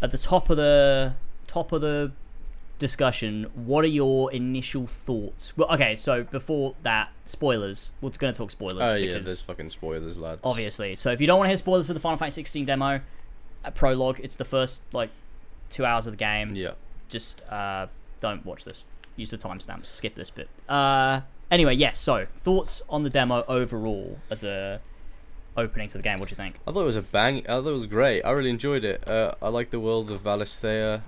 at the top of the top of the discussion, what are your initial thoughts? Well, okay, so before that, spoilers. We're going to talk spoilers Oh yeah, there's fucking spoilers, lads. obviously. So if you don't want to hear spoilers for the Final Fantasy 16 demo, a prologue. It's the first like two hours of the game. Yeah. Just uh, don't watch this. Use the timestamps. Skip this bit. Uh, anyway, yes. so thoughts on the demo overall as a opening to the game. What do you think? I thought it was a bang. I thought it was great. I really enjoyed it. Uh, I like the world of Valisthea.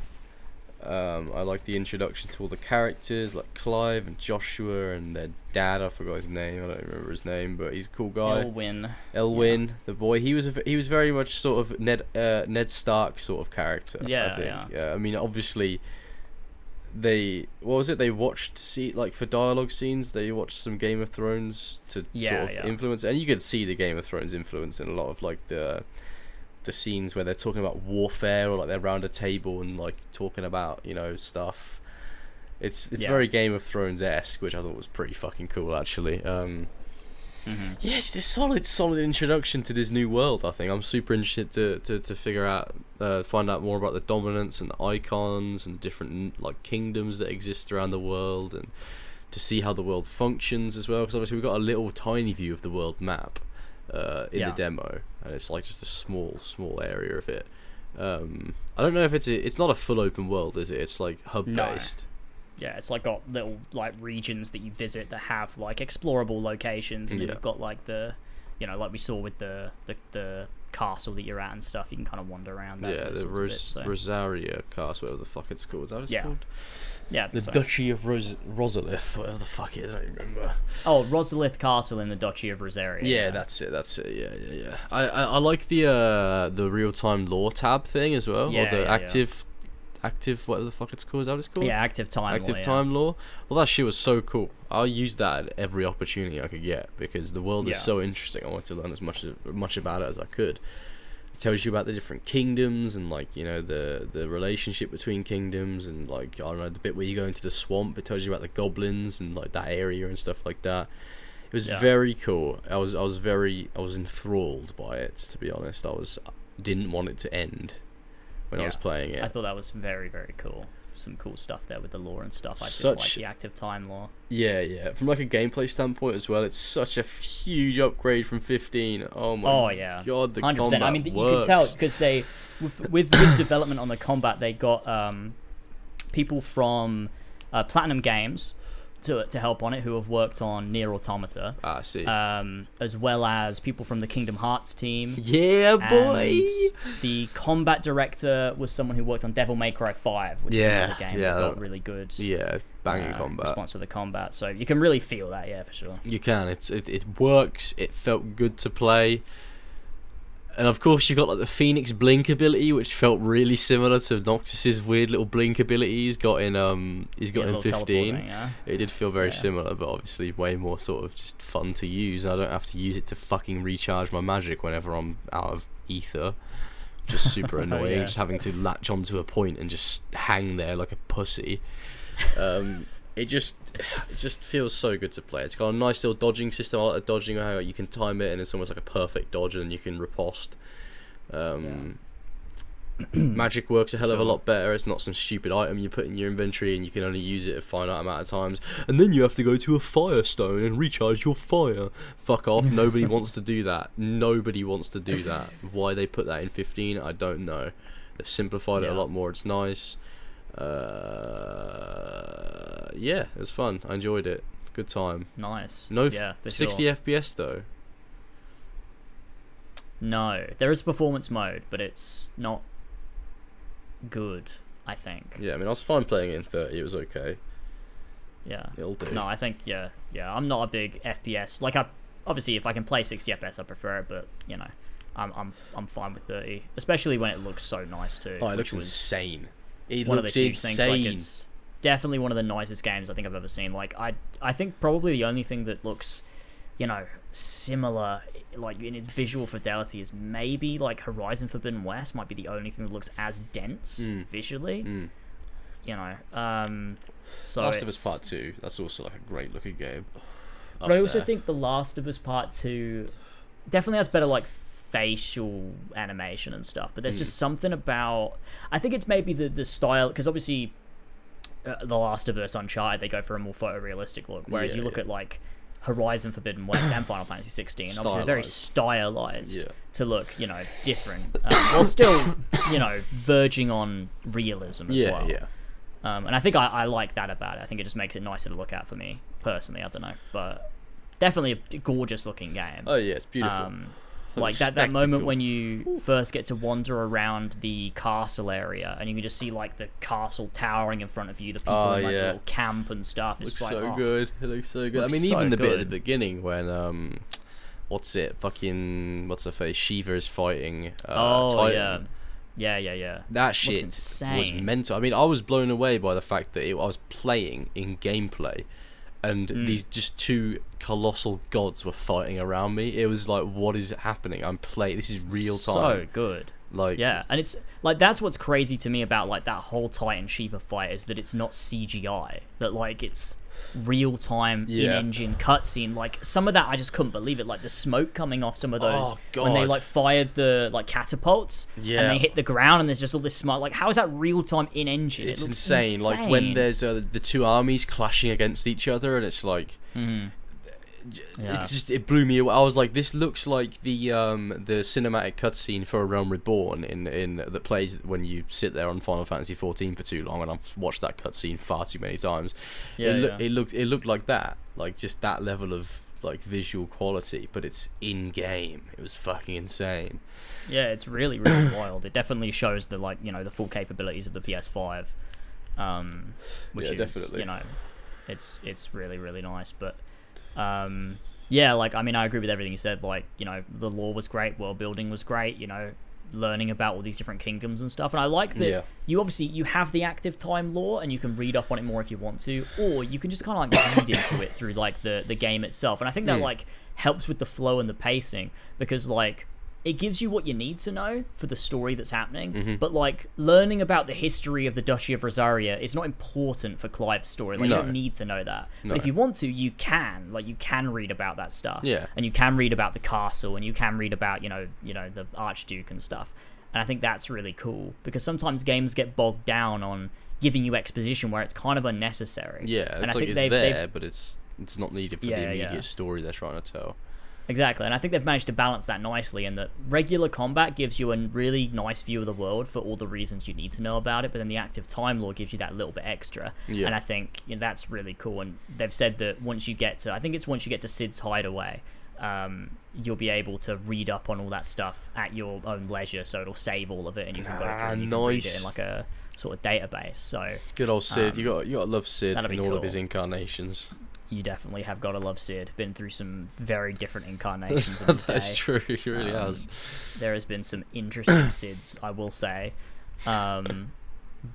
Um, I like the introduction to all the characters, like Clive and Joshua and their dad. I forgot his name. I don't remember his name, but he's a cool guy. Elwyn. Elwyn, the boy. He was a, he was very much sort of Ned uh, Ned Stark sort of character. Yeah, I think. Yeah. I mean, obviously, they what was it? They watched see like for dialogue scenes. They watched some Game of Thrones to Yeah, sort of yeah. influence, and you could see the Game of Thrones influence in a lot of like the the scenes where they're talking about warfare or like they're around a table and like talking about you know stuff. It's it's Yeah. very Game of Thrones esque, which I thought was pretty fucking cool actually. Um, hmm Yes, it's a solid, solid introduction to this new world. I think I'm super interested to to, to figure out, uh, find out more about the Dominants and the Eikons and different like kingdoms that exist around the world, and to see how the world functions as well. Because obviously we've got a little tiny view of the world map uh, in Yeah. the demo, and it's like just a small, small area of it. Um, I don't know if it's a, it's not a full open world, is it? It's like hub based. Yeah, it's like got little like regions that you visit that have like explorable locations, and Yeah. you've got like the, you know, like we saw with the the, the castle that you're at and stuff. You can kind of wander around. That yeah, those the sorts Ros- bits, so- Rosaria Castle, whatever the fuck it's called. Is that what it's Yeah. called? yeah. The so- Duchy of Ros- Rosalith, whatever the fuck it is, I don't remember. Oh, Rosalith Castle in the Duchy of Rosaria. Yeah, that's it. That's it. Yeah, yeah, yeah. I I, I like the uh the real time lore tab thing as well, Yeah, or the yeah, yeah. active, active whatever the fuck it's called. Is that what it's called? yeah. Active time. active lore, yeah. time lore. Well, that shit was so cool. I'll use that at every opportunity I could get because the world is so interesting. I wanted to learn as much as much about it as I could. It tells you about the different kingdoms and like you know the the relationship between kingdoms and like I don't know the bit where you go into the swamp. It tells you about the goblins and like that area and stuff like that. It was Yeah. very cool. I was I was very I was enthralled by it. To be honest, I was didn't want it to end when I was playing it. I thought that was very very cool. Some cool stuff there with the lore and stuff. I Such- like the active time lore. Yeah, yeah. From like a gameplay standpoint as well, it's such a huge upgrade from 15. Oh my Oh yeah, god, the hundred percent. combat I mean, you can tell because they, with, with with *coughs* development on the combat, they got um, people from uh, Platinum Games to to help on it who have worked on NieR: Automata, Ah, I see. um, as well as people from the Kingdom Hearts team. yeah, boy. The combat director was someone who worked on Devil May Cry 5, which is Yeah, another game yeah, that got really good Yeah, banging uh, combat. response to the combat. So you can really feel that, yeah, for sure. You can. It's it, it works. It felt good to play. And of course, you've got like the Phoenix Blink ability, which felt really similar to Noctis's weird little blink ability he's got in um he's got Yeah, in 15. yeah. It did feel very Yeah. similar, but obviously way more sort of just fun to use. I don't have to use it to fucking recharge my magic whenever I'm out of ether. Just super *laughs* annoying, just having to latch onto a point and just hang there like a pussy. *laughs* Um, it just it just feels so good to play. It's got a nice little dodging system. I like the dodging how you can time it and it's almost like a perfect dodge and you can riposte. Um, *clears throat* Magic works a hell of a lot better. It's not some stupid item you put in your inventory and you can only use it a finite amount of times. And then you have to go to a firestone and recharge your fire. Fuck off. *laughs* Nobody wants to do that. Nobody wants to do that. Why they put that in 15, I don't know. They've simplified it a lot more. It's nice. Uh, yeah, it was fun. I enjoyed it. Good time. Nice. No f- yeah, for 60 sure. FPS though. No, there is performance mode, but it's not good. I think. Yeah, I mean, I was fine playing it in 30. It was okay. Yeah. It'll do. No, I think yeah, yeah. I'm not a big FPS. Like I, obviously, if I can play 60 FPS, I prefer it. But you know, I'm I'm I'm fine with 30, especially when it looks so nice too. Oh, it looks was insane. It one of the huge things. Like it's definitely one of the nicest games I think I've ever seen. Like I I think probably the only thing that looks, you know, similar like in its visual fidelity is maybe like Horizon Forbidden West might be the only thing that looks as dense Mm. visually. Mm. You know, um, so Last of Us Part 2, that's also like a great looking game. But I also there. think The Last of Us Part Two definitely has better like facial animation and stuff. But there's Hmm. just something about I think it's maybe the the style because obviously uh, The Last of Us, Uncharted, they go for a more photorealistic look. Whereas Yeah, you look yeah. at like Horizon Forbidden West and Final Fantasy 16, obviously very stylized Yeah. to look, you know, different, *coughs* um, while still, you know, verging on realism as Yeah, well. yeah. Um, and I think I, I like that about it. I think it just makes it nicer to look at for me personally. I don't know, but definitely a gorgeous looking game. Oh, yeah, it's beautiful. Um, Like that, that moment when you first get to wander around the castle area and you can just see like the castle towering in front of you, the people Oh, in like yeah. little camp and stuff. It's looks like so oh, good. It looks so good. I Looks mean, so even the bit at the beginning when um, what's it? Fucking what's her face? Shiva is fighting. Uh, Oh Titan. yeah, yeah, yeah, yeah. That shit was mental. I mean, I was blown away by the fact that it, I was playing in gameplay, and Mm. these just two colossal gods were fighting around me. It was like, what is happening? I'm playing. This is real time. So good. like, Yeah, and it's like that's what's crazy to me about like that whole Titan Shiva fight is that it's not CGI. That like it's real time Yeah. in engine cutscene. Like some of that I just couldn't believe it. Like the smoke coming off some of those Oh, when they like fired the like catapults Yeah. and they hit the ground and there's just all this smoke. Like how is that real time in engine? it's it looks insane. Like when there's uh, the two armies clashing against each other, and it's like. Mhm. Yeah. It just it blew me away. I was like, this looks like the um the cinematic cutscene for A Realm Reborn in in that plays when you sit there on Final Fantasy 14 for too long, and I've watched that cutscene far too many times. Yeah, it, loo- yeah. it looked it looked like that, like just that level of like visual quality, but it's in game. It was fucking insane. Yeah, it's really really *coughs* wild. It definitely shows the like you know the full capabilities of the PS5, um, which Yeah, is definitely. you know, it's it's really really nice. But um, yeah, like I mean, I agree with everything you said. Like you know, the lore was great, world building was great. You know, learning about all these different kingdoms and stuff. And I like that Yeah. you obviously you have the active time lore and you can read up on it more if you want to, or you can just kind of like read into it through like the the game itself. And I think that Mm. like helps with the flow and the pacing because like it gives you what you need to know for the story that's happening. Mm-hmm. But like learning about the history of the Duchy of Rosaria is not important for Clive's story. Like you don't need to know that. No. But if you want to, you can. Like you can read about that stuff. Yeah. And you can read about the castle and you can read about, you know, you know, the Archduke and stuff. And I think that's really cool because sometimes games get bogged down on giving you exposition where it's kind of unnecessary. Yeah, and I like think it's they've, there, they've but it's it's not needed for Yeah, the yeah. immediate story they're trying to tell. Exactly, and I think they've managed to balance that nicely. In that regular combat gives you a really nice view of the world for all the reasons you need to know about it, but then the active time lore gives you that little bit extra. Yeah. And I think you know, that's really cool. And they've said that once you get to, I think it's once you get to Cid's hideaway, um, you'll be able to read up on all that stuff at your own leisure. So it'll save all of it, and you can go through Ah, and you can read it in like a sort of database. So Good old Cid. you got you got to love Cid Um, in all of his incarnations. You definitely have got to love Cid. Been through some very different incarnations of *laughs* his That's day. true. He really Um, has. there has been some interesting *coughs* Cids, I will say. Um,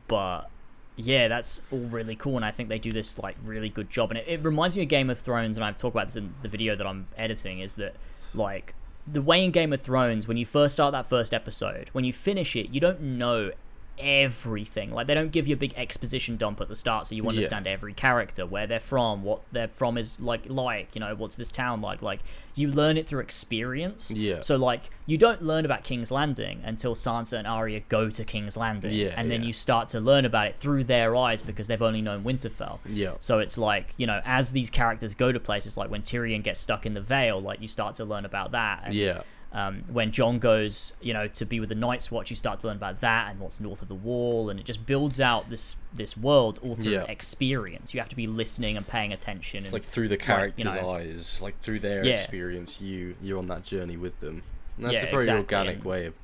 but yeah, that's all really cool, and I think they do this like really good job. And it, it reminds me of Game of Thrones, and I've talked about this in the video that I'm editing. Is that like the way in Game of Thrones when you first start that first episode, when you finish it, you don't know everything. Like they don't give you a big exposition dump at the start, so you understand every character, where they're from, what they're from is like like, you know, what's this town like. Like you learn it through experience. Yeah. So like you don't learn about King's Landing until Sansa and Arya go to King's Landing. Yeah, And then yeah. you start to learn about it through their eyes because they've only known Winterfell. Yeah. So it's like, you know, as these characters go to places like when Tyrion gets stuck in the Vale, like you start to learn about that. And Yeah. Um, when Jon goes, you know, to be with the Night's Watch, you start to learn about that and what's north of the Wall, and it just builds out this this world all through Yeah. experience. You have to be listening and paying attention. It's and, like through the you characters' know- eyes, like through their Yeah. experience, you you're on that journey with them. And that's Yeah, a very exactly, organic and- way of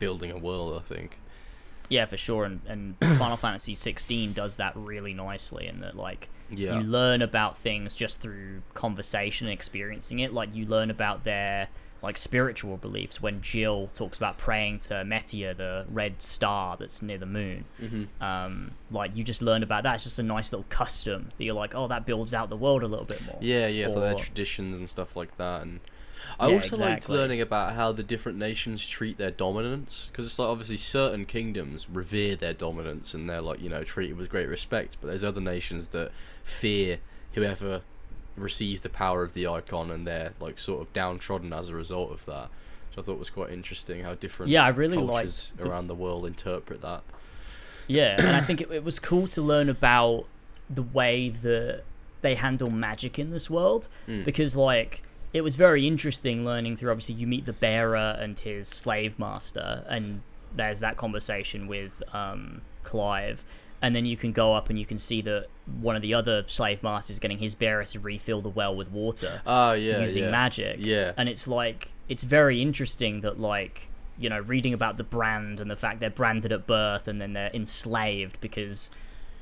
building a world, I think. yeah, for sure. And, and *coughs* Final Fantasy 16 does that really nicely in that, like, Yeah. you learn about things just through conversation and experiencing it. Like, you learn about their like spiritual beliefs when Jill talks about praying to Metia, the red star that's near the moon. Mm-hmm. um, like you just learn about that. It's just a nice little custom that you're like, oh, that builds out the world a little bit more. Yeah, yeah, so their traditions and stuff like that, and I Yeah, also liked learning about how the different nations treat their Dominants, because it's like obviously certain kingdoms revere their Dominants and they're like you know treated with great respect, but there's other nations that fear whoever receives the power of the Eikon and they're like sort of downtrodden as a result of that. Which I thought was quite interesting how different Yeah, I really cultures the- around the world interpret that. Yeah, and I think it, it was cool to learn about the way that they handle magic in this world Mm. because, like, it was very interesting learning through. Obviously, you meet the bearer and his slave master, and there's that conversation with um, Clive. And then you can go up and you can see that one of the other slave masters getting his bearer to refill the well with water. Ah, yeah, using yeah. magic. Yeah. And it's like it's very interesting that like you know reading about the brand and the fact they're branded at birth and then they're enslaved because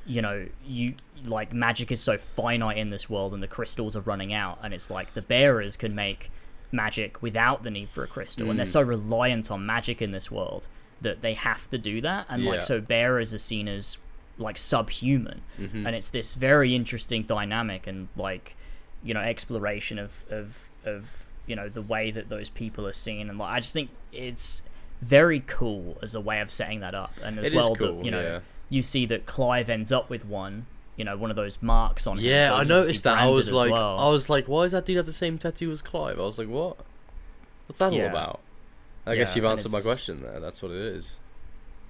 you know you like magic is so finite in this world and the crystals are running out and it's like the bearers can make magic without the need for a crystal and they're Mm. so reliant on magic in this world that they have to do that and like so bearers are seen as like subhuman Mhm. and it's this very interesting dynamic and like you know exploration of of of you know the way that those people are seen and like i just think it's very cool as a way of setting that up and as It well cool, that you know yeah. you see that clive ends up with one you know one of those marks on him, Yeah, I noticed that. I was like, well. I was like, why does that dude have the same tattoo as Clive? I was like, what? What's that all about? I guess you've answered my question there. That's what it is.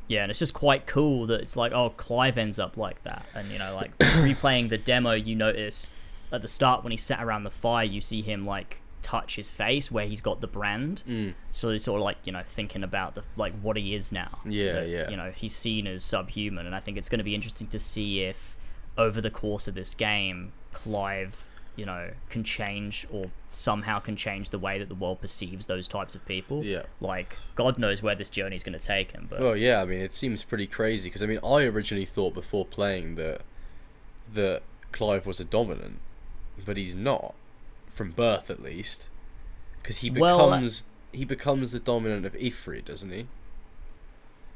Yeah, and it's just quite cool that it's like, oh, Clive ends up like that. And, you know, like *clears throat* replaying the demo, you notice at the start when he sat around the fire, you see him like touch his face where he's got the brand. Mm. So he's sort of like, you know, thinking about the like what he is now. Yeah, That, yeah. You know, he's seen as subhuman. And I think it's going to be interesting to see if over the course of this game, Clive you know can change or somehow can change the way that the world perceives those types of people. Yeah. Like God knows where this journey is going to take him, but Well, yeah, I mean, it seems pretty crazy because I mean, I originally thought before playing that that Clive was a dominant, but he's not from birth at least, because he Well, becomes he becomes the dominant of Ifrit, doesn't he?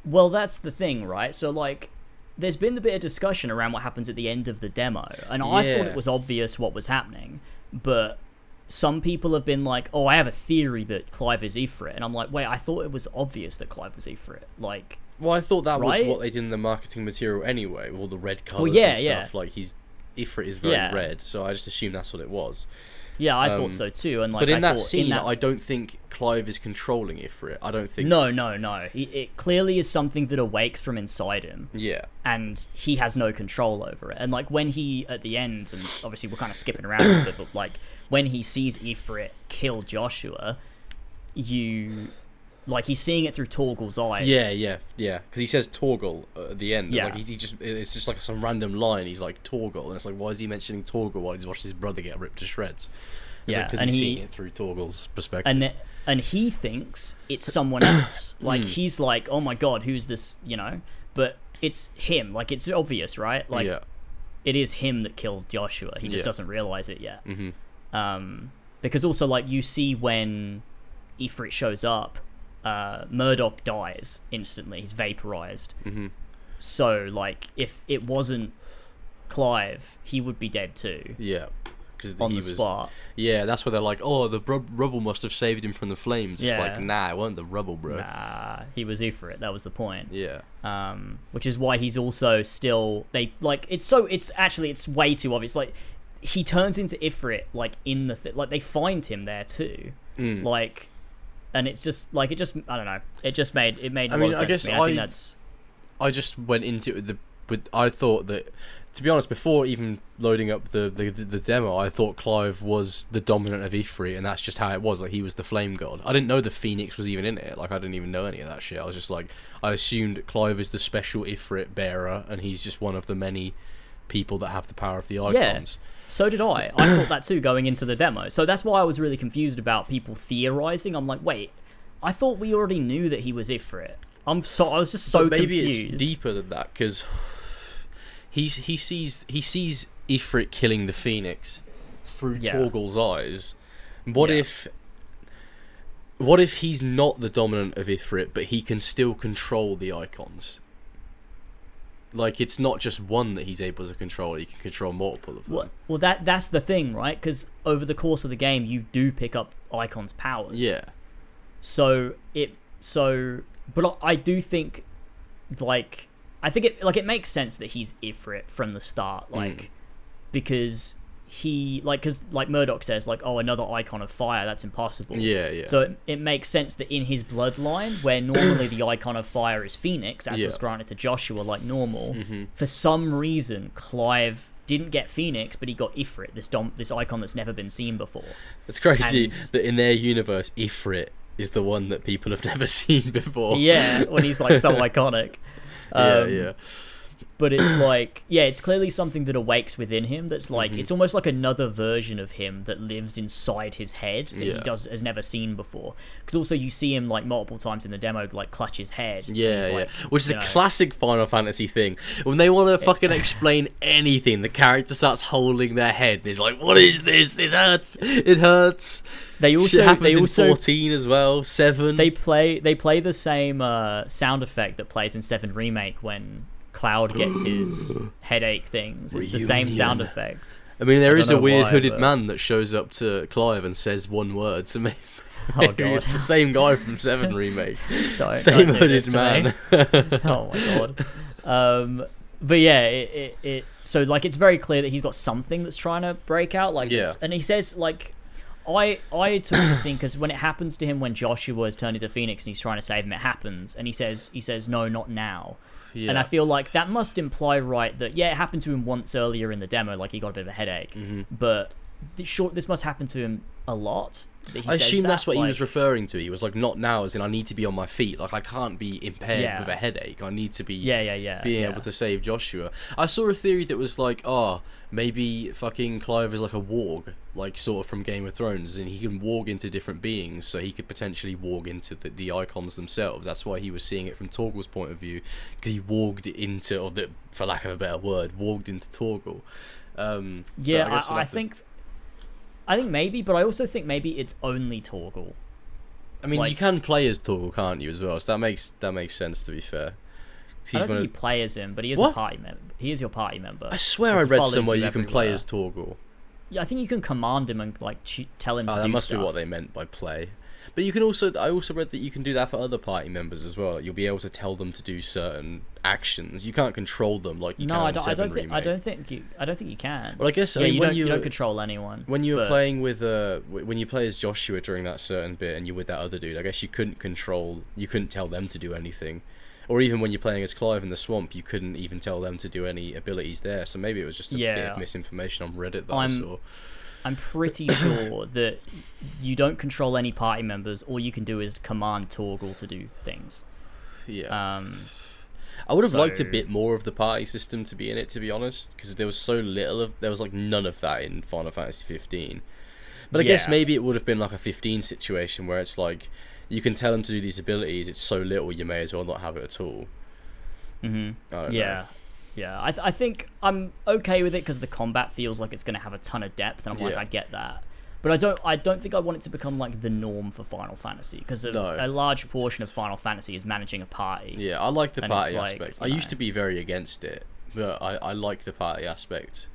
Well, that's the thing, right? So, like, there's been a bit of discussion around what happens at the end of the demo, and I thought it was obvious what was happening, but some people have been like, "Oh, I have a theory that Clive is Ifrit," and I'm like, "Wait, I thought it was obvious that Clive was Ifrit." Like, Well, I thought that Right? was what they did in the marketing material anyway, with all the red colours yeah, and stuff. yeah. Like he's Ifrit is very Yeah. red, so I just assumed that's what it was. Yeah, I Um, thought so too, and like, but in I that thought scene, in that... I don't think Clive is controlling Ifrit. I don't think. no, no, no, it, it clearly is something that awakes from inside him. Yeah. and he has no control over it. And like when he at the end, and obviously we're kind of skipping around a bit, but like when he sees Ifrit kill Joshua, you like he's seeing it through Torgal's eyes. Yeah, yeah, yeah. Because he says Torgal at the end. Yeah. Like he, he just it's just like some random line. He's like Torgal, and it's like why is he mentioning Torgal while he's watching his brother get ripped to shreds? It's Yeah, because and he's he- seeing it through Torgal's perspective. and then and he thinks it's someone *coughs* else. like Hmm. he's like, oh my god, who's this? You know, but it's him. Like it's obvious, right? Like yeah, it is him that killed Joshua. He just Yeah. doesn't realize it yet. Mhm. Um, because also, like you see when Ifrit shows up, uh, Murdoch dies instantly. He's vaporized. Mhm. So, like, if it wasn't Clive, he would be dead too yeah. Because on he the was, spot. Yeah, that's where they're like, oh, the rub- rubble must have saved him from the flames. It's like, nah, it wasn't the rubble, bro. Nah, he was Ifrit. That was the point. Yeah, um, which is why he's also still they like it's so it's actually it's way too obvious like he turns into Ifrit like in the th- like they find him there too Mm. like and it's just like it just I don't know. It just made it made I mean, I sense guess me. I think that's I just went into it with the with I thought that to be honest before even loading up the, the the demo I thought Clive was the dominant of Ifrit and that's just how it was. Like he was the flame god. I didn't know the Phoenix was even in it. Like I didn't even know any of that shit. I was just like I assumed Clive is the special Ifrit bearer and he's just one of the many people that have the power of the Eikons so did I I thought that too going into the demo so that's why I was really confused about people theorizing I'm like wait I thought we already knew that he was Ifrit I'm so I was just so but maybe confused it's deeper than that because he's he sees he sees Ifrit killing the Phoenix through Yeah. Torgal's eyes. What Yeah. if what if he's not the dominant of Ifrit, but he can still control the Eikons? Like it's not just one that he's able to control; he can control multiple of them. Well, well, that that's the thing, right? Because over the course of the game, you do pick up Eikons' powers. Yeah, So it so, but I do think, like, I think it like it makes sense that he's Ifrit from the start, Mm. like, because he like because like Murdoch says like oh another Eikon of fire that's impossible. yeah, yeah. So it, it makes sense that in his bloodline, where normally the Eikon of fire is Phoenix, as Yeah. was granted to Joshua like normal, Mhm. for some reason Clive didn't get Phoenix, but he got Ifrit, this dom- this Eikon that's never been seen before. it's crazy and- that in their universe, Ifrit is the one that people have *laughs* never seen before. Yeah, when he's like so *laughs* iconic. yeah, Um, yeah. But it's *clears throat* like, yeah, it's clearly something that awakes within him. That's like, Mm-hmm. it's almost like another version of him that lives inside his head that he does has never seen before. Because also you see him like multiple times in the demo, like clutch his head. Yeah, yeah. like, Which is a know, classic Final Fantasy thing. When they want to fucking *laughs* explain anything, the character starts holding their head and he's like, "What is this? It hurts. It hurts." They also, Shit happens they in also, fourteen as well. Seven. they play, they play the same uh, sound effect that plays in Seven Remake when Cloud gets his headache things. It's the same sound Reunion. effect. I mean, there I is a weird why, hooded but- man that shows up to Clive and says one word. So maybe, Oh, *laughs* maybe God. it's the same guy from Seven remake. *laughs* Don't, same don't hooded to me. man. *laughs* oh my god. Um, but yeah, it, it, it so like it's very clear that he's got something that's trying to break out. Like, Yeah. and he says like, I I took the scene because when it happens to him when Joshua is turned into Phoenix and he's trying to save him, it happens, and he says he says no, not now. Yeah. And I feel like that must imply, right, that yeah, it happened to him once earlier in the demo, like he got a bit of a headache. Mm-hmm. But sure, this must happen to him a lot. that he I says assume that, that's what he was referring to. He was like, "Not now," as in I need to be on my feet. Like I can't be impaired Yeah. with a headache. I need to be Yeah, yeah, yeah. being yeah. able to save Joshua. I saw a theory that was like, oh, maybe fucking Clive is like a warg, like sort of from Game of Thrones, and he can warg into different beings, so he could potentially warg into the, the Eikons themselves. That's why he was seeing it from Torgal's point of view, because he warged into, or the, for lack of a better word, warged into Torgal. Um, Yeah, I, I to- think, I think maybe, but I also think maybe it's only Torgal. I mean, you can play as Torgal, can't you, as well? So that makes that makes sense. To be fair, 'Cause I he's don't think of- he play as him, but he is What? a party member. He is your party member. I swear Like, I read somewhere you you can play as Torgal. Yeah, I think you can command him and like ch- tell him oh, to Oh, do that must stuff. be what they meant by play. But you can also, I also read that you can do that for other party members as well. You'll be able to tell them to do certain actions. You can't control them like you no, can I in don't. I don't think. I don't think you. I don't think you can. Well, I guess I yeah, mean, you when don't. You, you don't control anyone. when you were but- playing with uh when you play as Joshua during that certain bit and you're with that other dude, I guess you couldn't control. You couldn't tell them to do anything. Or even when you're playing as Clive in the swamp, you couldn't even tell them to do any abilities there. So maybe it was just a bit Yeah. of misinformation on Reddit that I'm- I saw. I'm pretty *coughs* sure that you don't control any party members. All you can do is command Torgal to do things. Yeah. Um, I would have liked a bit more of the party system to be in it, to be honest, because there was so little of there was like none of that in Final Fantasy 15. But I guess maybe it would have been like a 15 situation where it's like you can tell them to do these abilities. It's so little, you may as well not have it at all. hmm don't Yeah. know. Yeah, I, th- I think I'm okay with it because the combat feels like it's going to have a ton of depth, and I'm like, Yeah. I get that. But I don't, I don't think I want it to become like the norm for Final Fantasy because No. a large portion of Final Fantasy is managing a party. Yeah, I like the And it's party like, aspect. you I used know. to be very against it, but I, I like the party aspect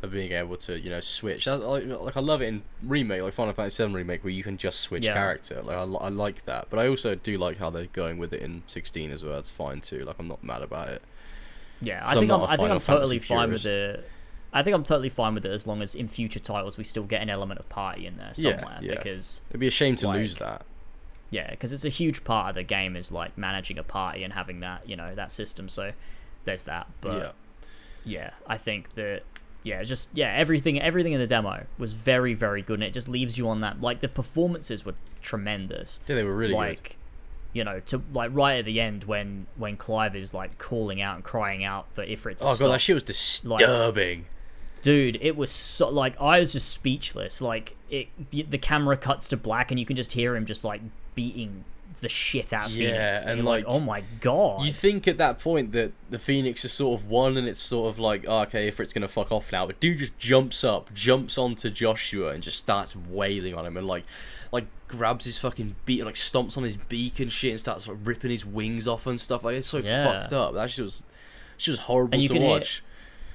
of being able to you know switch. I, like, like I love it in remake, like Final Fantasy VII remake, where you can just switch Yeah. character. Like I, li- I like that, but I also do like how they're going with it in 16 as well. That's fine too. Like I'm not mad about it. Yeah, I I'm think I'm, a I think I'm totally fine with it. I think I'm totally fine with it as long as in future titles we still get an element of party in there somewhere yeah. because It'd be a shame to lose that. yeah, because it's a huge part of the game is like managing a party and having that you know that system. So there's that. But yeah, yeah, I think that yeah, just yeah, everything everything in the demo was very very good, and it just leaves you on that. Like the performances were tremendous. yeah, they were really good. Like you know, to like right at the end when when Clive is like calling out and crying out for Ifrit to Oh stop. god, that shit was disturbing. Dude, it was so like I was just speechless. Like it, the, the camera cuts to black, and you can just hear him just like beating the shit out of Yeah, Phoenix. and, you're like, like, oh my god. You think at that point that the Phoenix is sort of won, and it's sort of like, oh, okay, if it's gonna fuck off now, but dude just jumps up, jumps onto Joshua, and just starts wailing on him, and like, like grabs his fucking beak, like stomps on his beak and shit, and starts like ripping his wings off and stuff. Like it's so Yeah. fucked up. That shit was, she was horrible And you to can hear- watch.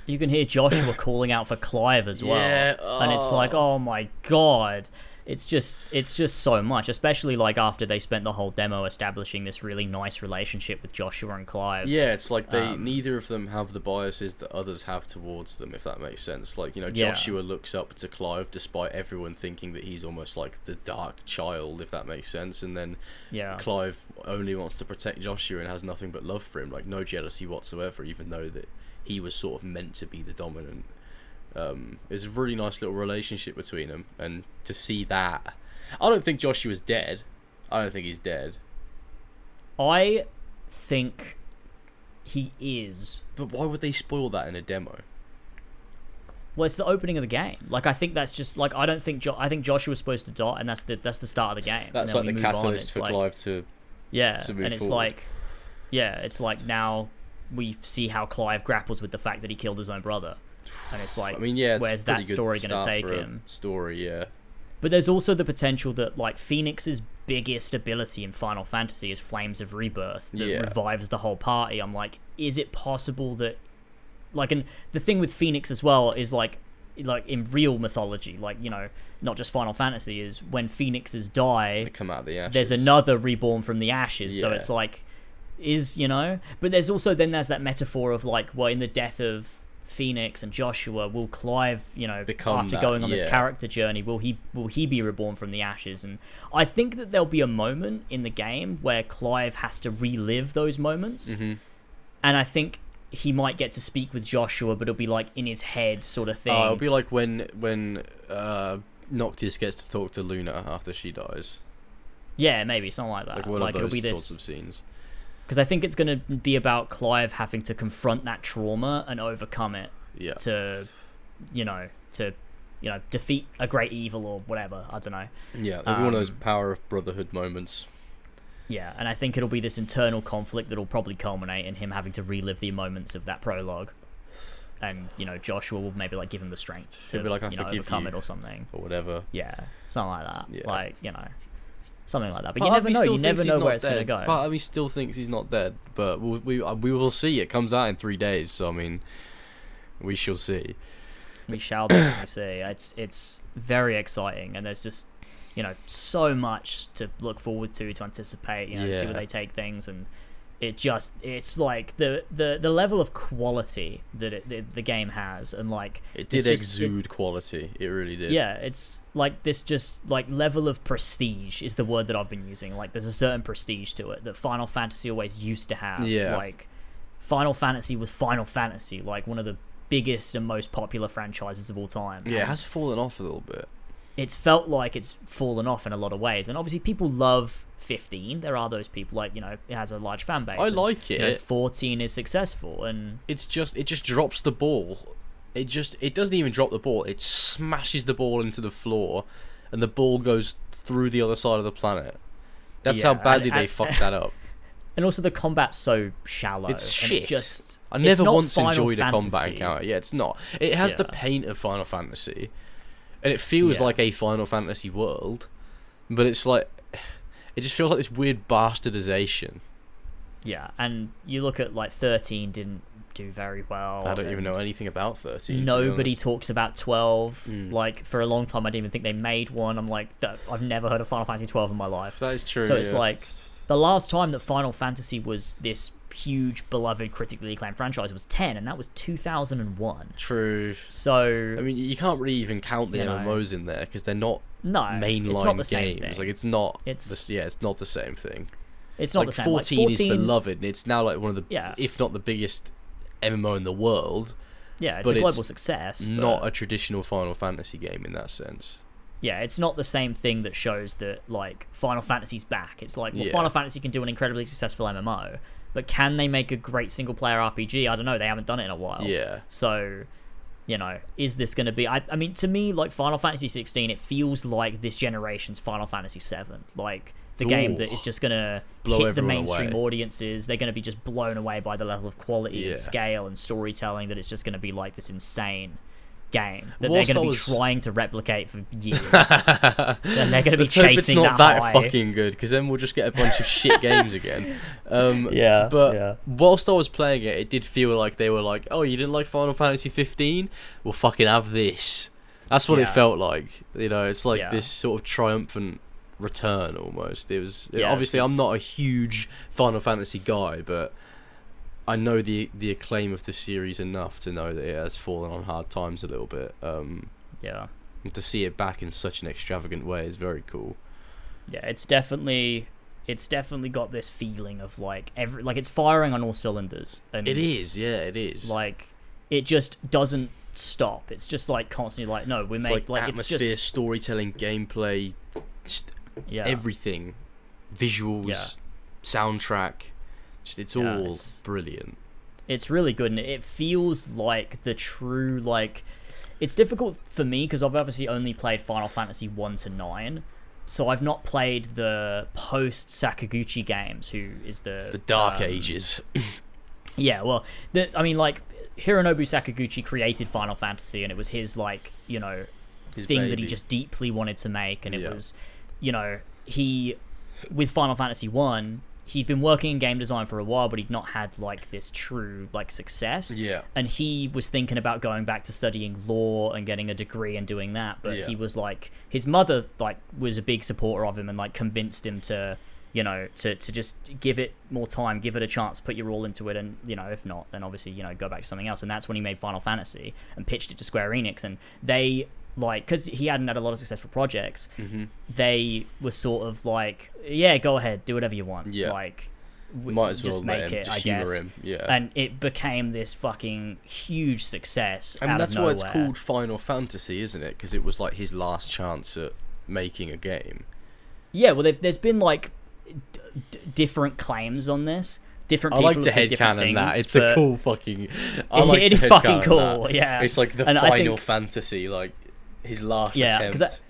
you can hear Joshua calling out for Clive as well. Yeah, And it's like, oh. oh my god. It's just it's just so much, especially like after they spent the whole demo establishing this really nice relationship with Joshua and Clive. Yeah, it's like they Um, neither of them have the biases that others have towards them, if that makes sense. Like you know, Yeah. Joshua looks up to Clive despite everyone thinking that he's almost like the dark child, if that makes sense. And then Yeah. Clive only wants to protect Joshua and has nothing but love for him, like no jealousy whatsoever, even though that he was sort of meant to be the dominant. Um, it's a really nice little relationship between them, and to see that, I don't think Joshua's dead. I don't think he's dead. I think he is. But why would they spoil that in a demo? Well, it's the opening of the game. Like I think that's just like I don't think jo- I think Joshua's supposed to die, and that's the that's the start of the game. That's like the catalyst for like- Clive to Yeah, to move and it's forward. like, yeah, it's like now we see how Clive grapples with the fact that he killed his own brother, and it's like, I mean, yeah, where's that story going to take him? Story, yeah. But there's also the potential that like Phoenix's biggest ability in Final Fantasy is Flames of Rebirth that Yeah. revives the whole party. I'm like, is it possible that like and the thing with Phoenix as well is like like in real mythology, like, you know, not just Final Fantasy, is when Phoenixes die They come out of the ashes. there's another reborn from the ashes. So it's like, is you know, but there's also then there's that metaphor of like, well, in the death of Phoenix and Joshua, will Clive, you know, Become after that, going on this character journey, will he will he be reborn from the ashes? And I think that there'll be a moment in the game where Clive has to relive those moments, Mhm. and I think he might get to speak with Joshua, but it'll be like in his head sort of thing. Oh, it'll be like when when uh, Noctis gets to talk to Luna after she dies. yeah, maybe something like that. Like like it'll be be sorts this of scenes. Because I think it's going to be about Clive having to confront that trauma and overcome it Yeah. to, you know, to, you know, defeat a great evil or whatever. I don't know. Yeah, it'll be one of those Um, power of brotherhood moments. Yeah, and I think it'll be this internal conflict that'll probably culminate in him having to relive the moments of that prologue. And you know, Joshua will maybe like give him the strength to be like, "I you know, overcome you." it or something. Or whatever. Yeah, something like that. Yeah. Like you know, something like that. But Part you never know. You never know he's where not it's gonna dead. go. Part of me still thinks he's not dead, but we we, uh, we will see. It comes out in three days, so I mean, we shall see. we shall see. It's it's very exciting, and there's just you know so much to look forward to, to anticipate. You know, to see where they take things, and it just it's like the the the level of quality that it, the, the game has, and like It did just- it- exude quality. It really did. yeah, it's like this just like level of prestige is the word that I've been using. Like there's a certain prestige to it that Final Fantasy always used to have. Yeah. Like Final Fantasy was Final Fantasy, like one of the biggest and most popular franchises of all time. Yeah, it has fallen off a little bit. It's felt like it's fallen off in a lot of ways. And obviously people love 15. There are those people like, you know, it has a large fan base. I and, like you know, it. 14 is successful and It's just it just drops the ball. It just it doesn't even drop the ball. It smashes the ball into the floor, and the ball goes through the other side of the planet. That's Yeah, how badly and- they fucked that up. *laughs* and also the combat's so shallow. It's and shit. It's just I never once Final enjoyed a combat encounter. Yeah, it's not. It has the Yeah. paint of Final Fantasy, and it feels Yeah. like a Final Fantasy world, but it's like *sighs* it just feels like this weird bastardization. Yeah, and you look at like 13 didn't do very well. I don't even know anything about thirteen. Nobody talks about 12. Mm. Like for a long time, I didn't even think they made one. I'm like, I've never heard of Final Fantasy 12 in my life. That is true. So it's yeah. like the last time that Final Fantasy was this huge, beloved, critically acclaimed franchise was 10, and that was 2001. true. So I mean, you can't really even count the You know. MMOs in there because they're not no, mainline it's not the games. Like it's not. It's- yeah, it's not the same thing. it's not like the same. 14, like, is beloved. and It's now like one of the, Yeah. if not the biggest MMO in the world. Yeah, it's but a global it's success. Not a traditional Final Fantasy game in that sense. yeah, it's not the same thing that shows that like Final Fantasy's back. It's like well, Yeah. Final Fantasy can do an incredibly successful MMO, but can they make a great single player RPG? I don't know. They haven't done it in a while. Yeah. So, you know, is this going to be? I, I mean, to me, like Final Fantasy 16, it feels like this generation's Final Fantasy 7. Like the game that is just going to Blow hit the mainstream away. audiences. They're going to be just blown away by the level of quality Yeah. and scale and storytelling. That it's just going to be like this insane game that Whilst they're going to be trying to replicate for years. *laughs* and they're going to be *laughs* chasing it's not that, that, fucking good because then we'll just get a bunch of shit *laughs* games again. Um, Yeah, but yeah. whilst I was playing it, it did feel like they were like, "Oh, you didn't like Final Fantasy 15? We'll fucking have this." That's what it felt like. You know, it's like Yeah. this sort of triumphant return almost. It was Yeah, obviously I'm not a huge Final Fantasy guy, but I know the the acclaim of the series enough to know that it has fallen on hard times a little bit. Um, Yeah. to see it back in such an extravagant way is very cool. yeah it's definitely it's definitely got this feeling of like every like it's firing on all cylinders and It is, yeah, it is. like it just doesn't stop it's just like constantly like no we it's make like, like, it's atmosphere, just storytelling, gameplay, yeah everything, visuals, Yeah. soundtrack. Just it's Yeah, all it's- brilliant. it's really good and it feels like the true like it's difficult for me because i've obviously only played final fantasy 1 to 9 so i've not played the post sakaguchi games who is the The Dark um, Ages. *laughs* Yeah, well, the, I mean, like Hironobu Sakaguchi created Final Fantasy, and it was his like you know His thing that he just deeply wanted to make, and it Yeah. was you know he with Final Fantasy One. He'd been working in game design for a while, but he'd not had like this true like success. Yeah. And he was thinking about going back to studying law and getting a degree and doing that, but Yeah. he was like his mother like was a big supporter of him and like convinced him to you know to to just give it more time give it a chance put your all into it and you know if not then obviously you know go back to something else and that's when he made final fantasy and pitched it to square enix and they like because he hadn't had a lot of successful projects hmm they were sort of like yeah go ahead do whatever you want Yeah. like w- Might as well just make him, it, just I guess. him. Yeah. And it became this fucking huge success. I mean, that's why it's called Final Fantasy, isn't it? Because it was like his last chance at making a game. Yeah, well, there- there's been like d- d- different claims on this. Different I like to have said different headcanon that. It's a cool fucking. I *laughs* It- like it is fucking cool, that. yeah. It's like the And Final think- Fantasy, like his last Yeah, attempt. 'cause I-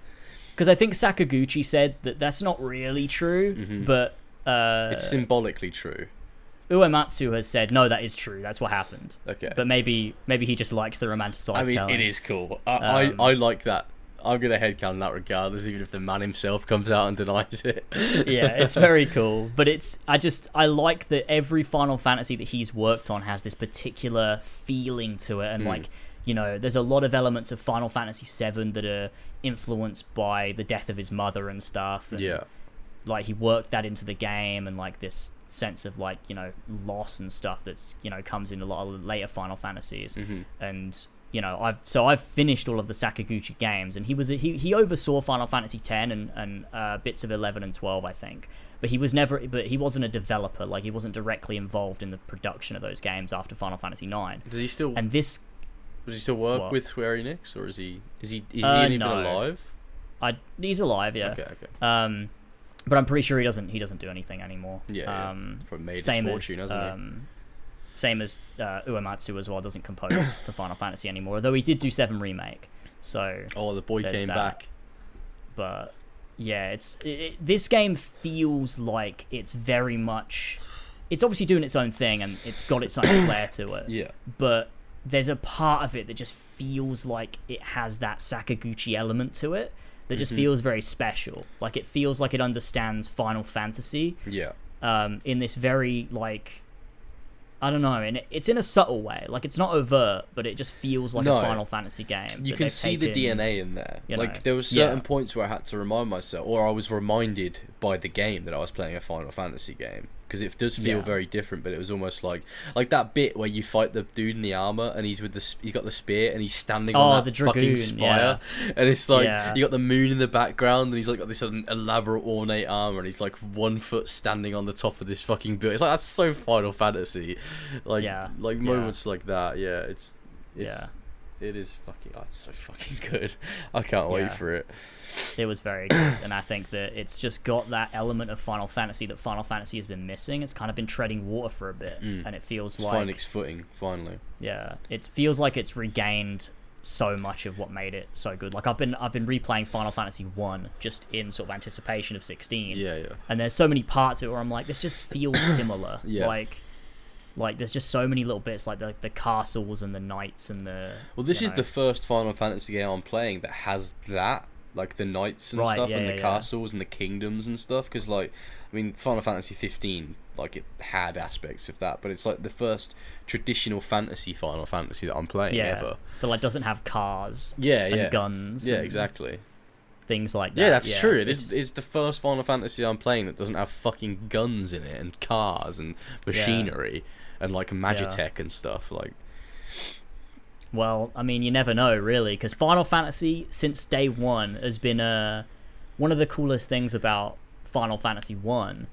Because I think Sakaguchi said that that's not really true, Mhm. but uh, it's symbolically true. Uematsu has said no, that is true. That's what happened. Okay. But maybe maybe he just likes the romanticized I mean, telling. it is cool. I, Um, I I like that. I'm gonna headcanon that regardless, even if the man himself comes out and denies it. yeah, it's very *laughs* cool. But it's I just I like that every Final Fantasy that he's worked on has this particular feeling to it, and Mm. like you know, there's a lot of elements of Final Fantasy VII that are influenced by the death of his mother and stuff. And, yeah. like he worked that into the game, and like this sense of like you know loss and stuff that's you know comes in a lot of later Final Fantasies hmm and you know I've so I've finished all of the Sakaguchi games and he was he, he oversaw Final Fantasy 10 and and uh, bits of 11 and 12 I think but he was never but he wasn't a developer like he wasn't directly involved in the production of those games after Final Fantasy 9 Does he still and this does he still work What? with Square Enix, or is he is he is Uh, he even no. alive? I he's alive yeah Okay, okay. um but I'm pretty sure he doesn't he doesn't do anything anymore Yeah, yeah. um Probably made his same fortune, as um, same as uh, Uematsu as well doesn't compose *coughs* for Final Fantasy anymore although he did do 7 remake so? Oh, the boy came that. back. but yeah, it's it, it- this game feels like it's very much. It's obviously doing its own thing and it's got its own flair to it, *coughs* Yeah. but there's a part of it that just feels like it has that Sakaguchi element to it that just Mhm. feels very special. Like it feels like it understands Final Fantasy Yeah. um, in this very like. I don't know, and it's in a subtle way. Like it's not overt, but it just feels like No. a Final Fantasy game. You can see the DNA in there. you Like there were certain yeah. points where I had to remind myself, or I was reminded by the game that I was playing a Final Fantasy game because it does feel Yeah. very different. But it was almost like like that bit where you fight the dude in the armor and he's with the he's got the spear and he's standing Oh, on that the dragoon, fucking spire, *laughs* and it's like Yeah. you got the moon in the background and he's like got this elaborate ornate armor and he's like one foot standing on the top of this fucking building. It's like that's so Final Fantasy, like Yeah. like Yeah. moments like that. Yeah, it's it's. Yeah. It is fucking. Oh, it's so fucking good. I can't wait for it. It was very good, and I think that it's just got that element of Final Fantasy that Final Fantasy has been missing. It's kind of been treading water for a bit, Mm. and it feels It's like finding its footing finally. yeah, it feels like it's regained so much of what made it so good. Like I've been I've been replaying Final Fantasy One just in sort of anticipation of sixteen, Yeah, yeah. and there's so many parts of it where I'm like, this just feels *coughs* similar. Yeah. Like. Like there's just so many little bits, like the the castles and the knights and the. Well, this is know- the first Final Fantasy game I'm playing that has that, like the knights and Right, stuff, yeah, and the yeah, yeah. castles and the kingdoms and stuff. Because like, I mean, Final Fantasy 15, like it had aspects of that, but it's like the first traditional fantasy Final Fantasy that I'm playing yeah, ever. that like doesn't have cars Yeah, and yeah, guns. yeah, exactly. Things like that. Yeah, that's true. It is. it's- It's the first Final Fantasy I'm playing that doesn't have fucking guns in it and cars and machinery and like magitech and stuff. Like, Well, I mean, you never know, really, because Final Fantasy since day one has been uh, one of the coolest things about Final Fantasy One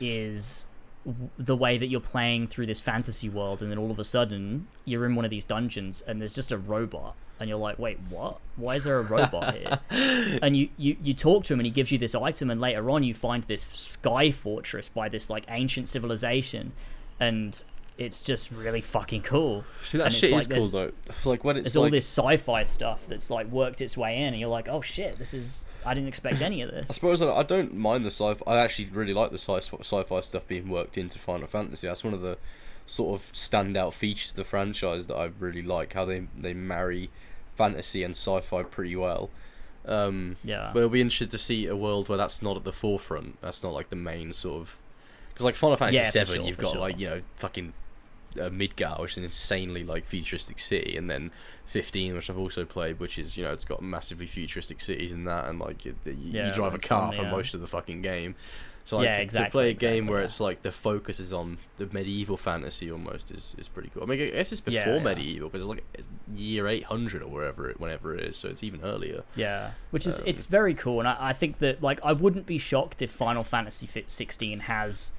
is w- the way that you're playing through this fantasy world, and then all of a sudden you're in one of these dungeons, and there's just a robot, and you're like, wait, what? Why is there a robot *laughs* here? and you, you you talk to him, and he gives you this item, and later on you find this sky fortress by this like ancient civilization, and it's just really fucking cool. see, that And it's shit like is cool though. *laughs* Like when it's There's like, all this sci-fi stuff that's like worked its way in, and you're like, oh shit, this is I didn't expect any of this. I suppose I, I don't mind the sci. Fi I actually really like the sci- sci-fi stuff being worked into Final Fantasy. That's one of the sort of standout features of the franchise that I really like. How they they marry fantasy and sci-fi pretty well. Um, Yeah, but it'll be interesting to see a world where that's not at the forefront. That's not like the main sort of because like Final Fantasy Yeah, Seven, sure, you've got sure. like you know fucking uh, Midgar, which is an insanely like futuristic city, and then 15, which I've also played, which is you know it's got massively futuristic cities in that, and like you, you, Yeah, you drive a car for most of the fucking game. So like Yeah, to, to play a game exactly, where it's like the focus is on the medieval fantasy almost is, is pretty cool. I mean, I guess it's before medieval because it's like year 800 or wherever it, whenever it is, so it's even earlier. yeah, which is Um, it's very cool, and I, I think that like I wouldn't be shocked if Final Fantasy 16 has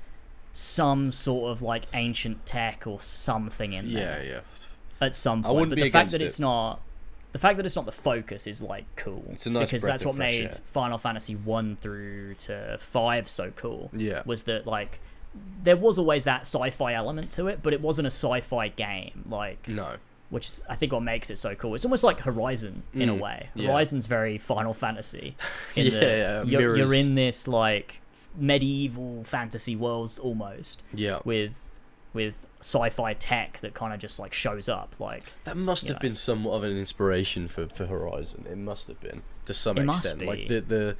some sort of like ancient tech or something in there yeah. Yeah. At some point. I wouldn't but be the fact that it. it's not the fact that it's not the focus is like cool It's a nice because that's what made air. Final Fantasy 1 through to 5 so cool. Yeah. Was that like there was always that sci-fi element to it, but it wasn't a sci-fi game like No. which is I think what makes it so cool. It's almost like Horizon in a Mm, way. yeah. Horizon's very Final Fantasy. *laughs* In Yeah, that yeah, you're, you're in this like medieval fantasy worlds almost Yeah. with with sci-fi tech that kind of just like shows up like That must have know. been somewhat of an inspiration for, for Horizon. It must have been to some It must extent. Like the the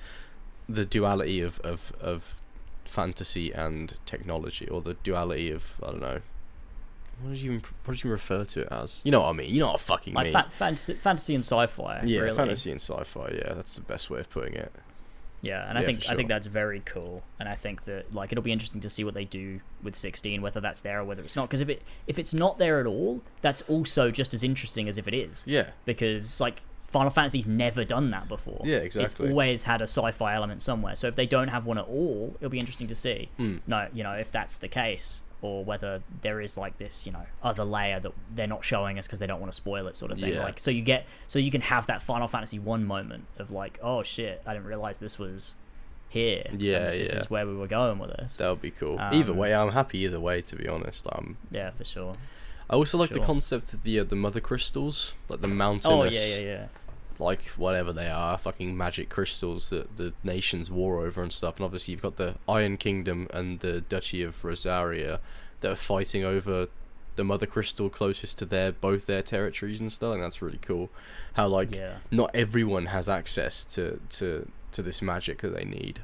the duality of, of of fantasy and technology, or the duality of I don't know. What did you what did you refer to it as? You know what I mean. You know what I fucking like mean. fa- fantasy, fantasy and sci-fi. yeah, really. fantasy and sci-fi. Yeah, that's the best way of putting it. Yeah, and I Yeah, think for I think that's very cool, and I think that like it'll be interesting to see what they do with 16, whether that's there or whether it's not. Because if it if it's not there at all, that's also just as interesting as if it is. Yeah, Because like Final Fantasy's never done that before. Yeah, exactly. It's always had a sci-fi element somewhere. So if they don't have one at all, it'll be interesting to see. Hmm. No, you know, if that's the case, or whether there is like this, you know, other layer that they're not showing us because they don't want to spoil it, sort of thing. Yeah. Like, so you get, so you can have that Final Fantasy one moment of like, oh shit, I didn't realize this was here. Yeah, This yeah. is where we were going with this. that would be cool. either Um, way, I'm happy either way. To be honest, um, Yeah, for sure. I also like the concept of the uh, the mother crystals, like the mountainous. Oh yeah, yeah, yeah. Like whatever they are, fucking magic crystals that the nations war over and stuff. And obviously, you've got the Iron Kingdom and the Duchy of Rosaria that are fighting over the mother crystal closest to their both their territories and stuff. And that's really cool. How like Yeah. not everyone has access to to to this magic that they need.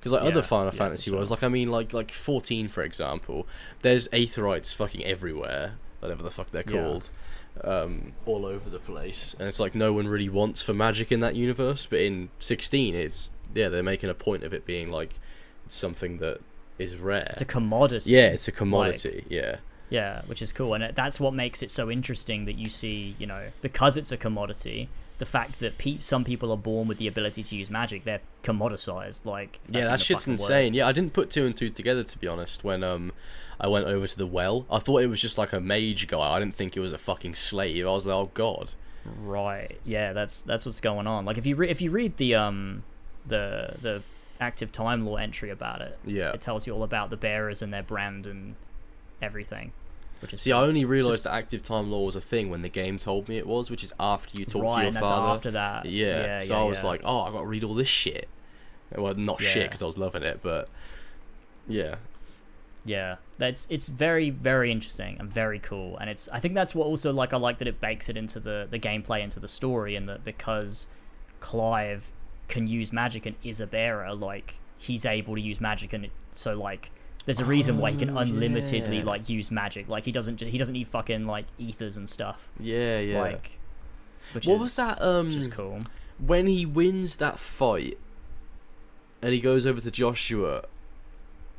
Because like other Final yeah, Fantasy worlds, like I mean, like like fourteen for example, there's aetherytes fucking everywhere, whatever the fuck they're Yeah. called, um, all over the place, and it's like no one really wants for magic in that universe. But in sixteen, it's yeah, they're making a point of it being like something that is rare. It's a commodity. yeah, it's a commodity. yeah, Yeah, which is cool, and it, that's what makes it so interesting that you see, you know, because it's a commodity, the fact that pe- some people are born with the ability to use magic, they're commoditized. Like, if yeah, that's that shit's fucking word. insane. Yeah, I didn't put two and two together to be honest. When um, I went over to the well, I thought it was just like a mage guy. I didn't think it was a fucking slave. I was like, oh god. Right. Yeah, that's that's what's going on. Like, if you re- if you read the um the the active time lore entry about it, Yeah. it tells you all about the bearers and their brand and everything. Which is See, I only realised just- that active time lore was a thing when the game told me it was, which is after you talk right, to your and that's father. after that. Yeah. yeah so yeah, I was yeah. like, oh, I got to read all this shit. Well, not shit because I was loving it, but yeah, Yeah, that's it's very very interesting and very cool, and it's I think that's what also like I like that it bakes it into the the gameplay into the story, and that because Clive can use magic and is a bearer, like he's able to use magic, and it, so like there's a reason why he can Oh, unlimitedly yeah. like use magic, like he doesn't he doesn't need fucking like ethers and stuff, yeah, yeah. like. Which what is, was that? Um, Which cool. when he wins that fight, and he goes over to Joshua,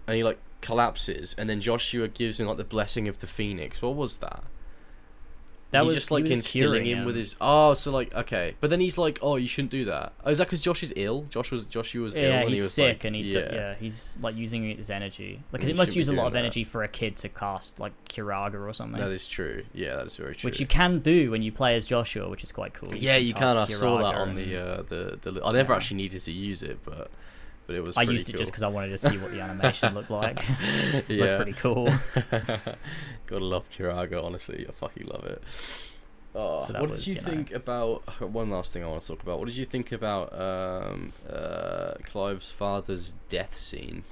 and he like collapses, and then Joshua gives him like the blessing of the phoenix. What was that? That was just like was instilling curing him with his oh so like okay but then he's like oh you shouldn't do that oh, is that because Josh is ill Josh was Joshua was ill Yeah, he's he was sick like, and he yeah. yeah. yeah he's like using his energy like 'cause it must use a lot of that. energy for a kid to cast like Curaga or something. that is true yeah that is very true which you can do when you play as Joshua, which is quite cool. yeah you can I saw that on and- the uh the, the I never Yeah. actually needed to use it but but it was I used it cool. just because I wanted to see what the animation looked like. *laughs* yeah Looked pretty cool. *laughs* gotta love Curaga honestly I fucking love it Oh, So what was, did you, you know- think about *laughs* one last thing I want to talk about? What did you think about um, uh, Clive's father's death scene?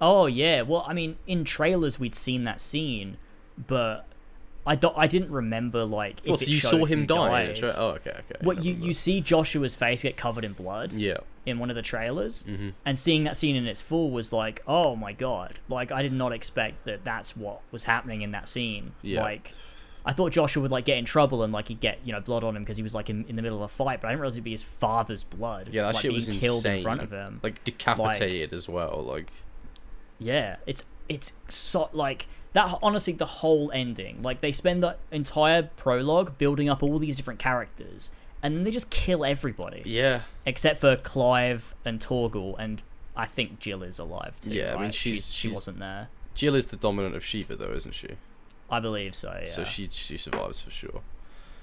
Oh yeah, well I mean in trailers we'd seen that scene, but I don't I didn't remember like if Well, so you saw him die. tra- oh, okay, okay. What I you you see Joshua's face get covered in blood Yeah. in one of the trailers, Mhm. and seeing that scene in its full was like, oh my god! Like I did not expect that that's what was happening in that scene. Yeah. Like I thought Joshua would like get in trouble and like he'd get you know blood on him because he was like in, in the middle of a fight, but I didn't realize it'd be his father's blood. Yeah, that like, shit being was killed insane. in front of him. Like decapitated as well. Like Yeah, it's it's so like that. Honestly, the whole ending, like they spend the entire prologue building up all these different characters, and then they just kill everybody yeah, except for Clive and Torgal, and I think Jill is alive too. Yeah, I mean, right? she's- she, she wasn't there. Jill is the dominant of Shiva, though, isn't she? I believe so. Yeah. So she she survives for sure.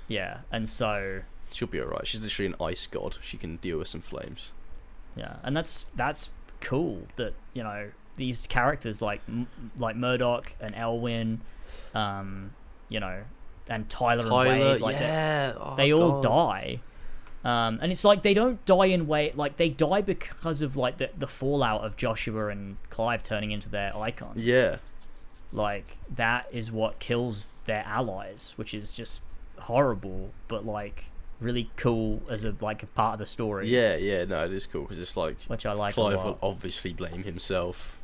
yeah, and so She'll be alright. She's literally an ice god. She can deal with some flames. Yeah, and that's that's cool that you know these characters like like Murdoch and Elwin, um, you know, and Tyler, and Wade, like they- yeah. Oh, they all die. Um, and it's like they don't die in way like they die because of like the, the fallout of Joshua and Clive turning into their Eikons. Yeah. Like that is what kills their allies, which is just horrible, but like really cool as a like a part of the story. Yeah, yeah, no, it is cool because it's like Which I like Clive will obviously blame himself.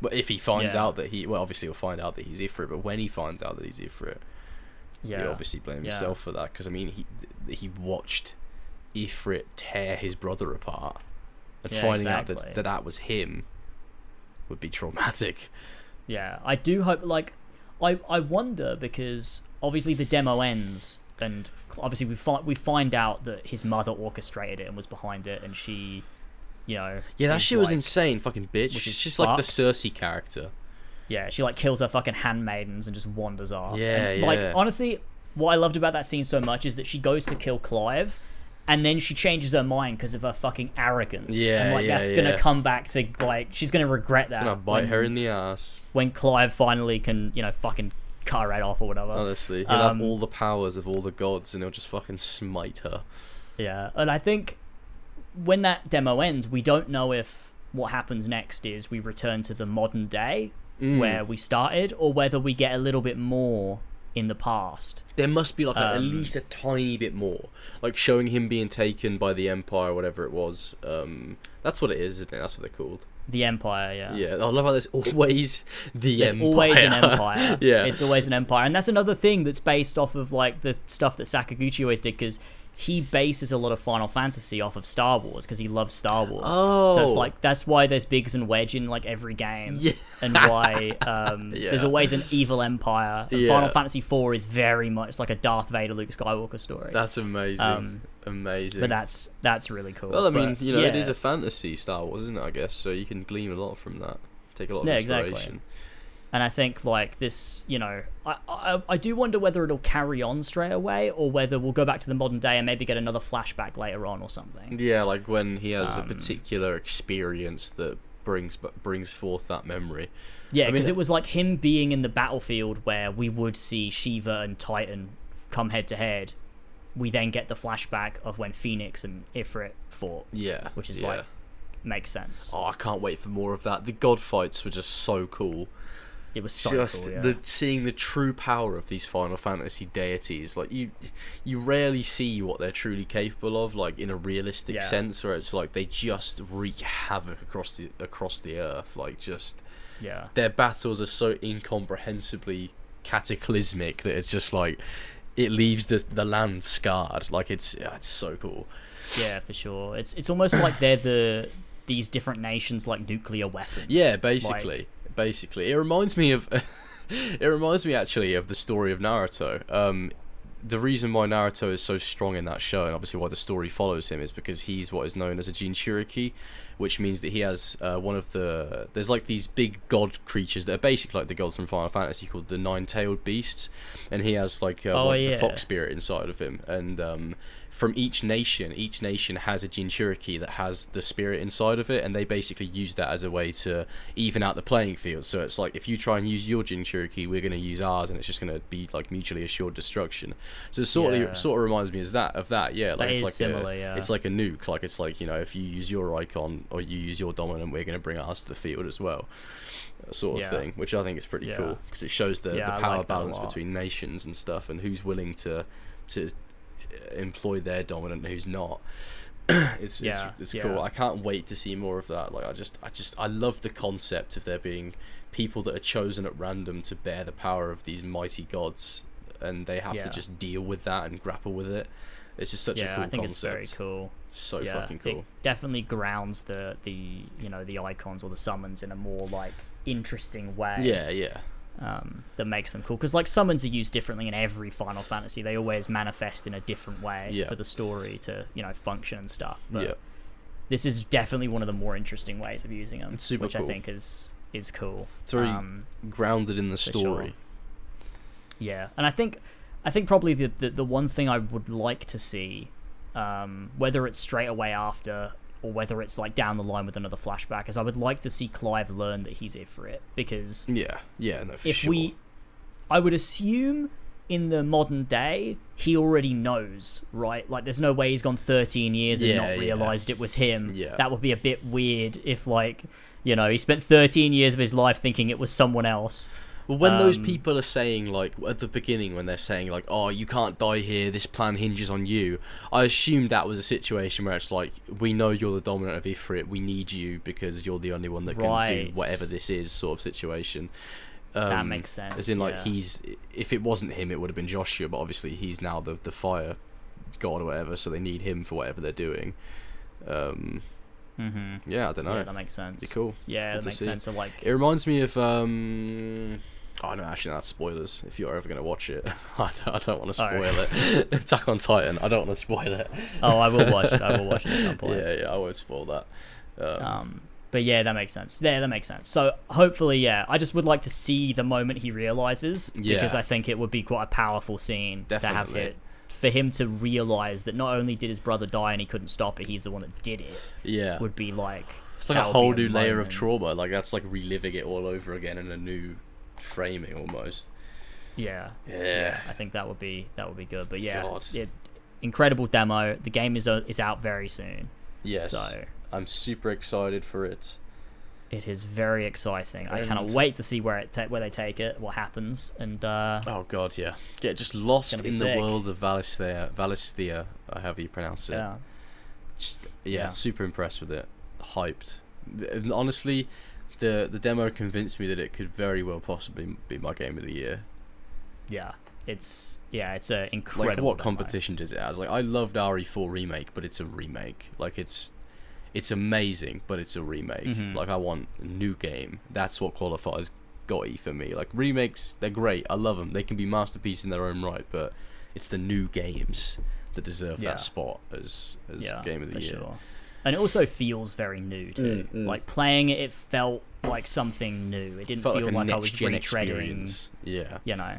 But if he finds Yeah. out that he, well, obviously he'll find out that he's Ifrit. But when he finds out that he's Ifrit, yeah. he obviously blame Yeah. himself for that. Because I mean, he he watched Ifrit tear his brother apart, and Yeah, finding out that, that that was him would be traumatic. Yeah, I do hope. Like, I I wonder because obviously the demo ends, and obviously we find we find out that his mother orchestrated it and was behind it, and she, you know, Yeah, that shit was like- insane, fucking bitch. which She's just like the. Cersei character. Yeah, she like kills her fucking handmaidens and just wanders off. Yeah, and, Like honestly, what I loved about that scene so much is that she goes to kill Clive. And then she changes her mind because of her fucking arrogance. Yeah, and like yeah, that's gonna come back to like she's gonna regret that. It's that. gonna bite her in the ass. when Clive finally can, you know, fucking cut her head off or whatever. Honestly, he'll Um, have all the powers of all the gods, and he'll just fucking smite her. Yeah, and I think when that demo ends, we don't know if what happens next is we return to the modern day Mm. where we started, or whether we get a little bit more in the past. There must be like a, at Um, least a tiny bit more, like showing him being taken by the Empire, whatever it was. Um, that's what it is, isn't it? That's what they're called. The Empire, yeah. Yeah, I love how there's always the There's Empire. always an *laughs* empire. yeah, It's always an empire. And that's another thing that's based off of like the stuff that Sakaguchi always did because he bases a lot of Final Fantasy off of Star Wars because he loves Star Wars. Oh. So it's Oh. like that's why there's Biggs and Wedge in like every game. Yeah. And why um, *laughs* Yeah. there's always an evil empire. Yeah. Final Fantasy IV is very much like a Darth Vader Luke Skywalker story. That's amazing. Um, amazing. but that's that's really cool. well, I mean, But, you know, it is a fantasy Star Wars, isn't it? I guess so. You can glean a lot from that. Take a lot of Yeah, inspiration. exactly. And I think like this, you know, I, I I do wonder whether it'll carry on straight away or whether we'll go back to the modern day and maybe get another flashback later on or something. Yeah, like when he has a Um, particular experience that brings brings forth that memory. Yeah, I mean, because it- it was like him being in the battlefield where we would see Shiva and Titan come head to head. We then get the flashback of when Phoenix and Ifrit fought. Yeah, Which is yeah. like- Makes sense. Oh, I can't wait for more of that. The god fights were just so cool. It was so just cool. Yeah. the seeing the true power of these Final Fantasy deities. Like you, you rarely see what they're truly capable of, like in a realistic Yeah. sense, where it's like they just wreak havoc across the across the earth. Like just yeah. their battles are so incomprehensibly cataclysmic that it's just like it leaves the the land scarred. Like it's it's so cool. Yeah, for sure. It's it's almost like they're the these different nations like nuclear weapons. Yeah, Like, basically, it reminds me of. *laughs* it reminds me actually of the story of Naruto. Um, the reason why Naruto is so strong in that show, and obviously why the story follows him, is because he's what is known as a Jinchuriki, which means that he has uh, one of the. There's like these big god creatures that are basically like the gods from Final Fantasy called the nine-tailed beasts, and he has like uh, Oh, what- the fox spirit inside of him, and um, from each nation, each nation has a Jinchuriki that has the spirit inside of it, and they basically use that as a way to even out the playing field. So it's like if you try and use your Jinchuriki, we're going to use ours, and it's just going to be like mutually assured destruction. So it sort Yeah. of sort of reminds me of that of that, yeah. Like That it's like similar, a, yeah. it's like a nuke. Like it's like you know if you use your Eikon or you use your dominant, we're going to bring ours to the field as well. Sort of Yeah. thing, which I think is pretty cool because it shows the, the power like balance between nations and stuff, and who's willing to to employ their dominant who's not. *clears throat* it's Yeah, it's, it's yeah. cool. I can't wait to see more of that. Like I just I just I love the concept of there being people that are chosen at random to bear the power of these mighty gods, and they have Yeah. to just deal with that and grapple with it. It's just such yeah, a cool I think concept. it's very cool. So yeah, fucking cool. It definitely grounds the the you know the Eikons or the summons in a more like interesting way. Yeah, yeah. Um, that makes them cool because like summons are used differently in every Final Fantasy. They always manifest in a different way Yeah. for the story to you know function and stuff. But Yeah. this is definitely one of the more interesting ways of using them, which I think is is cool. It's very Um, grounded in the story. sure. Yeah, and I think I think probably the the, the one thing I would like to see, um, whether it's straight away after or whether it's like down the line with another flashback, is I would like to see Clive learn that he's Ifrit because Yeah, yeah, no, for if sure. we, I would assume in the modern day he already knows, right? Like, there's no way he's gone 13 years and Yeah, not yeah. realized it was him. Yeah. that would be a bit weird if like. You know, he spent 13 years of his life thinking it was someone else. Well, when those Um, people are saying like at the beginning when they're saying like, "Oh, you can't die here. This plan hinges on you," I assumed that was a situation where it's like, "We know you're the dominant of Ifrit. We need you because you're the only one that can do whatever this is." Sort of situation. Um, That makes sense, As in, like yeah. he's if it wasn't him, it would have been Joshua. But obviously, he's now the the fire god or whatever, so they need him for whatever they're doing. Um, Mm-hmm. yeah, I don't know. Yeah, that makes sense. Be cool. Yeah, that makes see. sense. So like, It reminds me of um. Oh no, actually, that's spoilers. If you're ever gonna watch it, *laughs* I don't, I don't want to spoil it. *laughs* Attack on Titan. I don't want to spoil it. oh, I will watch it. I will watch it at some *laughs* point. Yeah, yeah, I won't spoil that. Um, Um, but yeah, that makes sense. Yeah, that makes sense. So hopefully, yeah, I just would like to see the moment he realizes because I think it would be quite a powerful scene to have Definitely. it for him to realize that not only did his brother die and he couldn't stop it, he's the one that did it. yeah, Would be like it's like a whole new layer of trauma. Like that's like reliving it all over again in a new framing almost. Yeah, Yeah. I think that would be that would be good. But yeah, incredible demo. The game is uh, is out very soon. Yes. So I'm super excited for it. it is very exciting. I cannot wait to see where it ta- where they take it, what happens, and uh, Oh god, yeah. Get just lost in be the world of Valisthea, Valisthea, however you pronounce it. yeah. Just, yeah, Yeah. super impressed with it. Hyped. Honestly, the the demo convinced me that it could very well possibly be my game of the year. Yeah, it's yeah, it's a incredible. Like, what demo. competition does it has? Like, I loved RE4 remake, but it's a remake. Like, it's it's amazing, but it's a remake. Mhm. Like, I want a new game. That's what qualifies GOTY for me. Like, remakes, they're great. I love them. They can be masterpieces in their own right, but it's the new games that deserve Yeah. that spot as as Yeah, game of the for year. sure. And it also feels very new too. Mm, mm. Like playing it, it felt like something new. It didn't feel like like I was retreading. experience. Yeah. You know,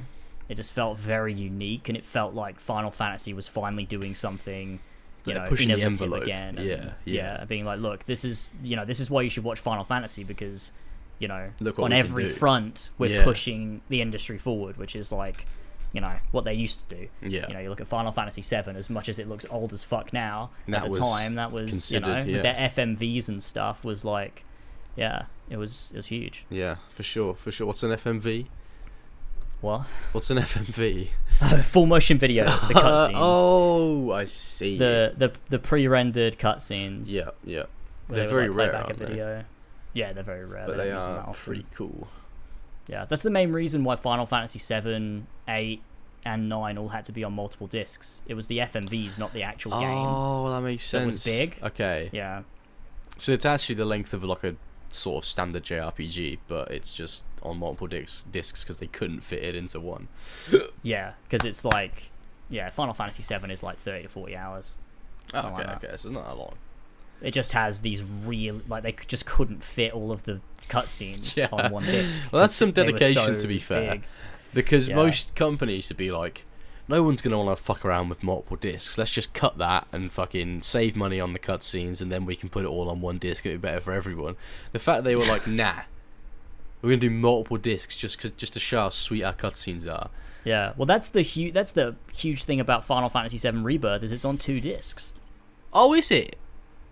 it just felt very unique, and it felt like Final Fantasy was finally doing something. You They're know, pushing the envelope. again. and, Yeah, yeah. being like, look, this is you know, this is why you should watch Final Fantasy because, you know, on every front we're Yeah. pushing the industry forward, which is like, you know, what they used to do. Yeah. You know, you look at Final Fantasy VII. As much as it looks old as fuck now, That at the time that was you know yeah. their FMVs and stuff was like, yeah, it was it was huge. Yeah, for sure, for sure. What's an FMV? What? What's an FMV? *laughs* Oh, full motion video, the *laughs* cutscenes, oh, I see. the the the pre-rendered cutscenes. yeah, yeah. They're they would, very like, rare, back they? video. Yeah, they're very rare. But they they don't use them that are pretty cool. Yeah, that's the main reason why Final Fantasy 7, eight, and nine all had to be on multiple discs. It was the FMVs, not the actual game. Oh, that makes sense. that was big. Okay, Yeah, so it's actually the length of like a sort of standard JRPG, but it's just on multiple discs discs because they couldn't fit it into one. *laughs* yeah, because it's like, yeah, Final Fantasy 7 is like thirty to forty hours. Oh, okay, like okay, so it's not that long. It just has these real, like they just couldn't fit all of the cutscenes *laughs* Yeah. on one disc. Well, that's some dedication, so to be fair. big. Because Yeah. most companies would be like, no one's gonna want to fuck around with multiple discs. Let's just cut that and fucking save money on the cutscenes, and then we can put it all on one disc. It'd be better for everyone. The fact they were like, *laughs* nah, we're gonna do multiple discs just cause, just to show how sweet our cutscenes are. Yeah, well, that's the huge. That's the huge thing about Final Fantasy VII Rebirth is it's on two discs, Oh, is it?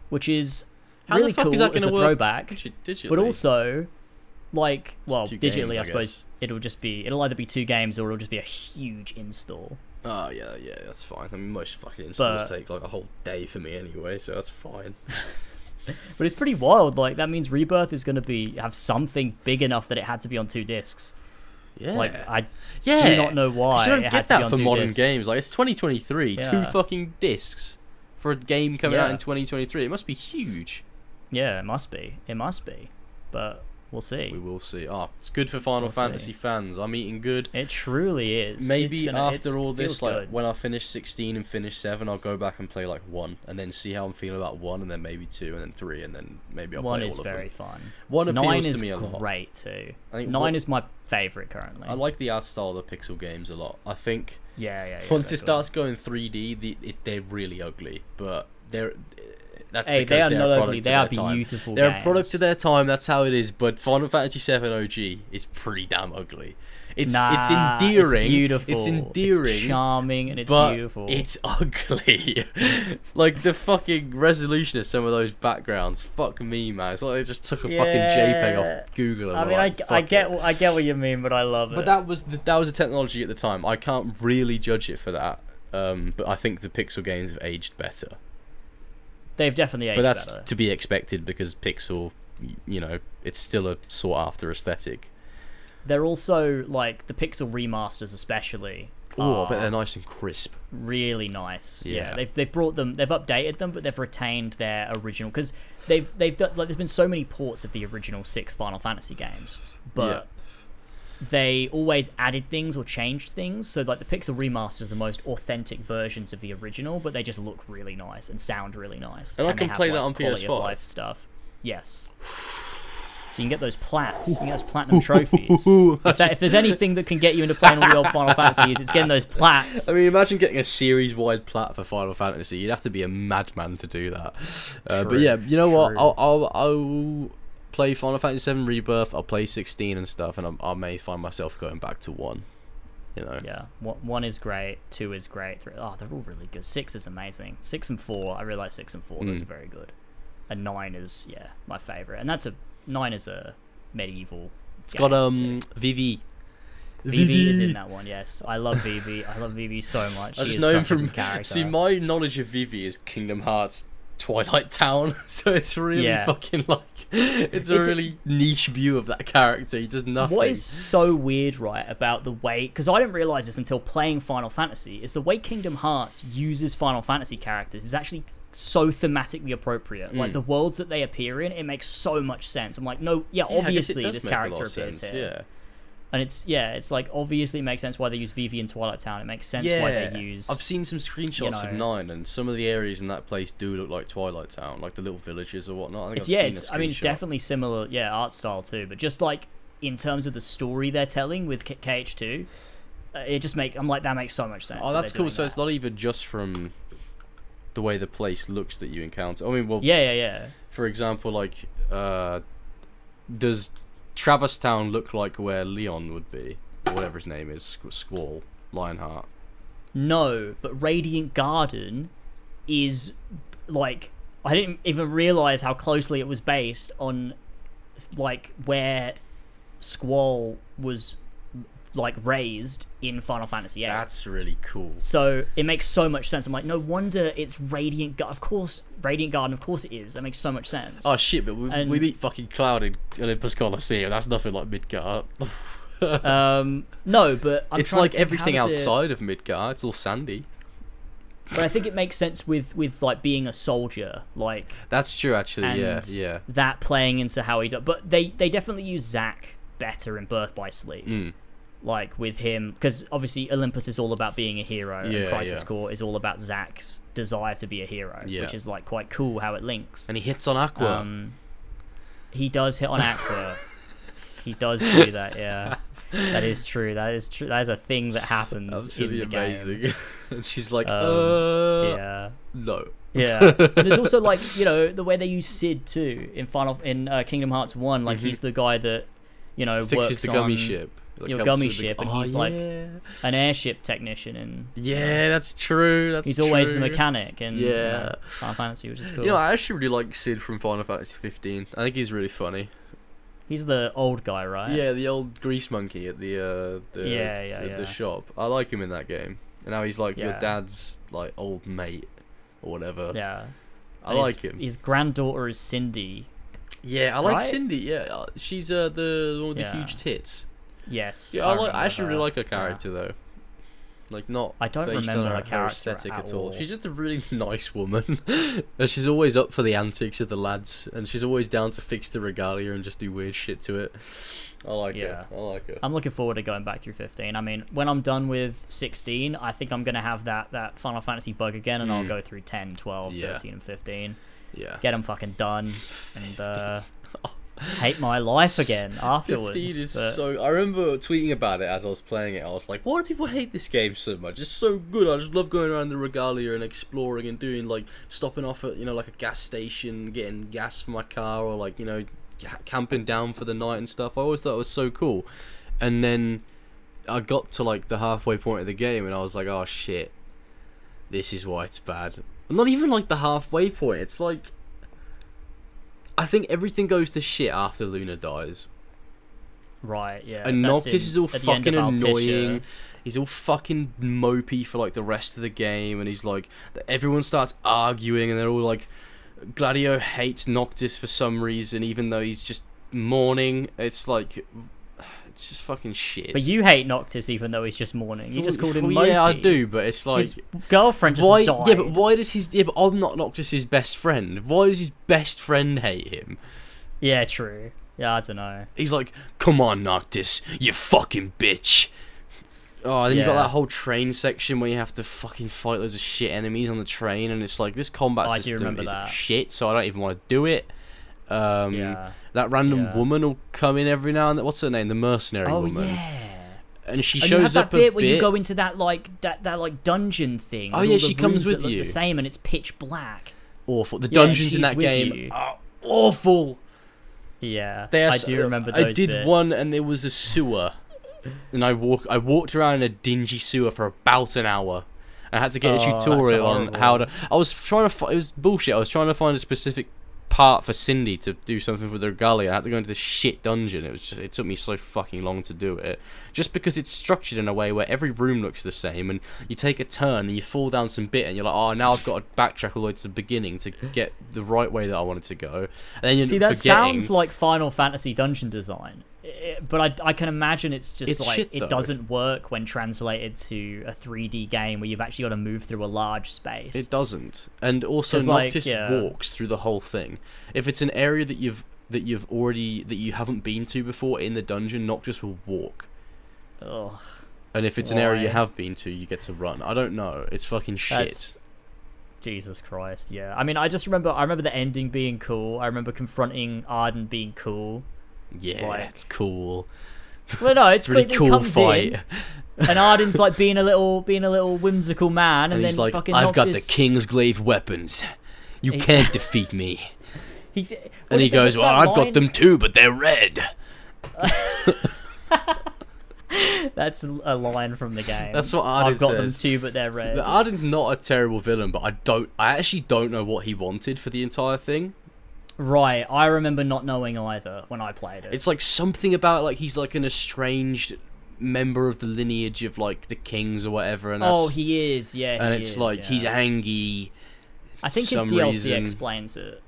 Which is How really cool is that as a work throwback. Digi- digitally. but also like well two digitally games, i I suppose guess. it'll just be it'll either be two games or it'll just be a huge install oh yeah, yeah, that's fine. I mean, most fucking installs But- take like a whole day for me anyway, so that's fine. *laughs* but it's pretty wild like that means rebirth is going to be have something big enough that it had to be on two discs Yeah, like i yeah. do not know why You don't it get had to be that for modern discs. games. Like it's 2023, two fucking discs for a game coming out in 2023. It must be huge. yeah it must be it must be but we'll see. We will see. Ah, it's good for Final We'll see. Fantasy fans. I'm eating good. It truly is. Maybe gonna- after all this, like good. when I finish 16 and finish 7, I'll go back and play like 1 and then see how I'm feeling about 1 and then maybe 2 and then 3 and then maybe I'll one play is all of very them. fun. 1 appeals Nine to is me a lot. great too. Nine what- is my favorite currently. I like the art style of the pixel games a lot. I think yeah, yeah. yeah once it starts going 3D, the, it, they're really ugly, but they're eh, that's Hey, because they are they're not ugly. They their are time. beautiful. They're games. a product of their time. That's how it is. But Final Fantasy VII OG is pretty damn ugly. It's Nah, it's endearing. It's beautiful. It's endearing. charming, and it's but beautiful. it's *laughs* ugly. like the fucking resolution of some of those backgrounds. Fuck me, man. It's like they just took a fucking JPEG off Google. And I mean, like, I, I get it." I get what you mean, but I love it. But that was the, that was the technology at the time. I can't really judge it for that. Um, but I think the Pixel games have aged better. they've definitely aged but that's better. to be expected because Pixel, you know, it's still a sought after aesthetic. They're also like the Pixel remasters, especially. Oh, but they're nice and crisp. really nice. Yeah. Yeah. they've they've brought them, they've updated them, but they've retained their original because they've they've done like there's been so many ports of the original six Final Fantasy games, but they always added things or changed things. So like the Pixel remasters, are the most authentic versions of the original, but they just look really nice and sound really nice. And I they can have, play that like, on quality of PS5. life stuff. Yes. *sighs* *laughs* So you can get those plats, you can get those platinum trophies. *laughs* if, that, if there's anything that can get you into playing all the old Final Fantasies, it's getting those plats. I mean, imagine getting a series-wide plat for Final Fantasy. You'd have to be a madman to do that. Uh, but yeah, you know what? I'll, I'll I'll play Final Fantasy VII Rebirth. I'll play 16 and stuff, and I, I may find myself going back to one. You know. Yeah, one is great, two is great, three oh they're all really good. Six is amazing. Six and four, I really like six and four. Those Mm. are very good. And nine is yeah my favorite, and that's a nine is a medieval. It's got um too. Vivi. Vivi is in that one. Yes, I love Vivi. I love Vivi so much. I She just is know him a from. character. See, my knowledge of Vivi is Kingdom Hearts Twilight Town, *laughs* so it's really Yeah. fucking like it's a It's a- really niche view of that character. He does nothing. What is so weird, right, about the way? Because I didn't realize this until playing Final Fantasy. Is the way Kingdom Hearts uses Final Fantasy characters is actually so thematically appropriate. Like Mm. the worlds that they appear in, it makes so much sense. I'm like, no, yeah, Yeah, I guess it obviously this make a lot character appears sense, here, Yeah. and it's yeah, it's like obviously it makes sense why they use Vivi in Twilight Town. It makes sense yeah. why they use. I've seen some screenshots of know- Nine, and some of the areas in that place do look like Twilight Town, like the little villages or whatnot. I think It's I've yeah, seen it's I mean it's definitely similar, yeah, art style too. But just like in terms of the story they're telling with K- KH2, uh, it just make I'm like that makes so much sense. Oh, that's they're cool. So it's not even just from the way the place looks that you encounter. I mean, well, yeah, yeah, yeah. for example, like, uh, does Traverse Town look like where Leon would be, or whatever his name is, Squall, Leonhart? No, but Radiant Garden is like I didn't even realize how closely it was based on like where Squall was like raised in Final Fantasy VIII. That's really cool. So it makes so much sense. I'm like, no wonder it's Radiant Garden. Of course, Radiant Garden. Of course it is. That makes so much sense. Oh shit! But we, And- we beat fucking Cloud in Olympus Coliseum. That's nothing like Midgar. *laughs* um, no, but I'm it's like everything does it- outside of Midgar. It's all sandy. But I think it makes sense with with like being a soldier, like That's true, actually. yeah, yeah. that playing into how he does. But they they definitely use Zack better in Birth by Sleep. Mm. Like with him, because obviously Olympus is all about being a hero, and Crisis yeah. Core is all about Zack's desire to be a hero, Yeah. which is like quite cool how it links. And he hits on Aqua. Um, he does hit on Aqua. *laughs* he does do that, yeah. That is true. That is true. That is a thing that happens Absolutely in the game. amazing. and *laughs* she's like, Um, uh, Yeah. no. Yeah, *laughs* and there's also like you know the way they use Cid too in Final in uh, Kingdom Hearts One. Like he's the guy that you know Mm-hmm. Fixes works the gummy on ship. Like, your gummy the- ship, and Oh, he's like an airship technician, and Yeah, that's true. That's he's always the mechanic and Yeah. uh, Final Fantasy, which is cool. You know, I actually really like Cid from Final Fantasy 15. I think he's really funny. he's the old guy, right? Yeah, the old grease monkey at the uh, the Yeah, yeah, the, yeah. the shop. I like him in that game. And now he's like your dad's like old mate or whatever. yeah. I And his- like him. His granddaughter is Cindy. Yeah, I like Right? Cindy. Yeah, uh, she's uh, the one with Yeah. the huge tits. Yes. Yeah, I, like. I actually really like her Yeah. character though. Like not I don't remember her her, character aesthetic at at all. all. She's just a really *laughs* nice woman, *laughs* and she's always up for the antics of the lads, and she's always down to fix the regalia and just do weird shit to it. I like Yeah. her. I like her. I'm looking forward to going back through 15. I mean, when I'm done with 16, I think I'm gonna have that that Final Fantasy bug again, and I'll Mm. go through 10, 12, Yeah. 13, and 15. yeah. Get them fucking done, *laughs* and uh, hate my life again afterwards. 15 is but- so. I remember tweeting about it as I was playing it. I was like, "Why do people hate this game so much? It's so good. I just love going around the regalia and exploring and doing like stopping off at you know like a gas station, getting gas for my car, or like you know camping down for the night and stuff. I always thought it was so cool. And then I got to like the halfway point of the game, and I was like, "Oh shit, this is why it's bad." Not even like the halfway point. It's like I think everything goes to shit after Luna dies. Right, yeah. And Noctis in- is all at the end fucking annoying. He's all fucking mopey for like the rest of the game, and he's like, everyone starts arguing, and they're all like, Gladio hates Noctis for some reason, even though he's just mourning. It's like, it's just fucking shit. But you hate Noctis even though he's just mourning. You just called him Well, yeah, I do, but it's like. His girlfriend just why? died. Yeah, but why does his? Yeah, but I'm not Noctis's best friend. Why does his best friend hate him? Yeah, true. Yeah, I don't know. He's like, "Come on, Noctis, you fucking bitch." Oh, then you've got that whole train section where you have to fucking fight loads of shit enemies on the train, and it's like this combat Oh, system is that. shit, so I don't even want to do it. Um, Yeah. That random Yeah. woman will come in every now and then. What's her name? The mercenary Oh woman. yeah. And she And you have shows that up a bit where bit. you go into that like that that like dungeon thing. Oh, yeah, she comes with you. The same, and it's pitch black. Awful. The Yeah, dungeons in that game you. are awful. Yeah, They are I do remember I did bits. one, and there was a sewer, and I walk. I walked around in a dingy sewer for about an hour. I had to get Oh, a tutorial on how to. I was trying to. It was bullshit. I was trying to find a specific part for Cindy to do something with her gully. I had to go into this shit dungeon. It was just. It took me so fucking long to do it, just because it's structured in a way where every room looks the same, and you take a turn and you fall down some bit, and you're like, oh, now I've got to backtrack all the way to the beginning to get the right way that I wanted to go. And then you're See, that forgetting. sounds like Final Fantasy dungeon design, but I, I can imagine it's just It's like shit, it doesn't work when translated to a 3D game where you've actually got to move through a large space. It doesn't, and also 'Cause, like, Noctis yeah. walks through the whole thing. If it's an area that you've that you've already that you haven't been to before in the dungeon, Noctis will walk. Ugh, And if it's an area you have been to, you get to run. I don't know. It's fucking shit. That's Jesus Christ. Yeah, I mean, I just remember I remember the ending being cool. I remember confronting Ardyn being cool. Yeah, like- it's cool. Well, no, it's It's *laughs* really cool comes fight. in, and Ardyn's like being a little being a little whimsical man, and, And then like, fucking "I've got the King's Glaive weapons. You He- can't defeat me." *laughs* He's, And he goes, "Well, I've got them too, but they're red." *laughs* That's a line from the game. That's what Ardyn I've got says. them too, but they're red. But Ardyn's not a terrible villain, but I don't. I actually don't know what he wanted for the entire thing. Right, I remember not knowing either when I played it. It's like something about like he's like an estranged member of the lineage of like the kings or whatever, and oh, that's oh, he is, yeah. and it's is, like yeah. he's angry. I think his DLC reason. explains it.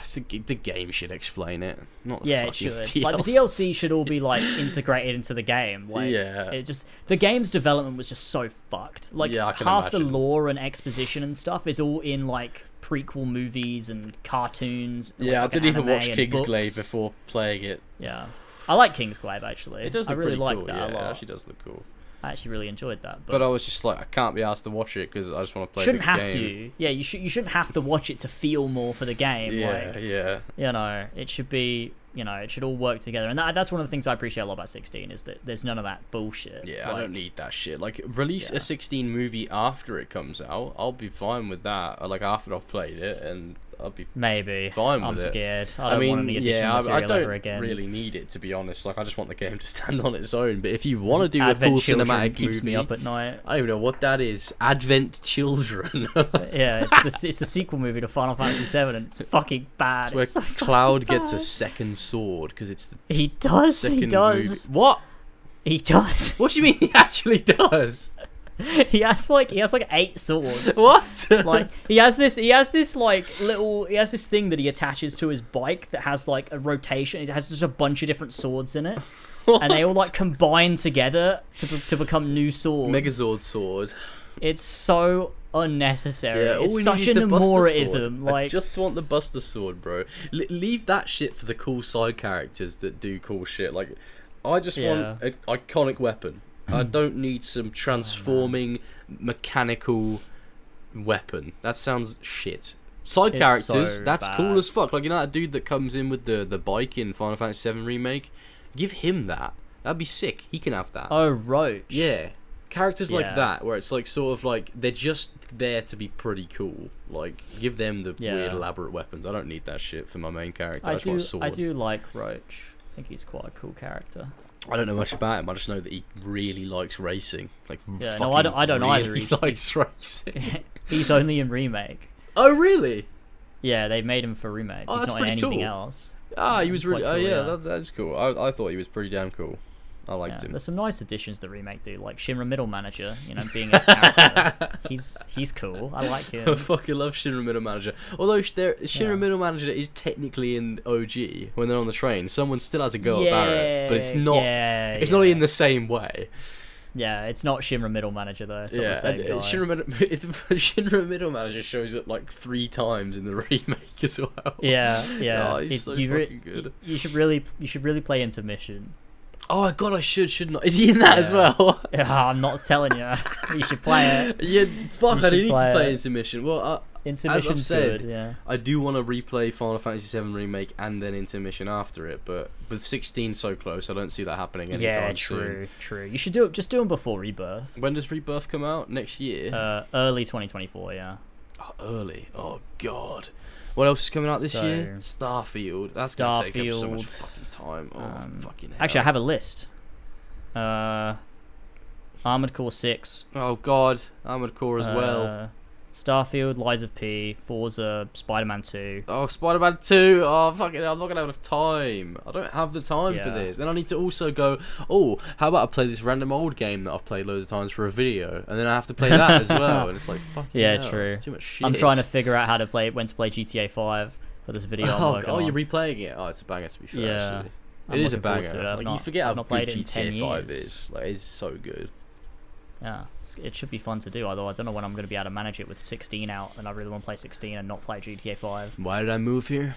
It's the, the game should explain it, not the Yeah, it should. *laughs* Like the DLC should all be like integrated into the game. Like, Yeah. It just the game's development was just so fucked. Like Yeah, half the lore and exposition and stuff is all in like prequel movies and cartoons. and, Yeah, I didn't even watch Kingsglaive before playing it. Yeah, I like Kingsglaive actually. It does I really pretty like cool. that yeah, a it lot. actually does look cool. I actually really enjoyed that. But, But I was just like, I can't be asked to watch it because I just want to play shouldn't the have game. to. Yeah, you should. You shouldn't have to watch it to feel more for the game. Yeah, Like, yeah. you know, it should be. You know, it should all work together, and that, that's one of the things I appreciate a lot about 16 is that there's none of that bullshit. Yeah, I don't need that shit. Like, release Yeah. a 16 movie after it comes out. I'll be fine with that. Like, after I've played it, and I'll be Maybe. Fine I'm it. scared. I I, don't mean, want any additional yeah, I, I don't ever again. really need it to be honest. Like, I just want the game to stand on its own. But if you want to do Advent a full Children cinematic keeps movie, me up at night. I don't even know what that is. Advent Children. *laughs* Yeah, it's the it's a sequel movie to Final Fantasy VII, and it's fucking bad. It's where It's so Cloud gets a second sword because it's the He does. He does. movie. What? He does. What do you mean he actually does? *laughs* He has like he has like eight swords. *laughs* What? like he has this he has this like little he has this thing that he attaches to his bike that has like a rotation it has just a bunch of different swords in it and they all like combine together to be- to become new swords. Megazord sword. It's so unnecessary. Yeah, all it's we such need an is the Buster sword. I Like, just want the Buster sword, bro. L- leave that shit for the cool side characters that do cool shit. Like, I just want an iconic weapon. I don't need some transforming mechanical weapon. That sounds shit. Side It's characters, so that's cool as fuck. Like you know that dude that comes in with the the bike in Final Fantasy VII remake. Give him that. That'd be sick. He can have that. oh, Roche. Yeah. Characters like that, where it's like sort of like they're just there to be pretty cool. Like, give them the Yeah. weird elaborate weapons. I don't need that shit for my main character. I, I just do. want a sword. I do like Roche. I think he's quite a cool character. I don't know much about him. I just know that he really likes racing. Like, Yeah, no, I don't- I don't really either. He's- *laughs* likes racing. *laughs* he's only in remake. oh, really? Yeah, they made him for remake. Oh, he's that's not in anything cool. else. Ah, he was really. Oh, cool, yeah, yeah. that's that's cool. I, I thought he was pretty damn cool. I Yeah, liked him. there's some nice additions to the remake do, like Shinra Middle Manager. You know, being a *laughs* character. he's he's cool. I like *laughs* I him. fucking love Shinra Middle Manager. Although Shinra Yeah. Middle Manager is technically in OG when they're on the train. Someone still has a go at Barret, but it's not. Yeah, it's yeah. not in the same way. Yeah, it's not Shinra Middle Manager though. It's yeah, the same and, guy. uh, Shinra, Middle, *laughs* Shinra Middle Manager shows up like three times in the remake as well. Yeah, yeah. Oh, he's It- so you re- good. You should really, you should really play Intermission. Oh my god, I should, should not. Is he in that as well? *laughs* Yeah, I'm not telling you. you should play it. *laughs* yeah, fuck, You I need to play it. Intermission. Well, uh, Intermission's said, good. Yeah. I do want to replay Final Fantasy VII Remake and then Intermission after it, but with 16 so close, I don't see that happening anytime Yeah, soon. true, true. You should do it. Just do them before Rebirth. When does Rebirth come out? Next year? Uh, early 2024. Yeah. oh, early. Oh god. What else is coming out this year? Starfield. That's gonna take up so much fucking time. Oh Um, fucking hell. Actually, I have a list. Uh, Armored Core Six. Oh god, Armored Core as well. Starfield, Lies of P, Forza, Spider-Man Two. Oh, Spider-Man 2. Oh, fucking hell, I'm not going to have enough time. I don't have the time for this. Then I need to also go, oh, how about I play this random old game that I've played loads of times for a video? And then I have to play that as well. And it's like, *laughs* fucking Yeah, hell, true. It's too much shit. I'm trying to figure out how to play when to play GTA Five for this video. Oh, oh you're replaying it? Oh, it's a banger to be fair, Yeah. actually. It is a banger. it. Like, you forget I've how not good played it in GTA 10 5 years. is. Like, it's so good. Yeah, it should be fun to do. Although I don't know when I'm going to be able to manage it with 16 out, and I really want to play 16 and not play GTA 5. Why did I move here?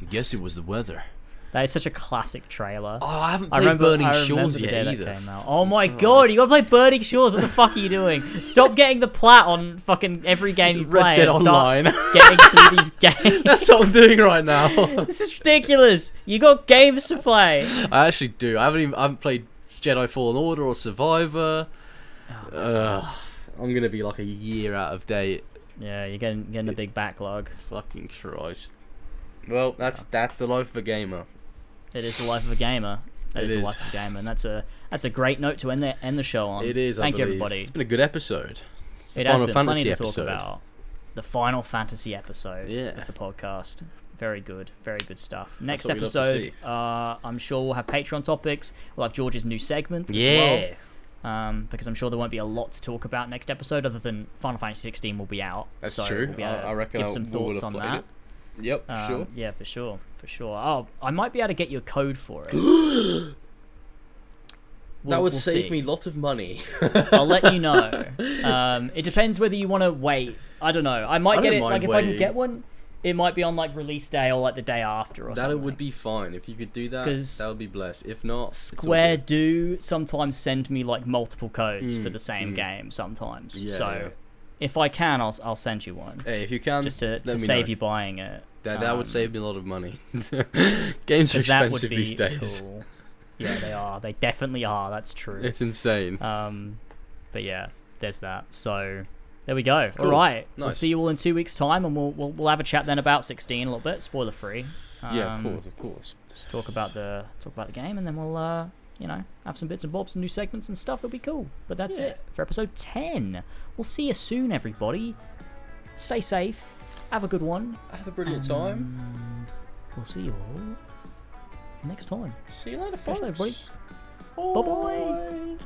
I guess it was the weather. That is such a classic trailer. Oh, I haven't I played remember, Burning I Shores yet either. Oh my *laughs* god, you gotta play Burning Shores. What the fuck are you doing? Stop getting the plat on fucking every game you play. Red Dead Online. getting *laughs* through these games. *laughs* That's what I'm doing right now. this is ridiculous. You got games to play. I actually do. I haven't even I haven't played Jedi Fallen Order or Survivor. Oh, Ugh, I'm gonna be like a year out of date. Yeah, you're getting getting a big backlog. Fucking Christ. Well, that's that's the life of a gamer. It is the life of a gamer. That It is the life of a gamer, and that's a that's a great note to end the end the show on. It is. I Thank you, everybody. It's been a good episode. It's It has Final been Fantasy plenty to talk about. The Final Fantasy episode Yeah. of the podcast. Very good, very good stuff. Next what we love to episode, uh, I'm sure we'll have Patreon topics. We'll have George's new segment. as Yeah. Well, um, because I'm sure there won't be a lot to talk about next episode, other than Final Fantasy 16 will be out. That's so true. We'll be I, able to I reckon give some would thoughts on that. it. Yep, Um, sure. Yeah, for sure, for sure. Oh, I might be able to get you a code for it. *gasps* We'll- that would we'll save see. me a lot of money. *laughs* I'll let you know. *laughs* Um, it depends whether you want to wait. I don't know. I might I get it. mind Like if I can get one, it might be on like release day or like the day after or that something. would be fine if you could do that. That would be blessed. If not, Square do sometimes send me like multiple codes for Mm, the same mm. game sometimes. Yeah, so yeah. if I can, I'll I'll send you one Hey, if you can, just to, to save know. you buying it. That, that Um, would save me a lot of money. *laughs* Games are that expensive these days. cool. *laughs* Yeah, they are. They definitely are. That's true. It's insane. Um, but yeah, there's that. So there we go. Cool. All right, we'll see you all in two weeks' time, and we'll we'll, we'll have a chat then about 16 a little bit, spoiler free. Um, yeah, of course, of course. Just talk about the talk about the game, and then we'll uh, you know have some bits and bobs and new segments and stuff. It'll be cool. But that's Yeah. it for episode 10. We'll see you soon, everybody. Stay safe. Have a good one. Have a brilliant time. And we'll see you all next time. See you later, folks. you later, buddy. Bye bye.